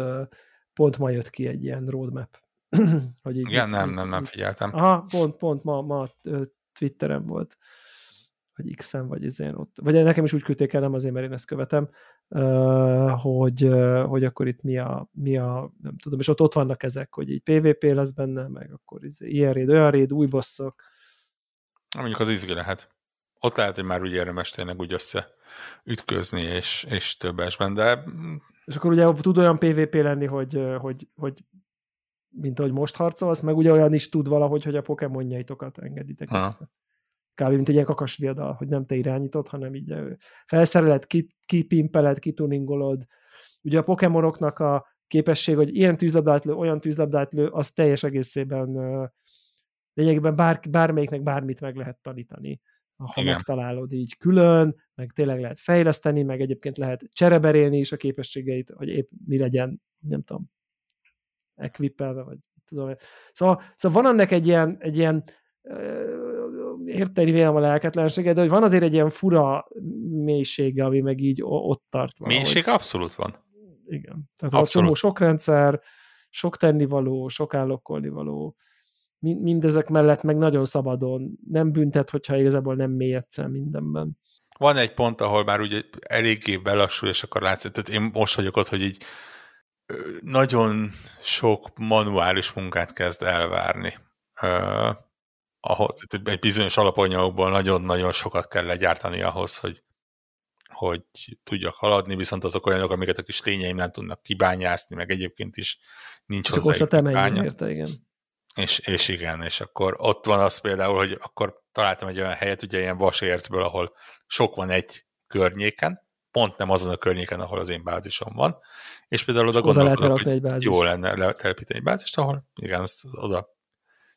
pont ma jött ki egy ilyen roadmap. hogy így, Igen, nem, nem, nem figyeltem. Aha, pont, pont ma, ma Twitteren volt vagy X-en, vagy izén ott, vagy nekem is úgy küldték el, nem azért, mert én ezt követem, hogy, hogy akkor itt mi a, mi a, nem tudom, és ott, ott vannak ezek, hogy így PvP lesz benne, meg akkor izé, ilyen raid, olyan raid, új bosszok, Mondjuk az izgi lehet. Ott lehet, hogy már úgy érdemes tényleg úgy össze ütközni, és, és többesben, de... És akkor ugye tud olyan PvP lenni, hogy, hogy, hogy mint ahogy most harcolsz, meg ugye olyan is tud valahogy, hogy a pokémonjaitokat engeditek ha. össze. Kb. mint egy ilyen kakas viadal, hogy nem te irányítod, hanem így felszereled, kipimpeled, kituningolod. Ugye a pokémonoknak a képesség, hogy ilyen tűzlabdát lő, olyan tűzlabdát lő, az teljes egészében lényegében bár, bármelyiknek bármit meg lehet tanítani, ha Igen. megtalálod így külön, meg tényleg lehet fejleszteni, meg egyébként lehet csereberélni is a képességeit, hogy épp mi legyen, nem tudom, equipelve, vagy tudom. Szóval, szóval van annak egy ilyen, egy ilyen érteni vélem a lelketlenséget, de hogy van azért egy ilyen fura mélysége, ami meg így ott tart. Valahogy. Mélység abszolút van. Igen. Tehát abszolút. sok rendszer, sok tennivaló, sok állokkolni való, mindezek mellett meg nagyon szabadon, nem büntet, hogyha igazából nem mélyedsz el mindenben. Van egy pont, ahol már ugye eléggé belassul, és akkor látszik, tehát én most vagyok ott, hogy így nagyon sok manuális munkát kezd elvárni. Uh, ahhoz, egy bizonyos alapanyagokból nagyon-nagyon sokat kell legyártani ahhoz, hogy, hogy tudjak haladni, viszont azok olyanok, amiket a kis lényeim nem tudnak kibányászni, meg egyébként is nincs hozzá egy érte, igen. És, és igen, és akkor ott van az például, hogy akkor találtam egy olyan helyet, ugye ilyen vasércből, ahol sok van egy környéken, pont nem azon a környéken, ahol az én bázisom van, és például oda, oda gondolkodok, hogy egy jó lenne letelepíteni egy bázist, ahol igen, az, oda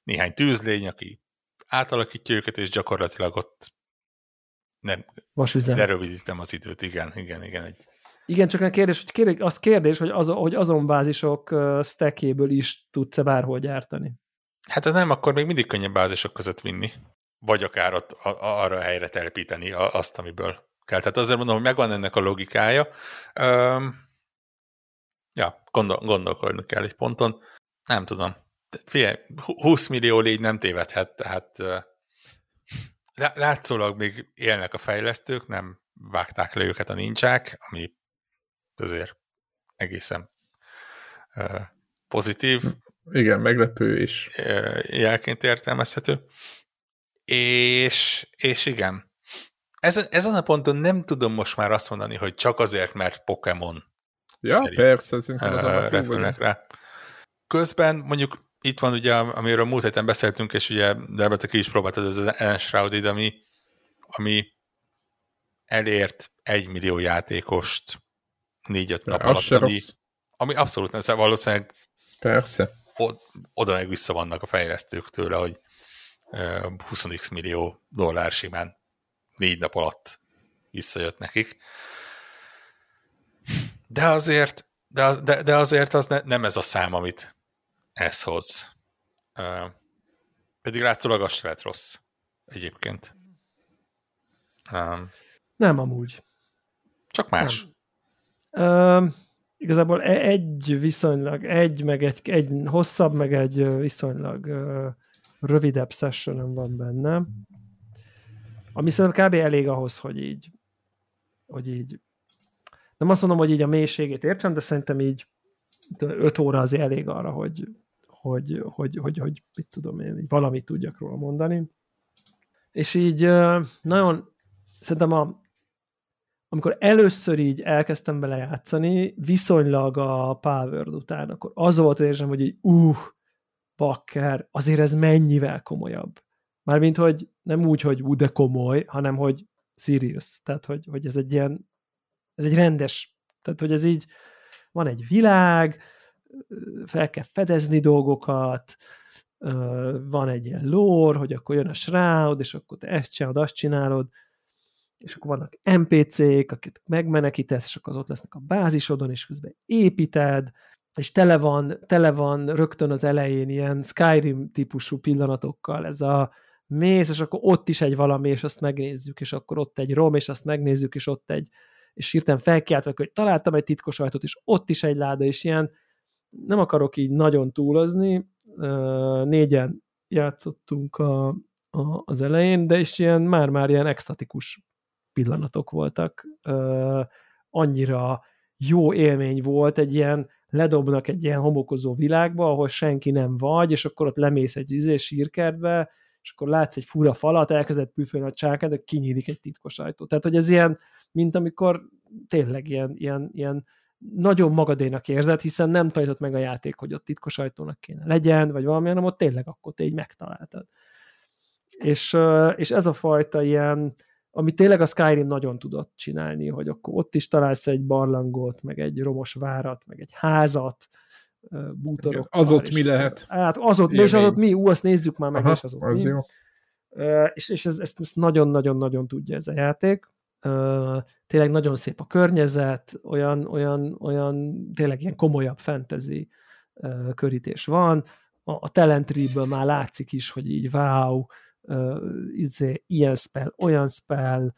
néhány tűzlény, aki átalakítja őket, és gyakorlatilag ott nem, Vasüzem. lerövidítem az időt, igen, igen, igen. Egy... Igen, csak a kérdés, hogy kérdés, az kérdés, hogy, az, hogy azon bázisok stackéből is tudsz-e bárhol gyártani. Hát nem, akkor még mindig könnyebb bázisok között vinni. Vagy akár ott, a, arra a helyre telepíteni azt, amiből kell. Tehát azért mondom, hogy megvan ennek a logikája. Üm, ja, gondol, gondolkodni kell egy ponton. Nem tudom. Figyelj, 20 millió légy nem tévedhet, tehát látszólag még élnek a fejlesztők, nem vágták le őket a nincsák, ami azért egészen pozitív. Igen, meglepő is. Jelként értelmezhető. És, és igen, ezen, ezen a ponton nem tudom most már azt mondani, hogy csak azért, mert Pokémon Ja, persze, szerintem az repülnek rá. Közben mondjuk itt van ugye, amiről múlt héten beszéltünk, és ugye Delbert, ki is próbáltad ez az Enshrouded, ami, ami elért egy millió játékost négy-öt nap alatt, ami, ami abszolút nem, szóval valószínűleg Persze. Oda meg vissza vannak a fejlesztők tőle, hogy 20 millió dollár simán négy nap alatt visszajött nekik. De azért, de, de, de azért az ne, nem ez a szám, amit ez hoz. Pedig látszólag az se lett rossz egyébként. Um, nem amúgy. Csak más. Nem. Uh, igazából e- egy viszonylag, egy, meg egy, egy hosszabb, meg egy viszonylag rövidebb session van benne. Ami szerintem kb. elég ahhoz, hogy így, hogy így nem azt mondom, hogy így a mélységét értsem, de szerintem így 5 óra az elég arra, hogy, hogy, hogy, hogy, hogy mit tudom én, valamit tudjak róla mondani. És így nagyon, szerintem a, amikor először így elkezdtem bele játszani, viszonylag a Power után, akkor az volt érzem, hogy így uh, bakker, azért ez mennyivel komolyabb. Mármint, hogy nem úgy, hogy ú, de komoly, hanem, hogy serious. Tehát, hogy, hogy ez egy ilyen, ez egy rendes, tehát, hogy ez így, van egy világ, fel kell fedezni dolgokat, van egy ilyen lore, hogy akkor jön a shroud, és akkor te ezt csinálod, azt csinálod, és akkor vannak NPC-k, akik megmenekítesz, és akkor az ott lesznek a bázisodon, és közben építed, és tele van, tele van rögtön az elején ilyen Skyrim típusú pillanatokkal, ez a mész, és akkor ott is egy valami, és azt megnézzük, és akkor ott egy rom, és azt megnézzük, és ott egy, és hirtelen felkiáltva, hogy találtam egy titkos ajtót, és ott is egy láda, és ilyen, nem akarok így nagyon túlozni, négyen játszottunk a, a, az elején, de is ilyen már-már ilyen extatikus pillanatok voltak. Annyira jó élmény volt, egy ilyen ledobnak egy ilyen homokozó világba, ahol senki nem vagy, és akkor ott lemész egy izé sírkertbe, és akkor látsz egy fura falat, elkezdett püfölni a csákát, de kinyílik egy titkos ajtó. Tehát, hogy ez ilyen, mint amikor tényleg ilyen, ilyen, ilyen nagyon magadénak érzed, hiszen nem tanított meg a játék, hogy ott titkos ajtónak kéne legyen, vagy valami, hanem ott tényleg akkor te így megtaláltad. És, és ez a fajta ilyen, ami tényleg a Skyrim nagyon tudott csinálni, hogy akkor ott is találsz egy barlangot, meg egy romos várat, meg egy házat, bútorokkal. Az ott mi lehet? Hát az ott, és az ott mi? Ú, azt nézzük már meg, Aha, és az ott az mi. Jó. És, és ez, ezt, ezt nagyon-nagyon-nagyon tudja ez a játék. Tényleg nagyon szép a környezet, olyan, olyan, olyan tényleg ilyen komolyabb fantasy körítés van. A, a talentree már látszik is, hogy így wow, izé, ilyen spell, olyan spell,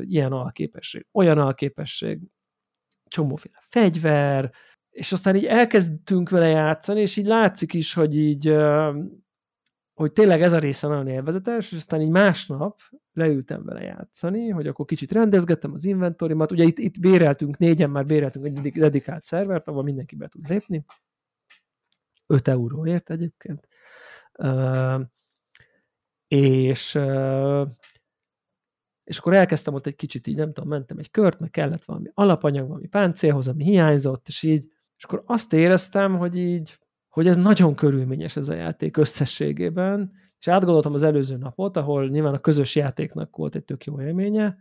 ilyen alképesség, olyan alképesség, csomóféle fegyver, és aztán így elkezdtünk vele játszani, és így látszik is, hogy így hogy tényleg ez a része nagyon élvezetes, és aztán így másnap leültem vele játszani, hogy akkor kicsit rendezgettem az inventorimat, ugye itt, itt béreltünk, négyen már béreltünk egy dedikált szervert, ahol mindenki be tud lépni, 5 euróért egyébként, és és akkor elkezdtem ott egy kicsit így, nem tudom, mentem egy kört, meg kellett valami alapanyag, valami páncélhoz, ami hiányzott, és így, és akkor azt éreztem, hogy így, hogy ez nagyon körülményes ez a játék összességében, és átgondoltam az előző napot, ahol nyilván a közös játéknak volt egy tök jó élménye,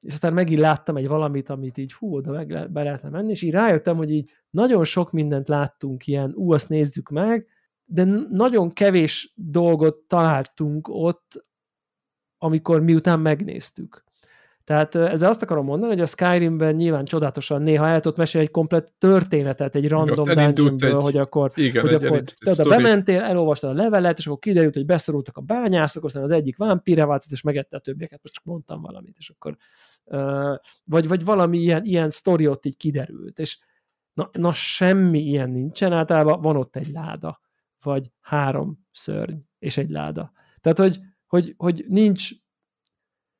és aztán megint láttam egy valamit, amit így hú, oda meg le, be lehetne menni, és így rájöttem, hogy így nagyon sok mindent láttunk ilyen, ú, azt nézzük meg, de nagyon kevés dolgot találtunk ott, amikor miután megnéztük. Tehát ezzel azt akarom mondani, hogy a Skyrimben nyilván csodálatosan néha el tudott mesélni egy komplet történetet, egy random dungeonből, hogy akkor, igen, hogy egy akkor te oda bementél, elolvastad a levelet, és akkor kiderült, hogy beszorultak a bányászok, aztán az egyik vámpíre vált, és megette a többieket, most csak mondtam valamit, és akkor uh, vagy, vagy valami ilyen, ilyen sztori ott így kiderült, és na, na semmi ilyen nincsen, általában van ott egy láda, vagy három szörny, és egy láda. Tehát, hogy, hogy, hogy nincs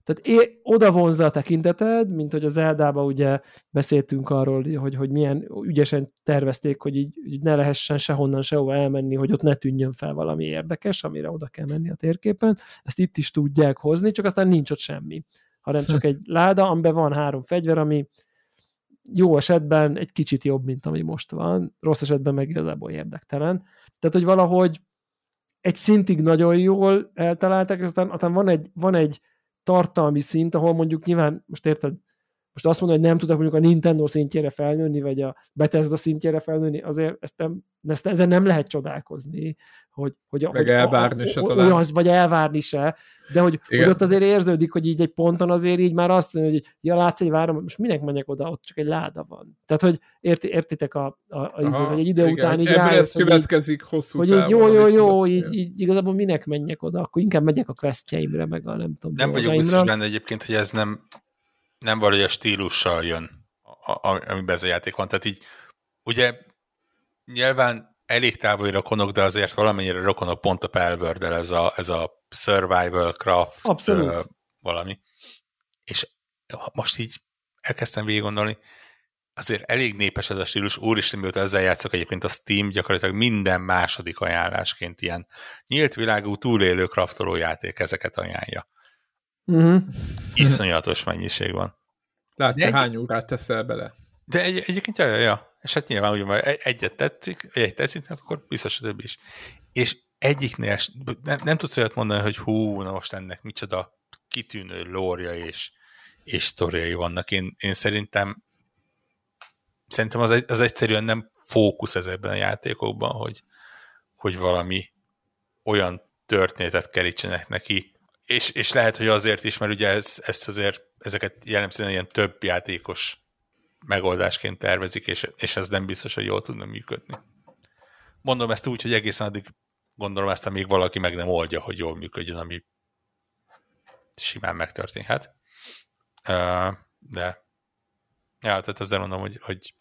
tehát é, oda vonzza a tekinteted, mint hogy az Eldába ugye beszéltünk arról, hogy, hogy milyen ügyesen tervezték, hogy így, így ne lehessen sehonnan sehova elmenni, hogy ott ne tűnjön fel valami érdekes, amire oda kell menni a térképen. Ezt itt is tudják hozni, csak aztán nincs ott semmi, hanem csak egy láda, amiben van három fegyver, ami jó esetben egy kicsit jobb, mint ami most van, rossz esetben meg igazából érdektelen. Tehát, hogy valahogy egy szintig nagyon jól eltalálták, és aztán, aztán van egy, van egy tartalmi szint, ahol mondjuk nyilván, most érted, most azt mondom, hogy nem tudok mondjuk a Nintendo szintjére felnőni, vagy a Bethesda szintjére felnőni, azért ezt nem, ezt, ezen nem lehet csodálkozni, hogy, hogy, Meg hogy elvárni a, se talán. Olyan, vagy elvárni se, de hogy, hogy ott azért érződik, hogy így egy ponton azért így már azt mondja, hogy ja, látsz egy várom, most minek menjek oda, ott csak egy láda van. Tehát, hogy érti, értitek a, a, a Aha, izé, hogy egy idő igen. után így rájössz, ez következik így, hosszú hogy így jó, jó, jó, így, így, igazából minek menjek oda, akkor inkább megyek a questjeimre, meg a nem tudom. Nem vagyok biztos benne egyébként, hogy ez nem, nem valahogy a stílussal jön, amiben ez a játék van. Tehát így, ugye nyilván elég távoli rokonok, de azért valamennyire rokonok pont a Pelvördel ez a, ez a survival craft Abszolút. valami. És most így elkezdtem végig gondolni, azért elég népes ez a stílus, úristen, mióta ezzel játszok egyébként a Steam gyakorlatilag minden második ajánlásként ilyen nyílt világú túlélő kraftoló játék ezeket ajánlja. Uh-huh. Iszonyatos mennyiség van. Látja, egy... hány órát teszel bele? De egy, egyébként, ja, ja, ja. És hát nyilván, hogy egyet tetszik, egy tetszik, akkor biztos a többi is. És egyiknél nem, nem tudsz olyat mondani, hogy hú, na most ennek micsoda kitűnő lória és, és sztoriai vannak. Én, én szerintem szerintem az, az egyszerűen nem fókusz ezekben a játékokban, hogy, hogy valami olyan történetet kerítsenek neki, és, és lehet, hogy azért is, mert ugye ez, ezt azért, ezeket jellemzően ilyen több játékos megoldásként tervezik, és, és ez nem biztos, hogy jól tudna működni. Mondom ezt úgy, hogy egészen addig gondolom ezt, amíg valaki meg nem oldja, hogy jól működjön, ami simán megtörténhet. De ja, tehát ezzel mondom, hogy, hogy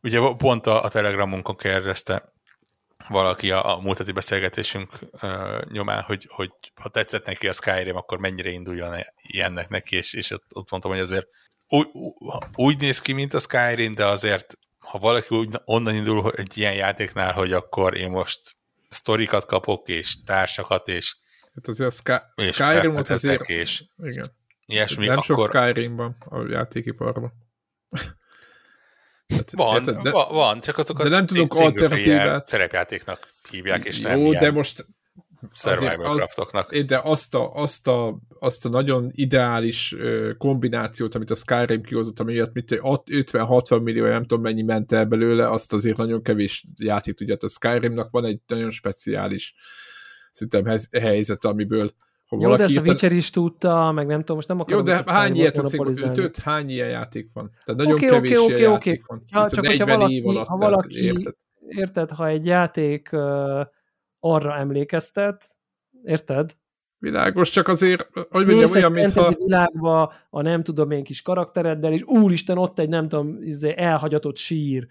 ugye pont a, a Telegramunkon kérdezte valaki a, a múltati beszélgetésünk uh, nyomán, hogy, hogy ha tetszett neki a Skyrim, akkor mennyire induljon ilyennek neki, és, és ott, ott mondtam, hogy azért úgy, úgy néz ki, mint a Skyrim, de azért, ha valaki úgy onnan indul egy ilyen játéknál, hogy akkor én most sztorikat kapok, és társakat, és Hát azért a Sky, Skyrim-ot azért... És igen. Ilyesmi, nem akkor... sok Skyrimban a játékiparban. Van, érted, de, van, csak azokat de nem tudok alternatívát. szerepjátéknak hívják, és Jó, nem Jó, de most survival craftoknak. De azt a, azt, a, azt a nagyon ideális kombinációt, amit a Skyrim kihozott, amiért mit 50-60 millió, nem tudom mennyi ment el belőle, azt azért nagyon kevés játék tudja. A Skyrimnak van egy nagyon speciális szerintem helyzet, amiből ha Jó, de ezt a Witcher is tudta, meg nem tudom, most nem akarom... Jó, de hány ilyet teszik, öt, hány ilyen játék van? Tehát nagyon okay, kevés okay, ilyen okay, játék okay. van. Ja, csak hogyha valaki, alatt, ha valaki érted? érted, ha egy játék uh, arra emlékeztet, érted? Világos, csak azért, hogy mondjam, olyan, mintha... világba a nem tudom én kis karaktereddel, és úristen, ott egy nem tudom, izé, elhagyatott sír,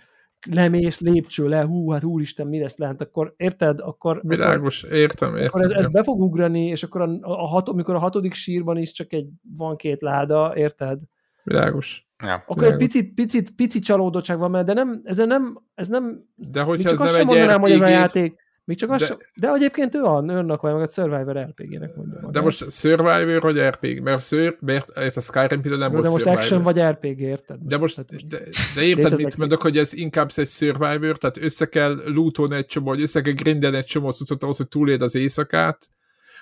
lemész lépcső le, hú, hát úristen, mi lesz lent, akkor érted? Akkor, Világos, akkor, értem, értem. Akkor ez, ez be fog ugrani, és akkor a, a, hat, amikor a hatodik sírban is csak egy, van két láda, érted? Világos. Ja. Akkor Világos. egy picit, picit, picit csalódottság van, mert de nem, ez nem, ez nem de hogyha csak ez nem egy mondanám, hogy ez a játék, Még csak az De- de, sem, de egyébként ő a nőrnak vagy a Survivor RPG-nek mondja De magát. most Survivor vagy RPG? Mert, ször, mert ez a Skyrim például nem Jó, de volt most Survivor. action vagy RPG, érted? De most, Tehát de, de érted, mit mondok, hogy ez inkább egy Survivor, tehát össze kell lootolni egy csomó, vagy össze kell grindelni egy csomó cuccot ahhoz, hogy túléld az éjszakát,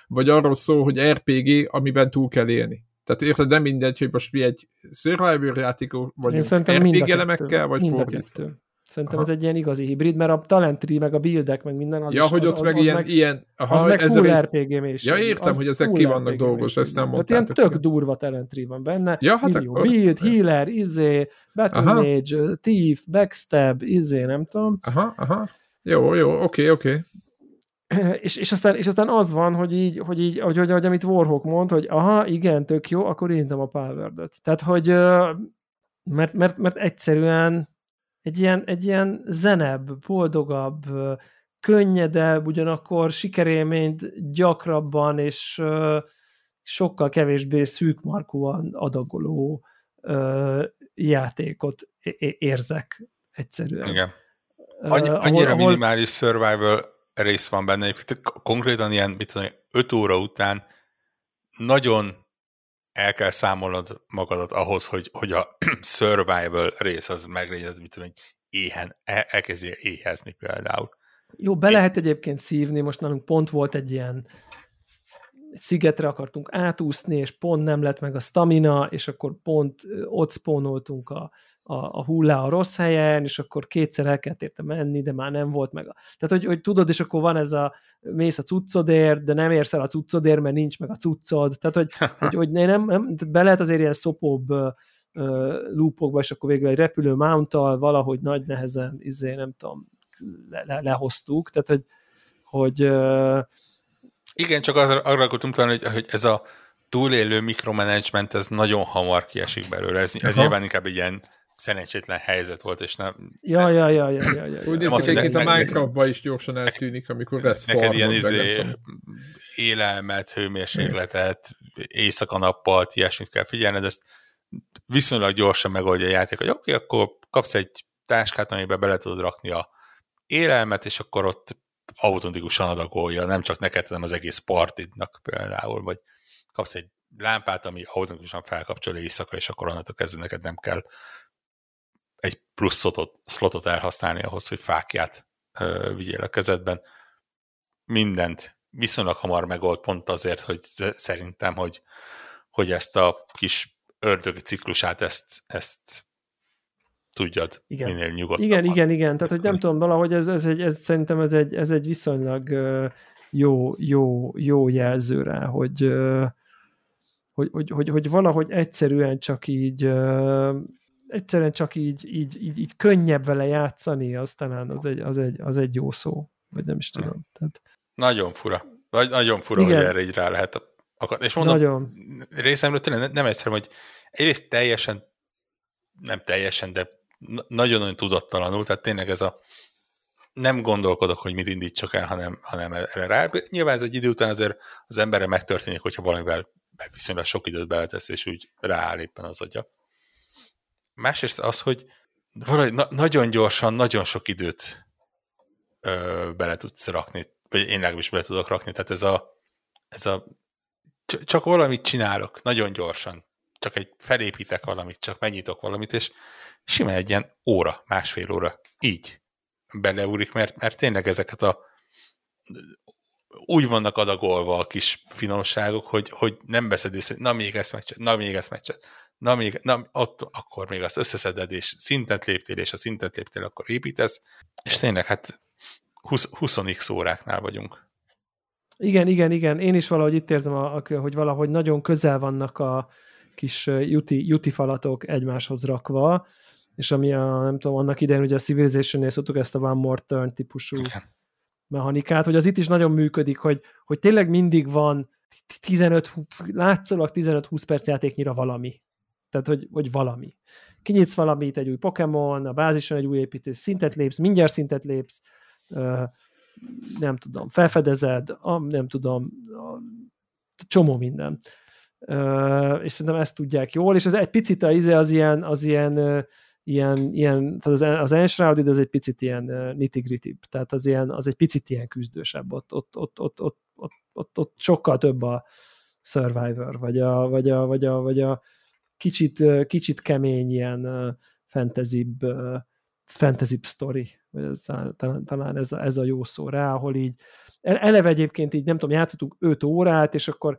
vagy arról szól, hogy RPG, amiben túl kell élni. Tehát érted, nem mindegy, hogy most mi egy Survivor játékok, vagy Én szerintem mind a RPG elemekkel, vagy mind fordítva. Szerintem Aha. ez egy ilyen igazi hibrid, mert a talentri, meg a buildek, meg minden az Ja, is, hogy ott az, meg az ilyen, meg, ilyen aha, az meg ez full rész, RPG mélység. Ja, értem, Az hogy ezek ki vannak RPG dolgozva, ezt nem mélység. Tehát ilyen tök durva talentri van benne. Ja, hát millió akkor- build, healer, izé, battle Aha. mage, thief, backstab, izé, nem tudom. Aha, aha. Jó, jó, oké, oké. és, és, aztán, és aztán az van, hogy így, hogy így hogy, hogy, hogy amit Warhawk mond, hogy aha, igen, tök jó, akkor irintem a power Tehát, hogy mert, mert, mert egyszerűen egy ilyen, egy ilyen zenebb, boldogabb, könnyedebb, ugyanakkor sikerélményt gyakrabban és sokkal kevésbé szűkmarkúan adagoló játékot érzek egyszerűen. Igen. Annyi, ahol- annyira ahol- minimális survival rész van benne, konkrétan ilyen, mit tudom, 5 óra után nagyon el kell számolnod magadat ahhoz, hogy, hogy a survival rész az meglegyen, mit tudom, éhen, el, elkezdje éhezni például. Jó, be lehet egyébként szívni, most nálunk pont volt egy ilyen szigetre akartunk átúszni, és pont nem lett meg a stamina, és akkor pont ott spónoltunk a, a, a hullá a rossz helyen, és akkor kétszer el kellett érte menni, de már nem volt meg a... Tehát, hogy, hogy tudod, és akkor van ez a mész a cuccodért, de nem érsz el a cuccodért, mert nincs meg a cuccod. Tehát, hogy, hogy, hogy nem, nem, be lehet azért ilyen szopóbb loopokba, és akkor végül egy repülő mount valahogy nagy nehezen, izé, nem tudom, le, le, lehoztuk, tehát hogy, hogy Igen, csak arra, arra akartunk talán, hogy, hogy ez a túlélő mikromanagement, ez nagyon hamar kiesik belőle. Ez, ez nyilván inkább egy ilyen szerencsétlen helyzet volt, és nem, ja, ja, ja, ja, ja, ja, Úgy néz ki, a ne- Minecraftban is gyorsan eltűnik, amikor lesz neked ilyen izé, élelmet, hőmérsékletet, éjszaka-nappal, ilyesmit kell figyelned, ezt viszonylag gyorsan megoldja a játék, hogy oké, okay, akkor kapsz egy táskát, amiben bele tudod rakni a élelmet, és akkor ott automatikusan adagolja, nem csak neked, hanem az egész partidnak például, vagy kapsz egy lámpát, ami automatikusan felkapcsol éjszaka, és akkor onnantól kezdve neked nem kell plusz slotot, slotot elhasználni ahhoz, hogy fákját ö, vigyél a kezedben. Mindent viszonylag hamar megold, pont azért, hogy szerintem, hogy, hogy ezt a kis ördögi ciklusát, ezt, ezt tudjad Igen. minél nyugodtabban. Igen, igen, igen. Tehát, hogy nem tudom, valahogy ez, ez, egy, ez szerintem ez egy, ez egy viszonylag jó, jó, jó jelző rá, hogy, hogy, hogy, hogy, hogy valahogy egyszerűen csak így egyszerűen csak így, így, így, így könnyebb vele játszani, az talán az egy, az egy, az egy jó szó, vagy nem is tudom. Tehát, Nagyon fura. Vagy nagyon fura, Igen. hogy erre így rá lehet akar. És mondom, nagyon. részemről tényleg ne- nem egyszerűen, hogy egyrészt teljesen, nem teljesen, de na- nagyon-nagyon tudattalanul, tehát tényleg ez a nem gondolkodok, hogy mit indítsak el, hanem, hanem erre rá. Nyilván ez egy idő után azért az emberre megtörténik, hogyha valamivel viszonylag sok időt beletesz, és úgy rááll éppen az agya. Másrészt az, hogy valahogy na- nagyon gyorsan, nagyon sok időt ö, bele tudsz rakni, vagy én legalábbis bele tudok rakni, tehát ez a, ez a csak valamit csinálok, nagyon gyorsan, csak egy felépítek valamit, csak megnyitok valamit, és simán egy ilyen óra, másfél óra, így beleúrik, mert, mert tényleg ezeket a úgy vannak adagolva a kis finomságok, hogy, hogy nem veszed észre, na még ezt megcsinál, na még ezt megcsinál, na még, na ott, akkor még azt összeszeded, és szintet léptél, és a szintet léptél, akkor építesz, és tényleg hát 20, 20x óráknál vagyunk. Igen, igen, igen. Én is valahogy itt érzem, a, a, hogy valahogy nagyon közel vannak a kis juti, juti falatok egymáshoz rakva, és ami a, nem tudom, annak idején ugye a Civilization-nél szoktuk ezt a One More Turn típusú Igen. mechanikát, hogy az itt is nagyon működik, hogy, hogy tényleg mindig van 15, látszólag 15-20 perc játéknyira valami. Tehát, hogy, hogy valami. Kinyitsz valamit, egy új Pokémon, a bázison egy új építés, szintet lépsz, mindjárt szintet lépsz, nem tudom, felfedezed, nem tudom, csomó minden. És szerintem ezt tudják jól, és ez egy picit az, az ilyen, az ilyen ilyen, ilyen tehát az, az Enshrouded egy picit ilyen nitty tehát az, ilyen, az egy picit ilyen küzdősebb, ott, ott, ott, ott, ott, ott, ott, ott sokkal több a Survivor, vagy a, vagy a, vagy a, vagy a kicsit, kicsit kemény ilyen fantasybb story, vagy ez, talán, talán ez, a, ez a jó szó rá, ahol így eleve egyébként így nem tudom, játszottunk 5 órát, és akkor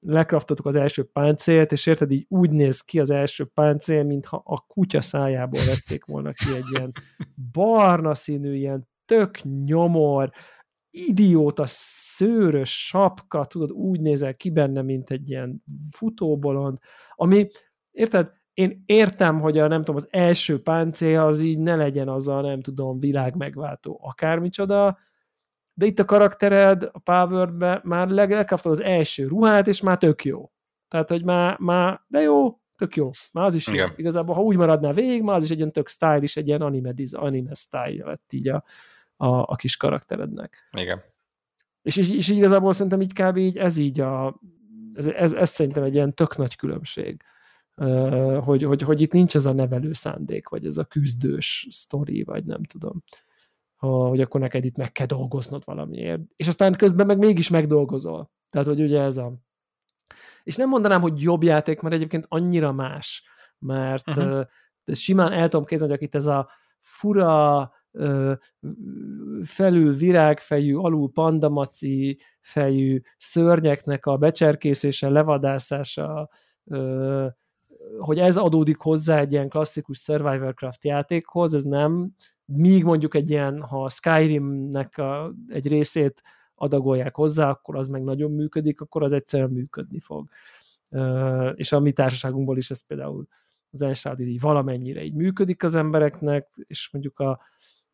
lekraftoltuk az első páncélt, és érted, így úgy néz ki az első páncél, mintha a kutya szájából vették volna ki egy ilyen barna színű, ilyen tök nyomor, idióta, szőrös sapka, tudod, úgy nézel ki benne, mint egy ilyen futóbolond, ami, érted, én értem, hogy a, nem tudom, az első páncél az így ne legyen az a, nem tudom, világ megváltó akármicsoda, de itt a karaktered a power már lekaptad az első ruhát, és már tök jó. Tehát, hogy már, már de jó, tök jó. Már az is Igen. jó. Igazából, ha úgy maradná végig, már az is egy ilyen tök stylish, egy ilyen anime, anime style lett így a, a, a kis karakterednek. Igen. És, és, és igazából szerintem így kb. így ez így a, ez, ez, ez szerintem egy ilyen tök nagy különbség. Hogy, hogy, hogy itt nincs ez a nevelő szándék, vagy ez a küzdős sztori, vagy nem tudom hogy akkor neked itt meg kell dolgoznod valamiért. És aztán közben meg mégis megdolgozol. Tehát, hogy ugye ez a... És nem mondanám, hogy jobb játék, mert egyébként annyira más, mert uh-huh. uh, simán el tudom képzelni, hogy itt ez a fura, felül virágfejű, alul pandamaci fejű szörnyeknek a becserkészése, levadászása, hogy ez adódik hozzá egy ilyen klasszikus Survivor Craft játékhoz, ez nem, míg mondjuk egy ilyen, ha Skyrimnek a, egy részét adagolják hozzá, akkor az meg nagyon működik, akkor az egyszerűen működni fog. És a mi társaságunkból is ez például az Enshrouded így valamennyire így működik az embereknek, és mondjuk a,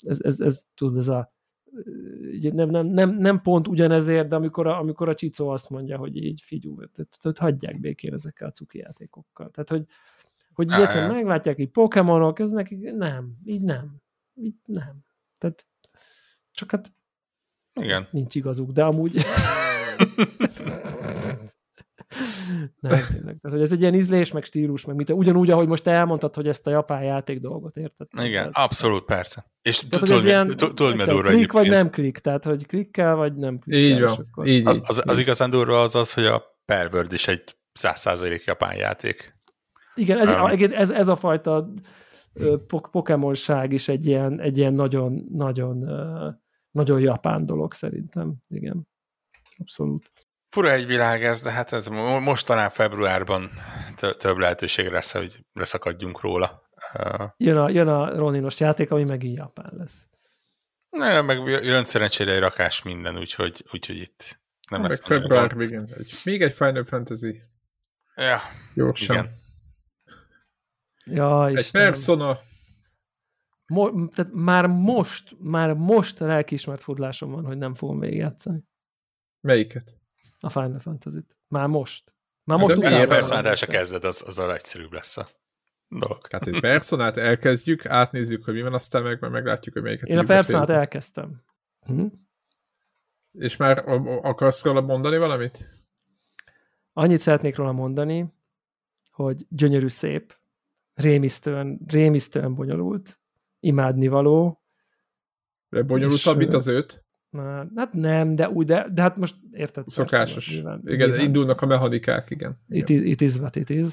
ez, ez, ez tudod, ez a nem, nem, nem, nem pont ugyanezért, de amikor a, amikor a Csicó azt mondja, hogy így figyú, tehát, hagyják békén ezekkel a cuki játékokkal. Tehát, hogy, hogy így egyszerűen meglátják így Pokémonok, ez nekik nem, így nem így nem. Tehát csak hát Igen. nincs igazuk, de amúgy nem, tényleg. Tehát, hogy ez egy ilyen ízlés, meg stílus, meg mit, ugyanúgy, ahogy most elmondtad, hogy ezt a japán játék dolgot, érted? Igen, ez, abszolút, persze. És tudod, mi durva Klik vagy nem klik, tehát, hogy klikkel, vagy nem klikkel. Így van, így. Az, az igazán durva az az, hogy a Perverd is egy százszázalék japán játék. Igen, ez, um, ez, ez a fajta Pokémonság is egy ilyen, egy ilyen nagyon, nagyon, nagyon japán dolog szerintem. Igen, abszolút. Fura egy világ ez, de hát ez most talán februárban több lehetőség lesz, hogy leszakadjunk róla. Jön a, jön a Roninos játék, ami megint japán lesz. Nem, meg jön szerencsére egy rakás minden, úgyhogy, úgyhogy itt nem lesz. Február végén. Még egy Final Fantasy. Ja, Gyorsan. igen. Ja, Egy persona. Mo- tehát már most, már most lelkiismert fudlásom van, hogy nem fogom végigjátszani. Melyiket? A Final Fantasy-t. Már most. Már most hát, a personát el se kezded, az, az a legegyszerűbb lesz a dolog. Tehát egy personát elkezdjük, átnézzük, hogy mi van, aztán meg, meglátjuk, hogy melyiket Én a personát elkezdtem. Hm? És már akarsz róla mondani valamit? Annyit szeretnék róla mondani, hogy gyönyörű szép, rémisztően, rémisztően bonyolult, imádnivaló. De bonyolultabb, mint az öt? Na, hát nem, de úgy, de, de hát most érted. Szokásos. Persze, nyilván, igen, nyilván. indulnak a mechanikák, igen. It is, it is what it is.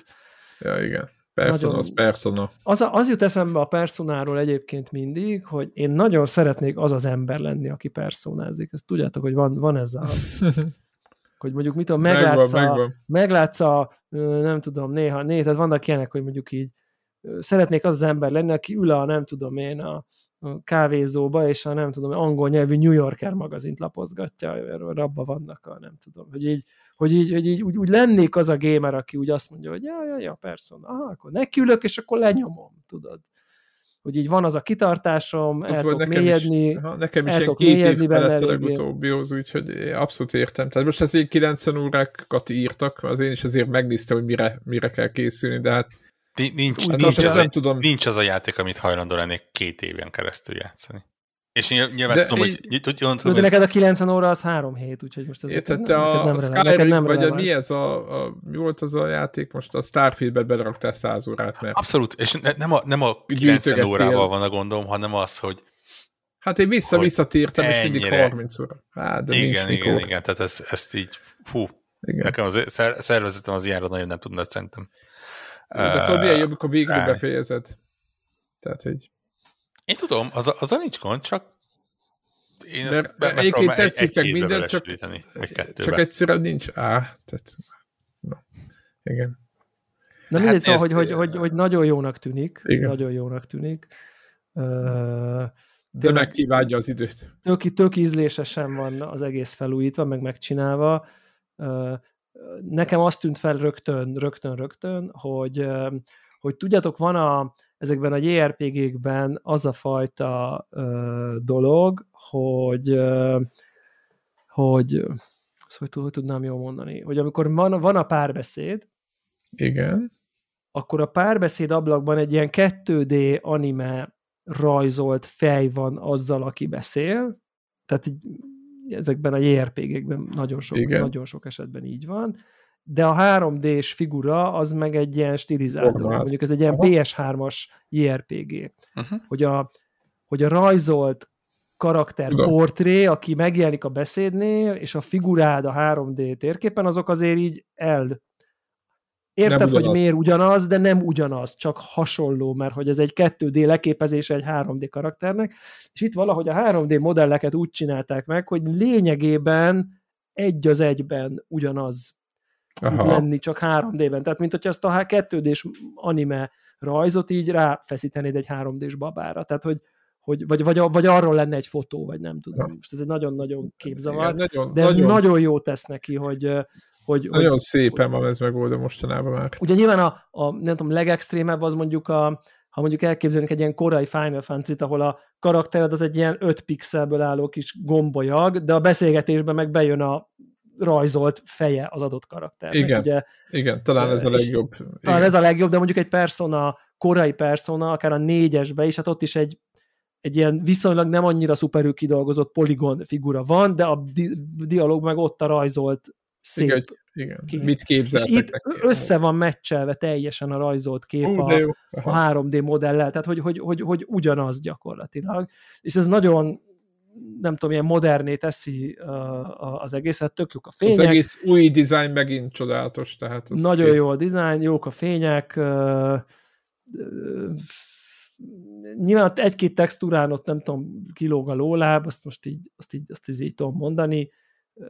Ja, igen. Persona, az persona. Az, az jut eszembe a personáról egyébként mindig, hogy én nagyon szeretnék az az ember lenni, aki personázik. Ezt tudjátok, hogy van, van ez a hogy mondjuk mit tudom, meglátsz, megvan, a, megvan. meglátsz a, nem tudom, néha, néha, tehát vannak ilyenek, hogy mondjuk így szeretnék az az ember lenni, aki ül a, nem tudom én, a kávézóba, és a nem tudom, angol nyelvű New Yorker magazint lapozgatja, rabba vannak a nem tudom, hogy így, hogy így, hogy így úgy, úgy lennék az a gamer, aki úgy azt mondja, hogy ja, ja, ja, persze, aha, akkor nekiülök, és akkor lenyomom, tudod hogy így van az a kitartásom, az el tudok mélyedni. Is, ha, nekem is egy két év felett a legutóbbihoz, úgyhogy abszolút értem. Tehát most azért 90 órákat írtak, az én is azért megnéztem, hogy mire, mire kell készülni, de hát Nincs, nincs, nincs, az, nem tudom. nincs az a játék, amit hajlandó lennék két éven keresztül játszani. És nyilván de tudom, így, hogy... Tudom, tudom, de neked a 90 óra az 3 hét, úgyhogy most ez Érted, te a, nem Skyrim, nem vagy a, mi ez a, a, mi volt az a játék, most a Starfield-be beleraktál 100 órát, mert... Abszolút, és ne, nem a, nem a 90 órával van a gondom, hanem az, hogy Hát én vissza-visszatértem, és mindig 30 óra. Hát, de igen, nincs igen, mikor. igen, tehát ezt, ezt így, hú, igen. nekem az szervezetem az ilyenre nagyon nem tudna szerintem. De tudod, milyen jobb, amikor végül befejezed. Tehát, hogy... Én tudom, az, az a nincs gond, csak én de, ezt be, egyébként tetszik egy, meg minden, csak, csak egyszerűen nincs. Á, tehát, no. igen. Na hát mindegy, szóval, hogy, hogy, hogy, hogy, nagyon jónak tűnik, igen. nagyon jónak tűnik. Uh, de megkívánja az időt. Tök, tök ízlésesen van az egész felújítva, meg megcsinálva. Nekem azt tűnt fel rögtön, rögtön, rögtön, hogy, hogy tudjátok, van a, ezekben a JRPG-kben az a fajta dolog, hogy hogy hogy, hogy tudnám jól mondani, hogy amikor van, van a párbeszéd, igen. akkor a párbeszéd ablakban egy ilyen 2D anime rajzolt fej van azzal, aki beszél, tehát így, ezekben a JRPG-ekben nagyon sok, nagyon sok esetben így van, de a 3D-s figura az meg egy ilyen stilizált dolog. Mondjuk ez egy ilyen PS3-as JRPG. Uh-huh. Hogy, a, hogy a rajzolt karakter portré, aki megjelenik a beszédnél, és a figurád a 3D térképen, azok azért így el Érted, hogy miért ugyanaz, de nem ugyanaz, csak hasonló, mert hogy ez egy 2D leképezése egy 3D karakternek, és itt valahogy a 3D modelleket úgy csinálták meg, hogy lényegében egy az egyben ugyanaz Aha. lenni, csak 3D-ben. Tehát, mint hogyha ezt a 2D-s anime rajzot így ráfeszítenéd egy 3D-s babára. Tehát, hogy, hogy vagy, vagy, vagy arról lenne egy fotó, vagy nem tudom. Most ez egy nagyon-nagyon képzavar, Igen, nagyon, de ez nagyon... nagyon jó tesz neki, hogy, hogy, Nagyon hogy, szépen van ez megoldva mostanában már. Ugye nyilván a, a nem tudom, legextrémebb az mondjuk a, ha mondjuk elképzelünk egy ilyen korai Final fantasy ahol a karaktered az egy ilyen 5 pixelből álló kis gombolyag, de a beszélgetésben meg bejön a rajzolt feje az adott karakter. Igen, ugye, igen talán ez a legjobb. Talán igen. ez a legjobb, de mondjuk egy persona, korai persona, akár a négyesbe is, hát ott is egy, egy ilyen viszonylag nem annyira szuperül kidolgozott poligon figura van, de a di- dialóg meg ott a rajzolt szép igen, igen. Kép. Mit képzeltek? És itt össze van meccselve teljesen a rajzolt kép uh, a, a 3D modellel, tehát hogy, hogy, hogy, hogy ugyanaz gyakorlatilag. És ez nagyon nem tudom, ilyen moderné teszi az egészet, tök jók a fények. Az egész új dizájn megint csodálatos, tehát az Nagyon kész. jó a dizájn, jók a fények, nyilván egy-két textúrán ott nem tudom, kilóg a lóláb, azt most így, azt így, azt így, így tudom mondani,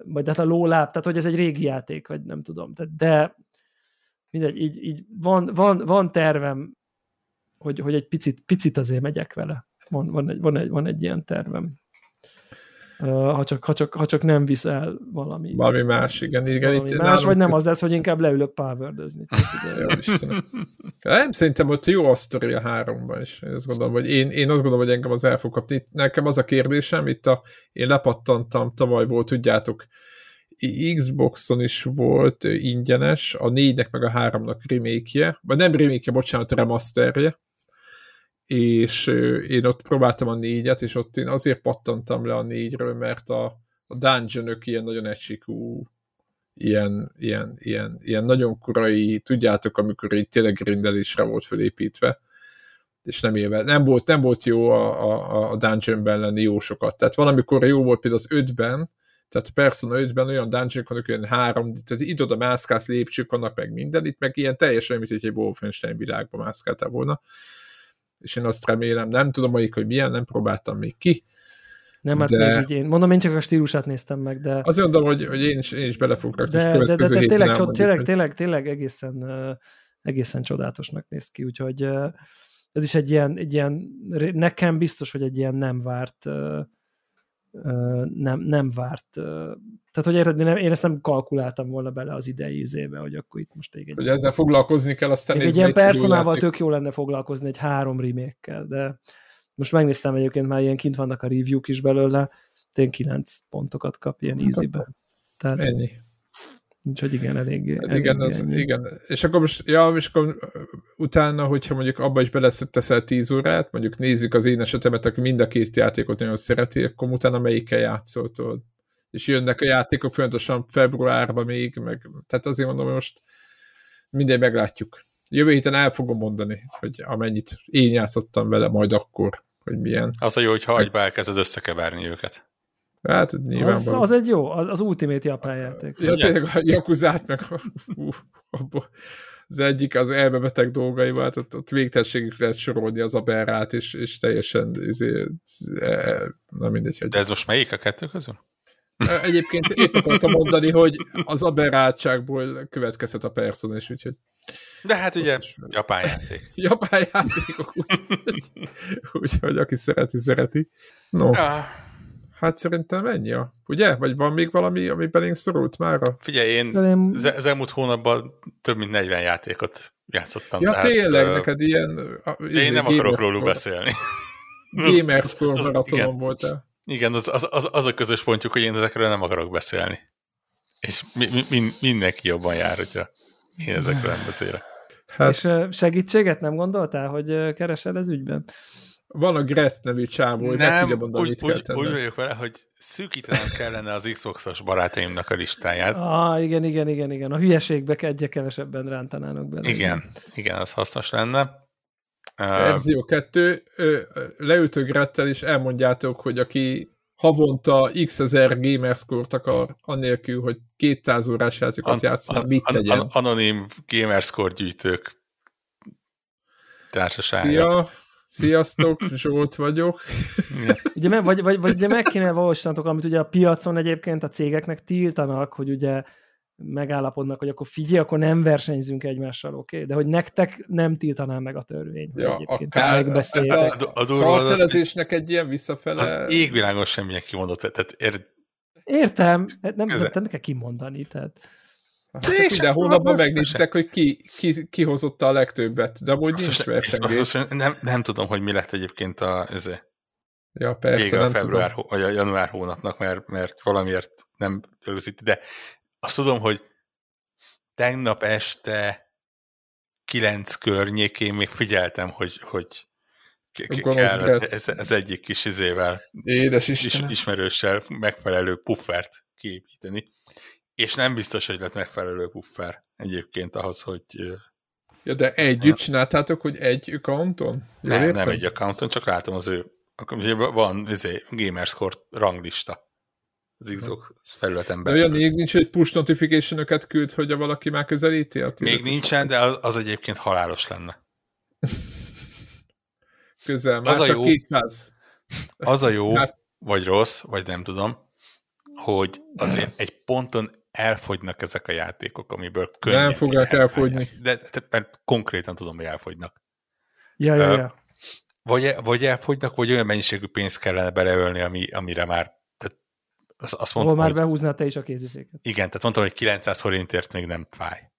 vagy hát a lóláb, tehát hogy ez egy régi játék, vagy nem tudom, tehát, de mindegy, így, így van, van, van tervem, hogy, hogy egy picit, picit azért megyek vele. Van, van, egy, van, egy, van egy ilyen tervem ha csak, ha, csak, ha csak nem viszel valami. Valami más, igen. igen valami itt más, vagy nem ezt... az lesz, hogy inkább leülök powerdezni. nem, szerintem ott jó a sztori a háromban is. Én azt gondolom, hogy én, én azt gondolom, hogy engem az el fog kapni. Nekem az a kérdésem, itt a, én lepattantam, tavaly volt, tudjátok, Xboxon is volt ingyenes, a négynek meg a háromnak remake vagy nem remake bocsánat, remasterje, és én ott próbáltam a négyet, és ott én azért pattantam le a négyről, mert a, a dungeon ilyen nagyon egysikú, ilyen, ilyen, ilyen, ilyen nagyon korai, tudjátok, amikor így tényleg grindelésre volt fölépítve, és nem, éve, nem, volt, nem volt jó a, a, a dungeonben lenni jó sokat. Tehát valamikor jó volt például az ötben, tehát a Persona 5-ben olyan dungeon vannak, olyan három, tehát itt oda mászkálsz, lépcsők vannak, meg minden, itt meg ilyen teljesen, mint hogy egy Wolfenstein világban mászkáltál volna és én azt remélem, nem tudom hogy hogy milyen, nem próbáltam még ki. Nem, hát de... még így én, mondom, én csak a stílusát néztem meg, de... Azért mondom, hogy, hogy én, is, én is bele fogok rakni, de, de, de, de tényleg, csod, tényleg, hogy... tényleg, tényleg egészen, egészen csodálatosnak néz ki, úgyhogy ez is egy ilyen, egy ilyen, nekem biztos, hogy egy ilyen nem várt nem, nem várt. Tehát, hogy érted, én, én ezt nem kalkuláltam volna bele az idei izébe, hogy akkor itt most egy... Hogy ezzel foglalkozni kell, aztán Egy ilyen personával tök jó lenne foglalkozni egy három remake de most megnéztem egyébként, már ilyen kint vannak a review-k is belőle, tényleg 9 pontokat kap ilyen hát easy-be. Tehát, Ennyi. Úgyhogy igen, elég. Hát igen, az, igen. És akkor most, ja, és akkor utána, hogyha mondjuk abba is beleszteszel 10 órát, mondjuk nézzük az én esetemet, aki mind a két játékot nagyon szereti, akkor utána melyikkel játszol, tudod? És jönnek a játékok folyamatosan februárban még, meg, tehát azért mondom, hogy most mindegy meglátjuk. Jövő héten el fogom mondani, hogy amennyit én játszottam vele, majd akkor, hogy milyen. Az a jó, hogy hagyba elkezded összekeverni őket. Hát nyilván. Az, az egy jó, az, az Ultimate japán játék. Ja, tényleg a Jakuzát meg az egyik az elmebeteg dolgaival, hát ott, ott végtelenségig lehet sorolni az aberrát, és, és teljesen izé, e, na mindegy. Hogy... De ez most melyik a kettő közül? Egyébként épp akartam mondani, hogy az aberrátságból következhet a person is, úgyhogy... De hát ugye japán játék. japán játékok, úgyhogy, úgy, aki szereti, szereti. No. Ja. Hát szerintem ennyi ugye? Vagy van még valami, ami belénk szorult már? Figyelj, én én... az elmúlt hónapban több mint 40 játékot játszottam. Ja, tehát, tényleg, uh, neked ilyen... Én nem akarok róluk beszélni. Gamerscore maratonon voltál. Igen, az, az, az, az a közös pontjuk, hogy én ezekről nem akarok beszélni. És mi, mi, mindenki jobban jár, hogyha én ezekről nem beszélek. Hát... És segítséget nem gondoltál, hogy keresel ez ügyben? Van a Gret nevű csávó, hogy nem, meg tudja mondani, úgy, mit úgy, úgy vagyok vele, hogy szűkítenem kellene az Xbox-os barátaimnak a listáját. Ah, igen, igen, igen, igen. A hülyeségbe egyre kevesebben rántanának bele. Igen, igen, az hasznos lenne. Verzió 2, leültök Grettel, és elmondjátok, hogy aki havonta x ezer gamerscore-t akar, annélkül, hogy 200 órás játékot an, játszana, mit tegyen? An, anonim gamerscore gyűjtők társasága. Szia! Sziasztok, Zsolt vagyok. ugye, me, vagy, vagy, vagy ugye meg kéne valósítanak, amit ugye a piacon egyébként a cégeknek tiltanak, hogy ugye megállapodnak, hogy akkor figyelj, akkor nem versenyzünk egymással, oké? Okay? De hogy nektek nem tiltaná meg a törvény. Ja, egyébként a, kár, ez a, a, a kartelezésnek egy ilyen visszafele... Az égvilágos semmilyen kimondott. Tehát ér... Értem, nem, nem, nem kell kimondani, tehát... Hát minden hónapban megnéztek, hogy ki, ki, ki hozotta a legtöbbet, de amúgy nincs versengés. Nem, nem tudom, hogy mi lett egyébként a, ez, ja, persze, vége a február tudom. vagy a január hónapnak, mert, mert valamiért nem rögzíti, de azt tudom, hogy tegnap este kilenc környékén még figyeltem, hogy, hogy kell ez, ez, ez egyik kis izével, Édes is, ismerőssel megfelelő puffert kiépíteni. És nem biztos, hogy lett megfelelő puffer egyébként ahhoz, hogy... Ja, de együtt csináltátok, hogy egy accounton? nem, értem? nem egy accounton, csak látom az ő... Van izé, Gamerscore ranglista az Xbox felületen belül. De olyan még nincs, hogy push notification küld, hogy valaki már közelíti? A még nincsen, de az, az egyébként halálos lenne. Közel, már az a jó, 200. Az a jó, vagy rossz, vagy nem tudom, hogy azért egy ponton elfogynak ezek a játékok, amiből könnyen... Nem fogják elfogyni. De, de, mert konkrétan tudom, hogy elfogynak. Ja, ja, ja. Vagy, vagy elfogynak, vagy olyan mennyiségű pénzt kellene beleölni, ami, amire már tehát azt, azt mondtam, Ahol már hogy, behúzná te is a kéziféket. Igen, tehát mondtam, hogy 900 forintért még nem fáj.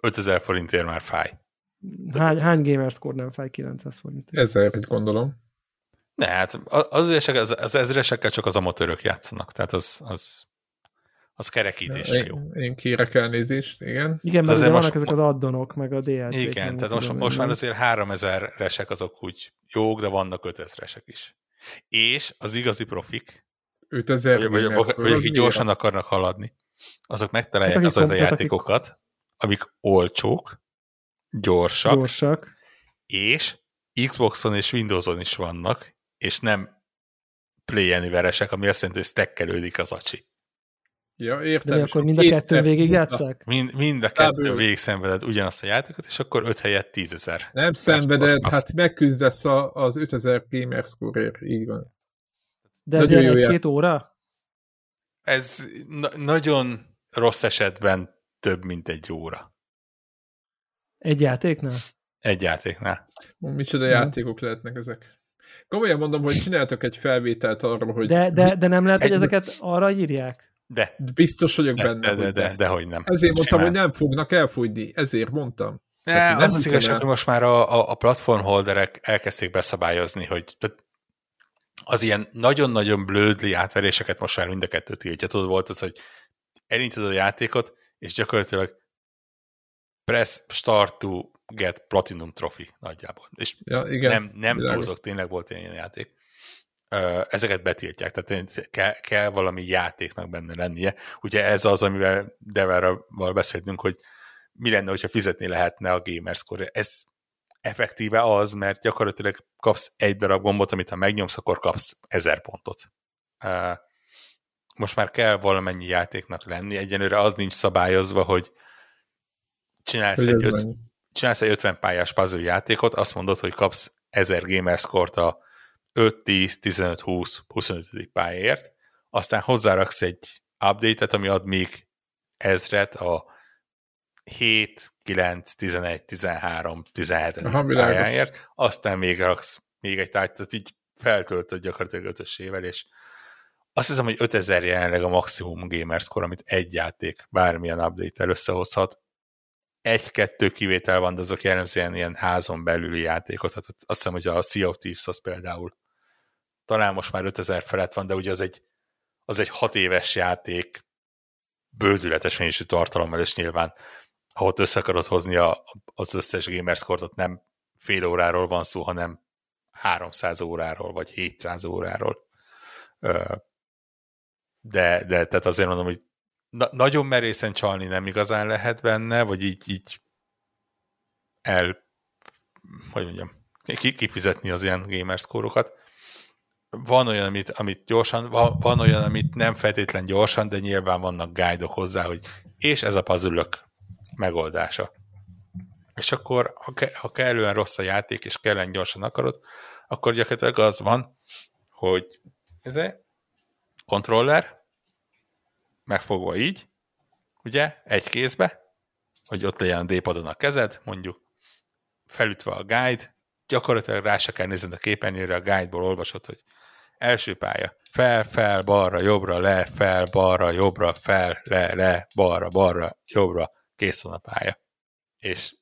5000 forintért már fáj. Hány, hány gamerscore nem fáj 900 forintért? Ezer, gondolom. Ne, hát az, az, az ezresekkel csak az amatőrök játszanak, tehát az, az az kerekítésre jó. Én, én kérek elnézést, igen. Igen, mert vannak most, ezek az addonok, meg a DLC-k. Igen, tehát most, most már azért 3000 resek azok úgy jók, de vannak 5000-esek is. És az igazi profik, 5000 vagy, vagy, vagy, vagy akik gyorsan akarnak haladni, azok megtalálják hát, azokat a játékokat, akik... amik olcsók, gyorsak, gyorsak, és Xboxon és Windowson is vannak, és nem Play Anywhere-esek, ami azt jelenti, hogy stekkelődik az acsi. Ja, értem. De akkor mind a kettőn végig játszák? Mind, mind a kettőn végig szenveded ugyanazt a játékot, és akkor 5 helyett 10 ezer. Nem szenveded, hát megküzdesz a, az 5000 gamer score így van. De ez ilyen egy-két óra? Ez na nagyon rossz esetben több, mint egy óra. Egy játéknál? Egy játéknál. Micsoda hmm. játékok lehetnek ezek? Komolyan mondom, hogy csináltok egy felvételt arról, hogy... De, de, de nem lehet, egy... hogy ezeket arra írják? De. Biztos vagyok de, benne. De, de, de, de, de, hogy nem. Ezért mondtam, Simán. hogy nem fognak elfújni. Ezért mondtam. Ne, nem az az igazság, hogy most már a, a, a platformholderek elkezdték beszabályozni, hogy az ilyen nagyon-nagyon blödli átveréseket most már mind a kettőt tiltja. Tudod, volt az, hogy elindítod a játékot, és gyakorlatilag press start to get platinum trophy nagyjából. És ja, igen, nem, nem túlzok, tényleg volt ilyen játék. Ezeket betiltják, tehát kell, kell valami játéknak benne lennie. Ugye ez az, amivel Deverral beszéltünk, hogy mi lenne, hogyha fizetni lehetne a Gamerscore. Ez effektíve az, mert gyakorlatilag kapsz egy darab gombot, amit ha megnyomsz, akkor kapsz ezer pontot. Most már kell valamennyi játéknak lenni, egyenlőre az nincs szabályozva, hogy csinálsz, hogy egy, öt, csinálsz egy 50 pályás puzzle játékot, azt mondod, hogy kapsz 1000 gamerscore a 5, 10, 15, 20, 25. pályáért, aztán hozzáraksz egy update-et, ami ad még ezret a 7, 9, 11, 13, 17 Aha, pályáért, aztán még raksz még egy tájt, tehát így feltöltöd gyakorlatilag ötösével, és azt hiszem, hogy 5000 jelenleg a maximum gamerscore, amit egy játék bármilyen update-tel összehozhat. Egy-kettő kivétel van, de azok jellemzően ilyen házon belüli játékot. Tehát azt hiszem, hogy a Sea of Thieves az például talán most már 5000 felett van, de ugye az egy, az egy hat éves játék, bődületes mennyiségű tartalommal, és nyilván ha ott össze akarod hozni a, az összes gamerscore nem fél óráról van szó, hanem 300 óráról, vagy 700 óráról. De, de tehát azért mondom, hogy na, nagyon merészen csalni nem igazán lehet benne, vagy így, így el, hogy mondjam, kifizetni az ilyen gamerscore-okat. Van olyan, amit, amit gyorsan, van, van olyan, amit nem feltétlen gyorsan, de nyilván vannak guide hozzá, hogy és ez a puzzle megoldása. És akkor, ha, ke, ha kellően rossz a játék, és kellően gyorsan akarod, akkor gyakorlatilag az van, hogy ez egy kontroller, megfogva így, ugye, egy kézbe, hogy ott legyen a D-padon a kezed, mondjuk, felütve a guide, gyakorlatilag rá se kell nézned a képernyőre, a guide-ból olvasod, hogy első pálya, fel, fel, balra, jobbra, le, fel, balra, jobbra, fel, le, le, balra, balra, jobbra, kész van a pálya. És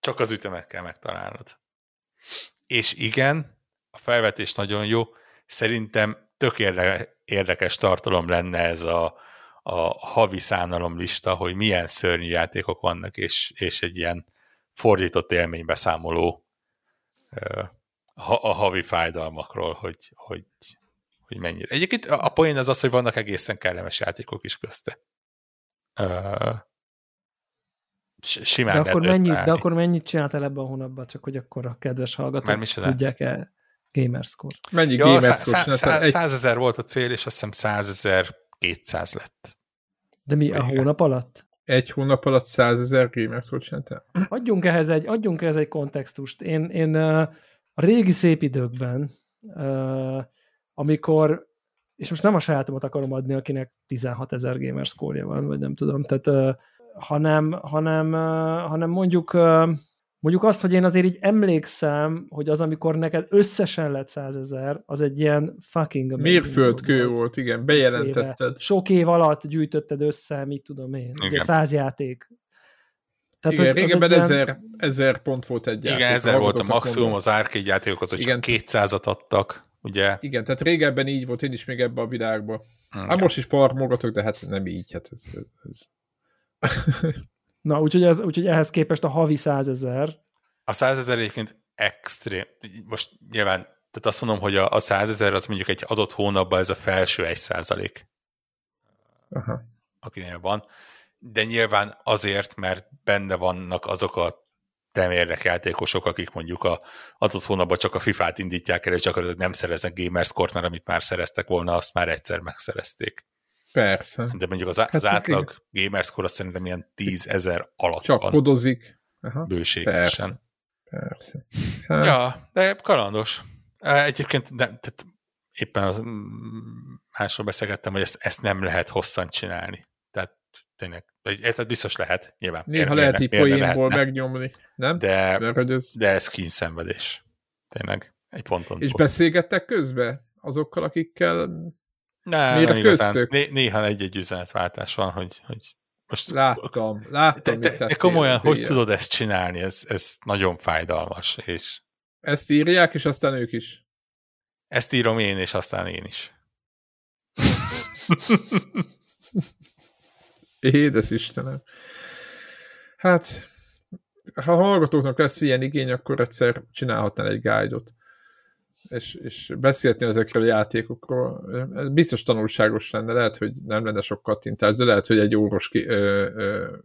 csak az ütemet kell megtalálnod. És igen, a felvetés nagyon jó, szerintem tök érdekes tartalom lenne ez a, a havi szánalom lista, hogy milyen szörnyű játékok vannak, és, és egy ilyen fordított élménybeszámoló a havi fájdalmakról, hogy, hogy, hogy mennyire. Egyébként a poén az az, hogy vannak egészen kellemes játékok is közte simán de akkor, mennyit, de akkor mennyit csináltál ebben a hónapban, csak hogy akkor a kedves hallgatók tudják el Gamerscore. Mennyi ja, Gamerscore? Százezer ezer volt a cél, és azt hiszem százezer 200 lett. De mi, a hónap alatt? Egy hónap alatt százezer Gamerscore csináltál? Adjunk ehhez egy, adjunk ehhez egy kontextust. Én, én a régi szép időkben, amikor és most nem a sajátomat akarom adni, akinek 16 ezer gamerscore van, vagy nem tudom, tehát hanem, hanem, hanem mondjuk, mondjuk azt, hogy én azért így emlékszem, hogy az, amikor neked összesen lett százezer, az egy ilyen fucking Mérföldkő volt, volt, igen, bejelentetted. Sok év alatt gyűjtötted össze, mit tudom én, igen. ugye száz játék. Tehát, igen, régebben ilyen... ezer, ezer pont volt egy játék. Igen, ezer volt a maximum, az arcade játékok az, hogy igen. csak 200-at adtak, ugye? Igen, tehát régebben így volt, én is még ebbe a világban. Hát most is farmolgatok, de hát nem így, hát ez, ez, ez Na, úgyhogy, ez, úgyhogy ehhez képest a havi százezer. A százezer egyébként extrém. Most nyilván, tehát azt mondom, hogy a, a százezer az mondjuk egy adott hónapban ez a felső egy százalék. Aha. Akinél van. De nyilván azért, mert benne vannak azok a temérdek játékosok, akik mondjuk a adott hónapban csak a FIFA-t indítják el, és csak nem szereznek gamerscore mert amit már szereztek volna, azt már egyszer megszerezték. Persze. De mondjuk az, az hát, átlag gamerscore azt szerintem ilyen 10 ezer alatt Csak van. kodozik. Aha. Bőségesen. Persze. Persze. Hát. Ja, de kalandos. Egyébként nem, tehát éppen az, másról beszélgettem, hogy ezt, ezt nem lehet hosszan csinálni. Tényleg, tehát biztos lehet, nyilván. Néha lehet így poénból megnyomni, nem? De, Mert, ez... de ez kényszenvedés. Tényleg, egy ponton. És beszélgettek közben azokkal, akikkel nem, Miért nem igazán. Né- néha egy-egy üzenetváltás van, hogy, hogy most... Láttam, láttam. De, de, de komolyan, hogy ilyen. tudod ezt csinálni? Ez, ez nagyon fájdalmas. És... Ezt írják, és aztán ők is. Ezt írom én, és aztán én is. Édes Istenem. Hát, ha a hallgatóknak lesz ilyen igény, akkor egyszer csinálhatnál egy guide-ot és, és beszélni ezekről a játékokról. Ez biztos tanulságos lenne, lehet, hogy nem lenne sok kattintás, de lehet, hogy egy orvos ki, ö, ö,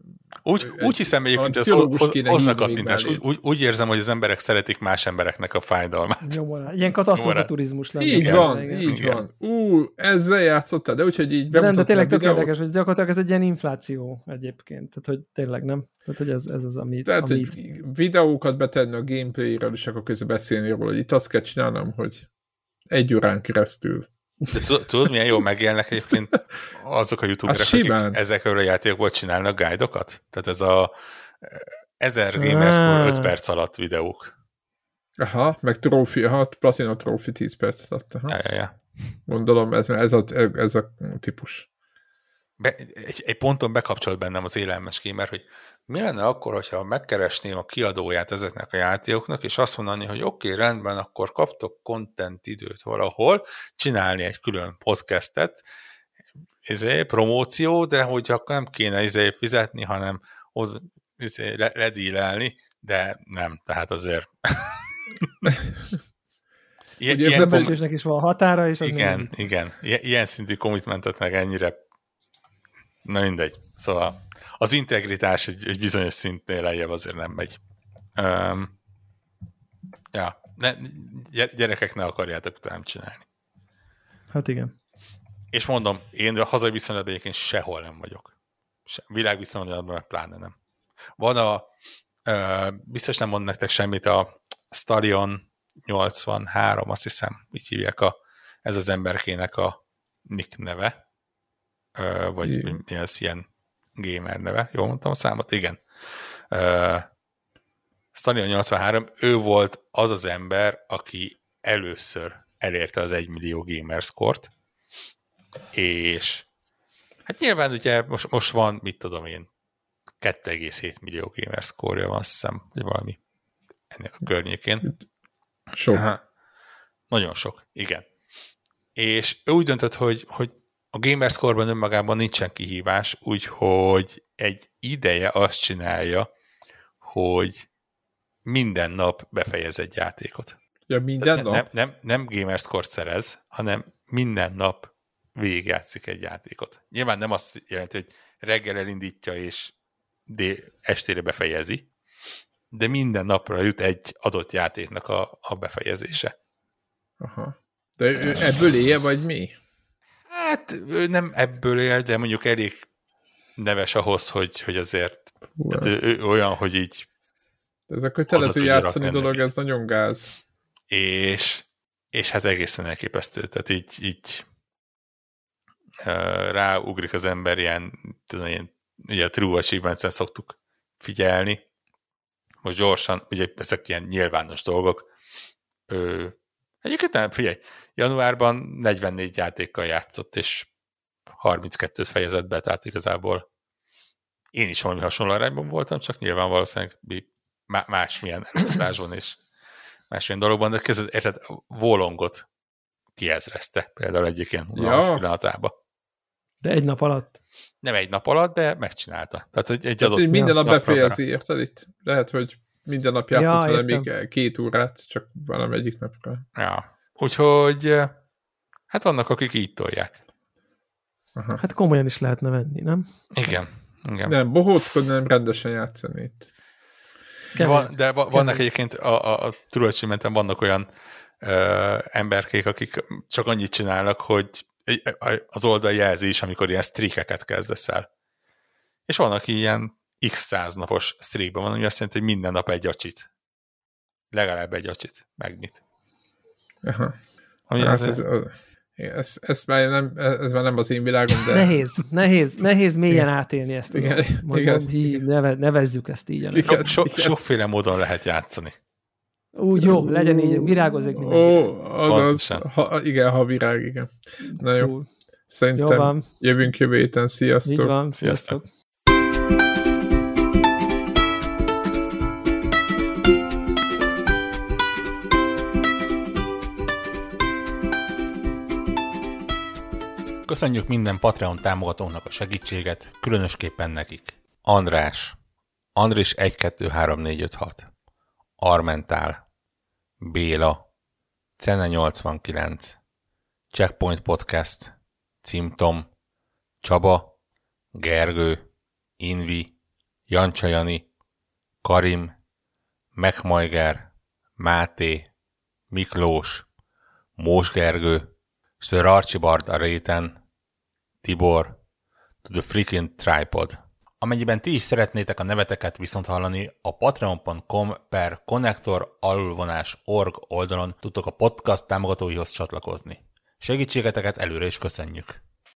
úgy, egy, úgy hiszem egyébként, hogy ez hozza kattintás. Úgy, úgy, úgy érzem, hogy az emberek szeretik más embereknek a fájdalmát. Nyomorá. Ilyen katasztrofaturizmus lenne. Így van, igen. így igen. van. Ú, ezzel játszottál, de úgyhogy így Nem, de tényleg tök érdekes, hogy gyakorlatilag ez egy ilyen infláció egyébként. Tehát, hogy tényleg nem. Tehát, hogy ez, ez az, amit... Tehát, amit... hogy videókat betenni a gameplayről, és akkor közben beszélni róla, hogy itt azt kell csinálnom, hogy egy órán keresztül de tudod, milyen jól megélnek egyébként azok a youtuberek, akik ezekről a játékokból csinálnak guide-okat? Tehát ez a 1000 gamers 5 perc alatt videók. Aha, meg trófi, aha, platina trófi 10 perc alatt. Aha. Ja, ja, ja. Gondolom, ez, ez, a, ez a típus. Be, egy, egy ponton bekapcsolt bennem az élelmes gamer, hogy mi lenne akkor, hogyha megkeresném a kiadóját ezeknek a játékoknak, és azt mondani, hogy oké, okay, rendben, akkor kaptok content időt valahol, csinálni egy külön podcastet, izé, promóció, de hogyha nem kéne izé fizetni, hanem hoz, izé, ledílelni, de nem, tehát azért Ilyen, Ugye ilyen kom- is van határa, és az Igen, nem... igen. Ilyen szintű commitmentet meg ennyire na mindegy. Szóval az integritás egy, egy bizonyos szintnél lejjebb azért nem megy. Um, ja, ne, gyerekek ne akarjátok nem csinálni. Hát igen. És mondom, én a hazai viszonylatban egyébként sehol nem vagyok. Se, világviszonylatban meg pláne nem. Van a, uh, biztos nem mond nektek semmit, a Starion 83, azt hiszem, így hívják a, ez az emberkének a nick neve, uh, vagy mi az ilyen gamer neve, jól mondtam a számot? Igen. Uh, Stanion 83, ő volt az az ember, aki először elérte az 1 millió gamer score és hát nyilván ugye most, most van, mit tudom én, 2,7 millió gamer score van, azt hiszem, vagy valami ennek a környékén. Sok. Uh, nagyon sok, igen. És ő úgy döntött, hogy, hogy a Gamerscore-ban önmagában nincsen kihívás, úgyhogy egy ideje azt csinálja, hogy minden nap befejez egy játékot. Ja, minden nap? Nem, nem, nem gamerscore szerez, hanem minden nap végigjátszik egy játékot. Nyilván nem azt jelenti, hogy reggel elindítja és de estére befejezi, de minden napra jut egy adott játéknak a, a befejezése. Aha. De ebből élje, vagy mi? Hát ő nem ebből él, de mondjuk elég neves ahhoz, hogy, hogy azért tehát ő, ő olyan, hogy így ez a kötelező játszani dolog, ez nagyon gáz. És, és hát egészen elképesztő. Tehát így, így ráugrik az ember ilyen, tudom, ilyen ugye a True achievements szoktuk figyelni. Most gyorsan, ugye ezek ilyen nyilvános dolgok. Ő, egyébként nem, figyelj, januárban 44 játékkal játszott, és 32-t fejezett be, tehát igazából én is valami hasonló arányban voltam, csak nyilván valószínűleg másmilyen elosztásban és másmilyen dologban, de kezdett, érted, Volongot kiezrezte például egyik ilyen ja. pillanatában. De egy nap alatt? Nem egy nap alatt, de megcsinálta. Tehát egy, egy Tehát, adott minden nap befejezi, érted itt? Lehet, hogy minden nap játszott ja, vele még két órát, csak valamelyik napra. Ja. Úgyhogy hát vannak, akik így tolják. Aha. Hát komolyan is lehetne venni, nem? Igen. Igen. Nem, bohóckodni, nem rendesen játszani itt. Van, de va, vannak egyébként a, a, a True vannak olyan ö, emberkék, akik csak annyit csinálnak, hogy az oldal jelzi is, amikor ilyen streakeket kezdesz el. És van, aki ilyen x száz napos streakban van, ami azt jelenti, hogy minden nap egy acsit. Legalább egy acsit megnyit. Aha. Ami hát ez, ez, ez, már nem, ez már nem az én világom, de... Nehéz, nehéz, nehéz mélyen igen. átélni ezt. Igen, Mondom, igen. Neve, nevezzük ezt így. Igen, so, igen. Sokféle módon lehet játszani. Úgy jó, legyen így, virágozik minden. Ó, az, ha, igen, ha virág, igen. Na jó. Szerintem jó van. jövünk jövő héten. Sziasztok. Így van, sziasztok. sziasztok. Köszönjük minden Patreon támogatónak a segítséget, különösképpen nekik. András, Andris 123456, Armentál, Béla, Cene 89, Checkpoint Podcast, Cimtom, Csaba, Gergő, Invi, Jancsajani, Karim, Megmajger, Máté, Miklós, Mós Gergő, Sir Archibald a réten, Tibor, to the freaking tripod. Amennyiben ti is szeretnétek a neveteket viszont hallani, a patreon.com per connector alulvonás org oldalon tudtok a podcast támogatóihoz csatlakozni. Segítségeteket előre is köszönjük!